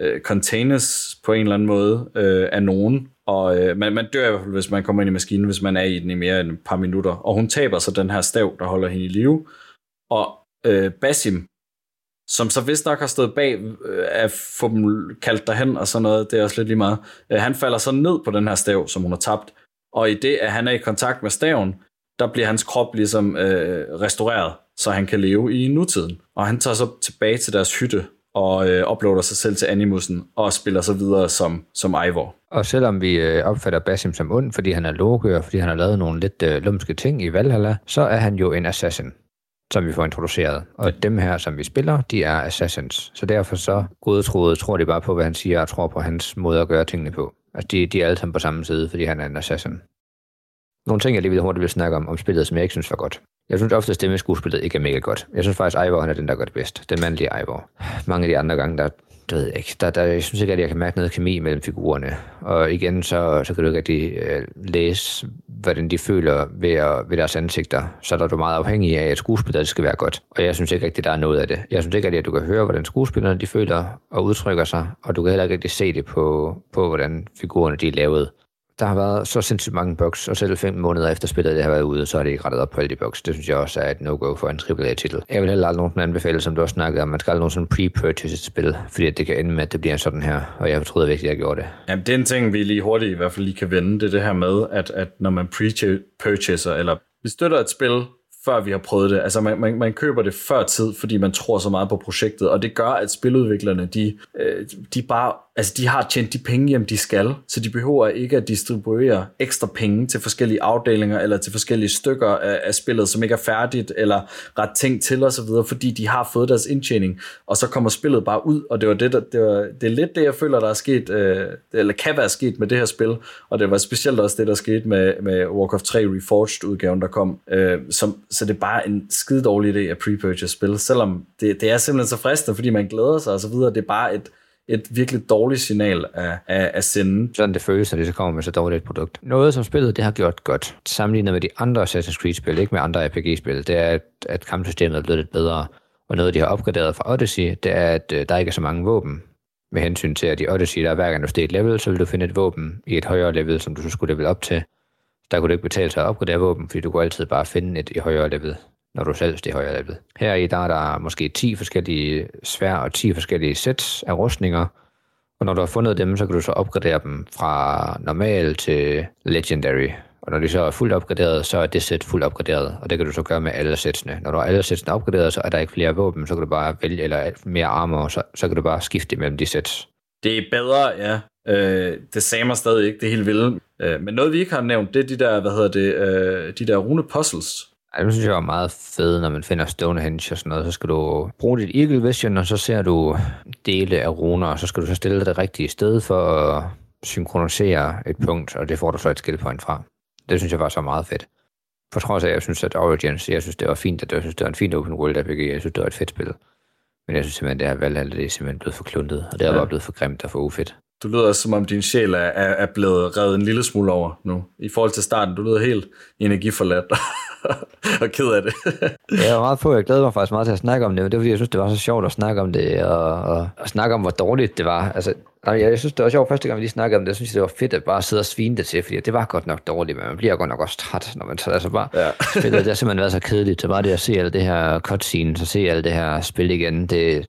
øh, containers på en eller anden måde øh, af nogen, og øh, man, man dør i hvert fald, hvis man kommer ind i maskinen, hvis man er i den i mere end et par minutter. Og hun taber så den her stav, der holder hende i live. Og øh, Basim, som så vist nok har stået bag øh, at få dem kaldt derhen og sådan noget, det er også lidt lige meget. Øh, han falder så ned på den her stav, som hun har tabt. Og i det, at han er i kontakt med staven, der bliver hans krop ligesom øh, restaureret, så han kan leve i nutiden. Og han tager så tilbage til deres hytte og øh, uploader sig selv til Animusen og spiller så videre som, som Ivor. Og selvom vi øh, opfatter Basim som ond, fordi han er logør, fordi han har lavet nogle lidt øh, lumske ting i Valhalla, så er han jo en assassin som vi får introduceret. Og dem her, som vi spiller, de er assassins. Så derfor så godtroede tror de bare på, hvad han siger, og tror på hans måde at gøre tingene på. Altså, de, de er alle sammen på samme side, fordi han er en assassin. Nogle ting, jeg lige vil hurtigt vil snakke om, om spillet, som jeg ikke synes var godt. Jeg synes ofte, at stemmeskuespillet ikke er mega godt. Jeg synes faktisk, Ivor han er den, der gør det bedst. Den mandlige Ivor. Mange af de andre gange, der det ved jeg ikke. Der, der, jeg synes ikke, at jeg kan mærke noget kemi mellem figurerne. Og igen, så, så kan du ikke rigtig øh, læse, hvordan de føler ved, at, ved deres ansigter. Så er du meget afhængig af, at skuespillet skal være godt. Og jeg synes ikke rigtig, der er noget af det. Jeg synes ikke rigtig, at du kan høre, hvordan skuespillerne de føler og udtrykker sig. Og du kan heller ikke rigtig se det på, på hvordan figurerne de er lavet der har været så sindssygt mange bugs, og selv fem måneder efter spillet det har været ude, så har det ikke rettet op på alle de bugs. Det synes jeg også er et no-go for en AAA-titel. Jeg vil heller aldrig nogen anbefale, som du også snakkede om, man skal aldrig nogen sådan pre-purchase et spil, fordi det kan ende med, at det bliver sådan her, og jeg fortryder virkelig, at jeg gjorde det. Jamen, det er en ting, vi lige hurtigt i hvert fald lige kan vende, det er det her med, at, at når man pre-purchaser, eller vi støtter et spil, før vi har prøvet det. Altså man, man, man køber det før tid, fordi man tror så meget på projektet, og det gør, at spiludviklerne, de, øh, de bare Altså, de har tjent de penge hjem, de skal, så de behøver ikke at distribuere ekstra penge til forskellige afdelinger eller til forskellige stykker af, af spillet, som ikke er færdigt eller ret tænkt til osv., fordi de har fået deres indtjening, og så kommer spillet bare ud, og det var det, der, det, var, det er lidt det, jeg føler, der er sket, øh, eller kan være sket med det her spil, og det var specielt også det, der skete med, med Warcraft 3 Reforged-udgaven, der kom, øh, som, så det er bare en skide dårlig idé at pre-purchase spil, selvom det, det er simpelthen så fristende, fordi man glæder sig osv., så det er bare et et virkelig dårligt signal at, at, at sende. Sådan det føles, når det så kommer med så dårligt et produkt. Noget, som spillet det har gjort godt, sammenlignet med de andre Assassin's Creed-spil, ikke med andre RPG-spil, det er, at, at kampsystemet er blevet lidt bedre. Og noget, de har opgraderet fra Odyssey, det er, at øh, der ikke er så mange våben. Med hensyn til, at i Odyssey, der hver gang du steg et level, så vil du finde et våben i et højere level, som du så skulle level op til. Der kunne du ikke betale sig at opgradere våben, fordi du kunne altid bare finde et i højere level når du selv stiger højere level. Her i der er der måske 10 forskellige svær og 10 forskellige sæt af rustninger, og når du har fundet dem, så kan du så opgradere dem fra normal til legendary. Og når de så er fuldt opgraderet, så er det sæt fuldt opgraderet, og det kan du så gøre med alle sætsene. Når du har alle sætsene opgraderet, så er der ikke flere våben, så kan du bare vælge, eller mere armor, så, så kan du bare skifte mellem de sæt. Det er bedre, ja. Øh, det samme stadig ikke, det er helt vildt. Øh, men noget vi ikke har nævnt, det er de der, hvad hedder det, øh, de der rune puzzles, ej, det synes jeg var meget fedt, når man finder Stonehenge og sådan noget. Så skal du bruge dit Eagle Vision, og så ser du dele af runer, og så skal du så stille det rigtige sted for at synkronisere et punkt, og det får du så et skill point fra. Det synes jeg var så meget fedt. For trods af, at jeg synes, at Origins, jeg synes, det var fint, at jeg synes, det var en fin open world RPG, jeg synes, det var et fedt spil. Men jeg synes simpelthen, det her valg, det er simpelthen blevet for kluntet, og det er ja. bare blevet for grimt og for ufedt. Du lyder som om din sjæl er, er blevet revet en lille smule over nu. I forhold til starten, du lyder helt energiforladt og ked af det. jeg var meget på, jeg glæder mig faktisk meget til at snakke om det, men det er fordi, jeg synes, det var så sjovt at snakke om det, og, og, og snakke om, hvor dårligt det var. Altså, jeg synes, det var sjovt første gang, vi lige snakkede om det, jeg synes, det var fedt at bare sidde og svine det til, fordi det var godt nok dårligt, men man bliver godt nok også træt, når man altså bare ja. spiller. Det har simpelthen været så kedeligt, så bare det at se alt det her cutscene, så se alt det her spil igen, det,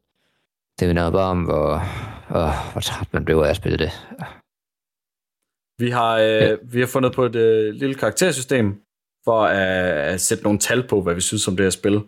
det minder bare om, hvor, Åh, hvor træt man blev af at spille det. Vi har, øh, ja. vi har fundet på et øh, lille karaktersystem, for at, at sætte nogle tal på, hvad vi synes om det her spil.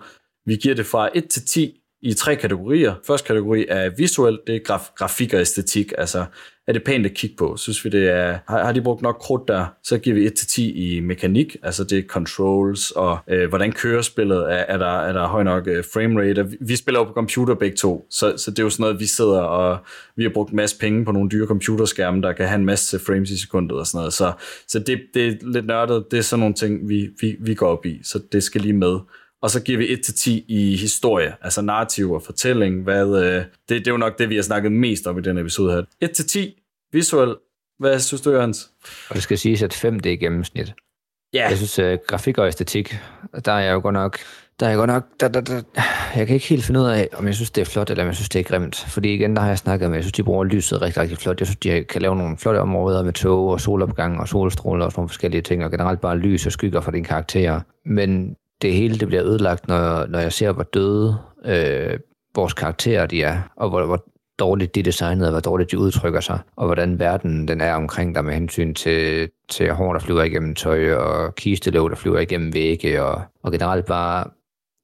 Vi giver det fra 1 til 10 i tre kategorier. Første kategori er visuelt, det er graf, grafik og æstetik. Altså, er det pænt at kigge på? Synes vi, det er, har, har de brugt nok krudt der? Så giver vi 1-10 i mekanik, altså det er controls, og øh, hvordan kører spillet, er, er, der, er der høj nok øh, framerate? Vi spiller jo på computer begge to, så, så det er jo sådan noget, vi sidder og vi har brugt en masse penge på nogle dyre computerskærme, der kan have en masse frames i sekundet og sådan noget. Så, så det, det er lidt nørdet, det er sådan nogle ting, vi, vi, vi går op i, så det skal lige med og så giver vi 1-10 i historie, altså narrativ og fortælling. Hvad, øh, det, det er jo nok det, vi har snakket mest om i den episode her. 1-10, visuel. Hvad synes du, Jørgens? Og det skal siges, at 5 det er gennemsnit. Ja. Jeg synes, uh, grafik og æstetik, der er jeg jo godt nok, der er jeg godt nok, der, der, der, jeg kan ikke helt finde ud af, om jeg synes, det er flot, eller om jeg synes, det er grimt. Fordi igen, der har jeg snakket at jeg synes, de bruger lyset rigtig, rigtig flot. Jeg synes, de kan lave nogle flotte områder med tog og solopgang og solstråler og sådan nogle forskellige ting, og generelt bare lys og skygger for dine karakterer. Men det hele det bliver ødelagt, når, når jeg ser, hvor døde øh, vores karakterer de er, og hvor, hvor dårligt de er designet, og hvor dårligt de udtrykker sig, og hvordan verden den er omkring dig med hensyn til, til hår, der flyver igennem tøj, og kistelåg, der flyver igennem vægge, og, og generelt bare,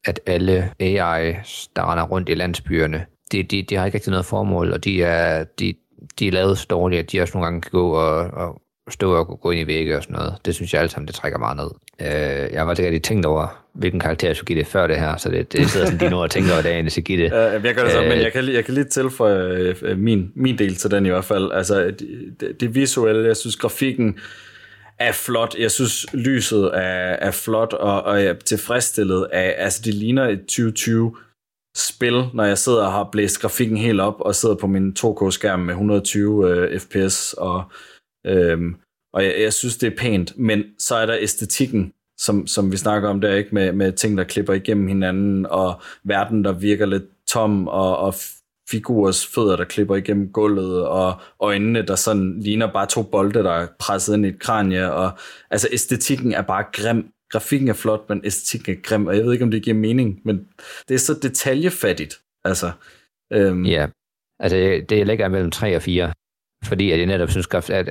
at alle AI, der render rundt i landsbyerne, de, de, de har ikke rigtig noget formål, og de er, de, de er lavet så dårligt, at de også nogle gange kan gå og, og stå og gå ind i vægge og sådan noget. Det synes jeg alt sammen, det trækker meget ned. Øh, jeg var ikke rigtig tænkt over, hvilken karakter jeg skulle give det før det her, så det, det sidder sådan lige nu og tænker over dagen, jeg give det. Uh, jeg gør det så, men jeg kan, jeg kan lige tilføje uh, min, min del til den i hvert fald. Altså, det, det, visuelle, jeg synes grafikken er flot. Jeg synes lyset er, er flot, og, og jeg er tilfredsstillet af, altså det ligner et 2020 spil, når jeg sidder og har blæst grafikken helt op, og sidder på min 2K-skærm med 120 uh, fps, og Øhm, og jeg, jeg synes, det er pænt, men så er der æstetikken, som, som vi snakker om der, ikke med, med ting, der klipper igennem hinanden, og verden, der virker lidt tom, og, og figurers fødder, der klipper igennem gulvet, og øjnene, der sådan ligner bare to bolde, der er presset ind i et kranje, og altså æstetikken er bare grim. Grafikken er flot, men æstetikken er grim, og jeg ved ikke, om det giver mening, men det er så detaljefattigt, altså. Øhm. Ja, altså det ligger mellem 3 og 4 fordi at jeg netop synes, at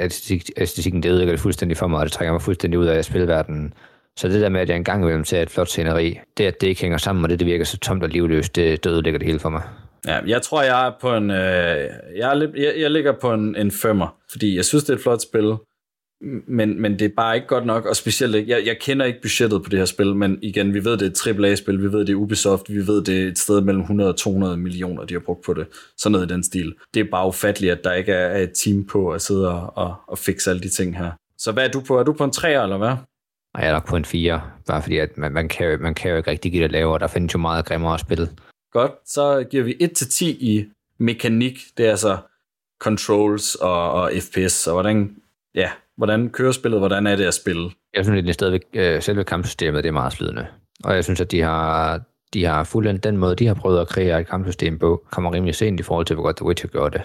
æstetikken det ødelægger det fuldstændig for mig, og det trækker mig fuldstændig ud af spilverdenen. Så det der med, at jeg engang imellem ser et flot sceneri, det at det ikke hænger sammen, og det, det virker så tomt og livløst, det, det ødelægger det hele for mig. Ja, jeg tror, jeg er på en, øh, jeg, er lidt, jeg, jeg ligger på en, en femmer, fordi jeg synes, det er et flot spil, men, men det er bare ikke godt nok, og specielt ikke, jeg, jeg kender ikke budgettet på det her spil, men igen, vi ved, det er et AAA-spil, vi ved, det er Ubisoft, vi ved, det er et sted mellem 100 og 200 millioner, de har brugt på det, sådan noget i den stil. Det er bare ufatteligt, at der ikke er et team på at sidde og, og, og fikse alle de ting her. Så hvad er du på? Er du på en 3 eller hvad? Jeg er nok på en 4, bare fordi at man, man, kan, man kan jo ikke rigtig give det lavere, der findes jo meget grimmere spil. Godt, så giver vi 1-10 i mekanik, det er altså controls og, og FPS, og hvordan, ja, hvordan kører spillet, hvordan er det at spille? Jeg synes, at det stadigvæk, øh, selve kampsystemet det er meget flydende. Og jeg synes, at de har, de har fuldt den måde, de har prøvet at kreere et kampsystem på, kommer rimelig sent i forhold til, hvor godt The Witcher gør det.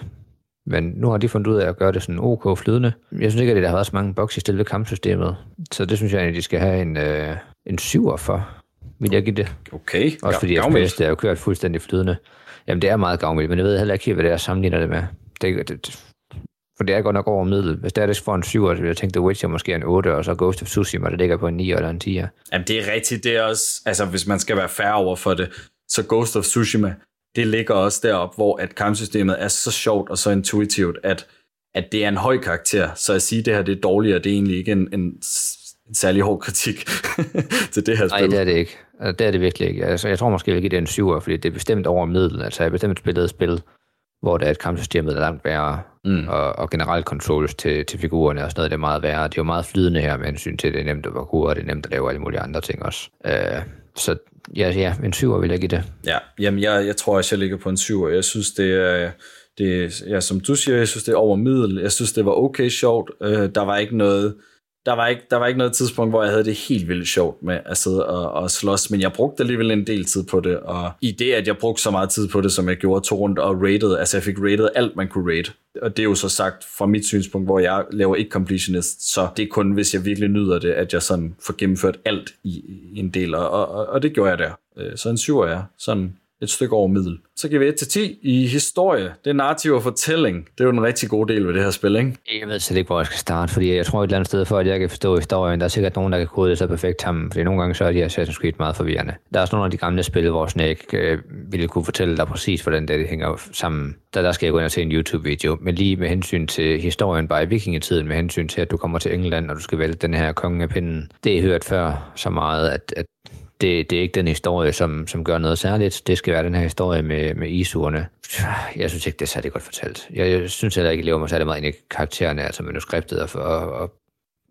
Men nu har de fundet ud af at gøre det sådan ok flydende. Jeg synes ikke, at der har været så mange bugs i selve kampsystemet. Så det synes jeg at de skal have en, øh, en syver for, vil jeg give det. Okay. Også fordi ja, FPS det er jo kørt fuldstændig flydende. Jamen, det er meget gavmildt, men jeg ved heller ikke helt, hvad det er, sammenligner det med. Det, det, for det er godt nok over middel. Hvis det er det for en 7, så vil jeg tænke, The Witcher måske en 8, og så Ghost of Tsushima, der ligger på en 9 eller en 10. Jamen det er rigtigt, det er også, altså hvis man skal være færre over for det, så Ghost of Tsushima, det ligger også derop, hvor at kampsystemet er så sjovt og så intuitivt, at, at det er en høj karakter. Så at sige, at det her det er dårligere, det er egentlig ikke en, en, en særlig hård kritik til det her spil. Nej, det er det ikke. Altså, det er det virkelig ikke. Altså, jeg tror måske, jeg vil give det en 7, fordi det er bestemt over middel. Altså, jeg har bestemt spillet et spil, hvor det er et kampsystem, der er langt værre, mm. og, og generelt controls til, til figurerne og sådan noget, det er meget værre. Det er jo meget flydende her med hensyn til, at det er nemt at være og det er nemt at lave alle mulige andre ting også. Uh, så ja, ja, en syver vil jeg give det. Ja, jamen jeg, jeg tror også, jeg ligger på en syver. Jeg synes, det er, det, ja, som du siger, jeg synes, det er over middel. Jeg synes, det var okay sjovt. Uh, der var ikke noget der var, ikke, der var ikke noget tidspunkt, hvor jeg havde det helt vildt sjovt med at sidde og, og slås, men jeg brugte alligevel en del tid på det, og i det, at jeg brugte så meget tid på det, som jeg gjorde, tog rundt og rated, altså jeg fik rated alt, man kunne rate, og det er jo så sagt fra mit synspunkt, hvor jeg laver ikke completionist, så det er kun, hvis jeg virkelig nyder det, at jeg sådan får gennemført alt i, i en del, og, og, og det gjorde jeg der. Øh, så en syver er sådan et stykke over middel. Så giver vi 1 til 10 i historie. Det er narrativ og fortælling. Det er jo en rigtig god del ved det her spil, ikke? Jeg ved slet ikke, hvor jeg skal starte, fordi jeg tror et eller andet sted, for at jeg kan forstå historien, der er sikkert nogen, der kan kode det så perfekt sammen, fordi nogle gange så er de Assassin's Creed meget forvirrende. Der er også nogle af de gamle spil, hvor Snake øh, ville kunne fortælle dig præcis, hvordan det hænger sammen. Der, der skal jeg gå ind og se en YouTube-video, men lige med hensyn til historien bare i vikingetiden, med hensyn til, at du kommer til England, og du skal vælge den her konge af pinden. Det er hørt før så meget, at, at det, det er ikke den historie, som, som gør noget særligt. Det skal være den her historie med, med isurene. Jeg synes ikke, det er særlig godt fortalt. Jeg, jeg synes heller ikke, at lever mig særlig meget ind i karaktererne, altså manuskriptet og, og, og,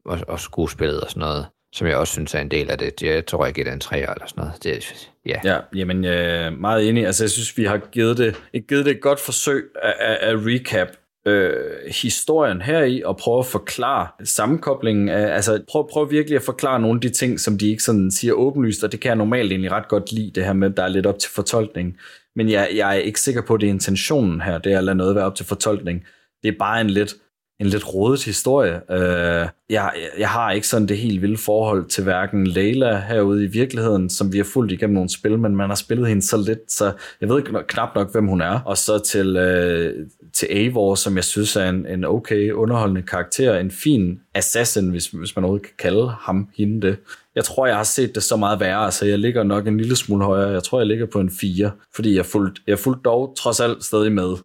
og, og skuespillet og sådan noget som jeg også synes er en del af det. Jeg tror ikke, det er en træer eller sådan noget. Det, ja. ja, jamen øh, meget enig. Altså, jeg synes, vi har givet det, givet det et godt forsøg af, af recap øh, historien her i og prøve at forklare sammenkoblingen af, altså prøv, prøv virkelig at forklare nogle af de ting, som de ikke sådan siger åbenlyst, og det kan jeg normalt egentlig ret godt lide, det her med, at der er lidt op til fortolkning. Men jeg, jeg er ikke sikker på, at det er intentionen her, det er at lade noget være op til fortolkning. Det er bare en lidt, en lidt rodet historie. Øh, jeg, jeg har ikke sådan det helt vilde forhold til hverken Leila herude i virkeligheden, som vi har fulgt igennem nogle spil, men man har spillet hende så lidt, så jeg ved ikke knap nok, hvem hun er. Og så til, øh, til Eivor, som jeg synes er en, en okay underholdende karakter, en fin assassin, hvis, hvis man overhovedet kan kalde ham hende det. Jeg tror, jeg har set det så meget værre, så jeg ligger nok en lille smule højere. Jeg tror, jeg ligger på en 4, fordi jeg fulgte, jeg fulgte dog trods alt stadig med.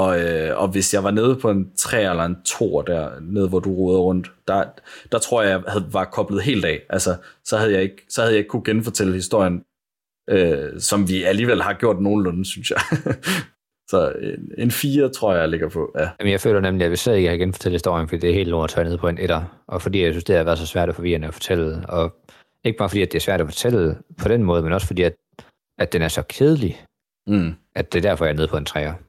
Og, øh, og hvis jeg var nede på en 3 eller en 2 der, nede hvor du roder rundt, der, der tror jeg, jeg havde, var koblet helt af. Altså, så havde jeg ikke, så havde jeg ikke kunne genfortælle historien, øh, som vi alligevel har gjort nogenlunde, synes jeg. så en, en 4 tror jeg, jeg ligger på. Ja. Jamen, jeg føler nemlig, at vi slet ikke har genfortalt historien, fordi det er helt lort at tørre ned på en etter. Og fordi jeg synes, det har været så svært at forvirrende at fortælle. Og ikke bare fordi, at det er svært at fortælle på den måde, men også fordi, at, at den er så kedelig, Mm. at det er derfor, jeg er nede på en 3'er.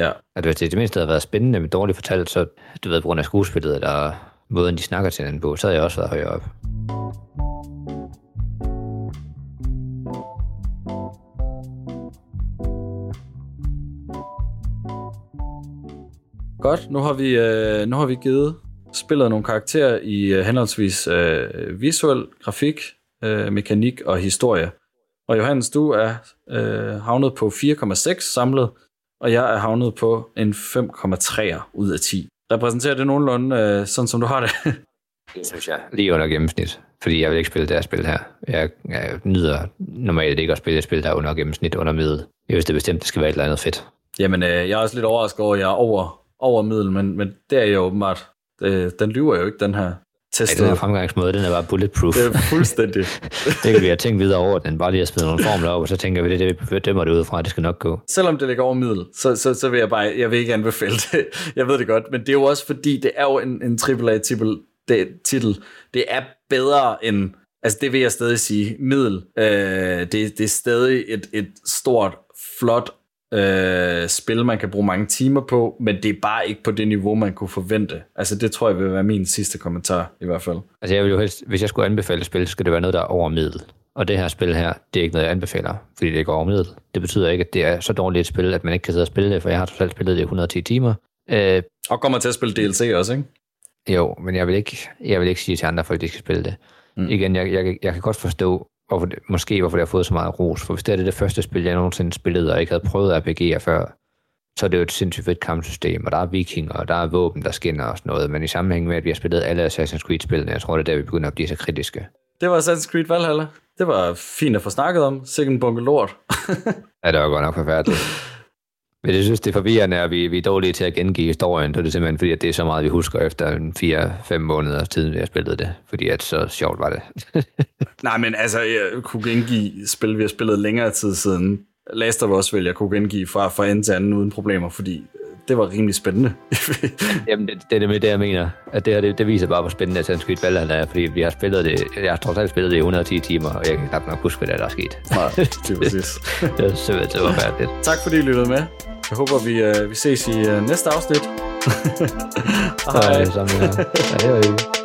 Ja. At hvis det det mindste havde været spændende, men dårligt fortalt, så du ved, på grund af skuespillet, eller måden, de snakker til den på, så havde jeg også været højere op. Godt, nu har vi, øh, nu har vi givet spillet nogle karakterer i øh, henholdsvis øh, visuel, grafik, øh, mekanik og historie. Og Johannes, du er øh, havnet på 4,6 samlet, og jeg er havnet på en 5,3 ud af 10. Repræsenterer det nogenlunde øh, sådan, som du har det? Det synes jeg. Lige under gennemsnit. Fordi jeg vil ikke spille det her spil her. Jeg, jeg nyder normalt ikke at spille et spil, der er under gennemsnit, under middel. Jeg synes det bestemt, det skal være et eller andet fedt. Jamen, øh, jeg er også lidt overrasket over, at jeg er over, over middel, men, men det er jo åbenbart. Øh, den lyver jo ikke, den her Ej, test. den her fremgangsmåde, den er bare bulletproof. Det er fuldstændig. det kan vi have tænkt videre over, den bare lige har spillet nogle formler op, og så tænker vi, det er det, vi dømmer det ud fra, det skal nok gå. Selvom det ligger over middel, så, så, så vil jeg bare, jeg vil ikke anbefale det. Jeg ved det godt, men det er jo også fordi, det er jo en, en AAA-titel. Det, titel. det er bedre end, altså det vil jeg stadig sige, middel. Øh, det, det er stadig et, et stort, flot øh, spil, man kan bruge mange timer på, men det er bare ikke på det niveau, man kunne forvente. Altså det tror jeg vil være min sidste kommentar, i hvert fald. Altså jeg vil jo helst, hvis jeg skulle anbefale et spil, så skal det være noget, der er over middel. Og det her spil her, det er ikke noget, jeg anbefaler, fordi det ikke er over middel. Det betyder ikke, at det er så dårligt et spil, at man ikke kan sidde og spille det, for jeg har totalt spillet det i 110 timer. Øh, Og kommer til at spille DLC også, ikke? Jo, men jeg vil ikke, jeg vil ikke sige til andre folk, at de skal spille det. Mm. Igen, jeg, jeg, jeg kan godt forstå, det, måske hvorfor det har fået så meget ros. For hvis det er det, det første spil, jeg nogensinde spillede, og ikke havde prøvet RPG'er før, så er det jo et sindssygt fedt kampsystem, og der er vikinger, og der er våben, der skinner og sådan noget. Men i sammenhæng med, at vi har spillet alle Assassin's Creed-spillene, jeg tror, det er der, vi begynder at blive så kritiske. Det var Assassin's Creed Valhalla. Det var fint at få snakket om. Sikkert en bunke lort. Ja, det var godt nok forfærdeligt. Men jeg synes, det er forvirrende, at vi, vi er dårlige til at gengive historien. Så det er simpelthen fordi, at det er så meget, vi husker efter en 4-5 måneder tid, vi har spillet det. Fordi at så sjovt var det. Nej, men altså, jeg kunne gengive spil, vi har spillet længere tid siden. Last of Us vil jeg kunne gengive fra, fra ende til anden uden problemer, fordi det var rimelig spændende. Jamen, det, det er det med det, jeg mener. At det her, det, det viser bare, hvor spændende Assassin's Creed Valhalla er, fordi vi har spillet det, jeg har trods alt spillet det i 110 timer, og jeg kan knap nok huske, hvad der er sket. Nej, det er præcis. det er simpelthen så forfærdeligt. tak fordi I lyttede med. Jeg håber, vi, uh, vi ses i uh, næste afsnit. Hej. Sammen, ja.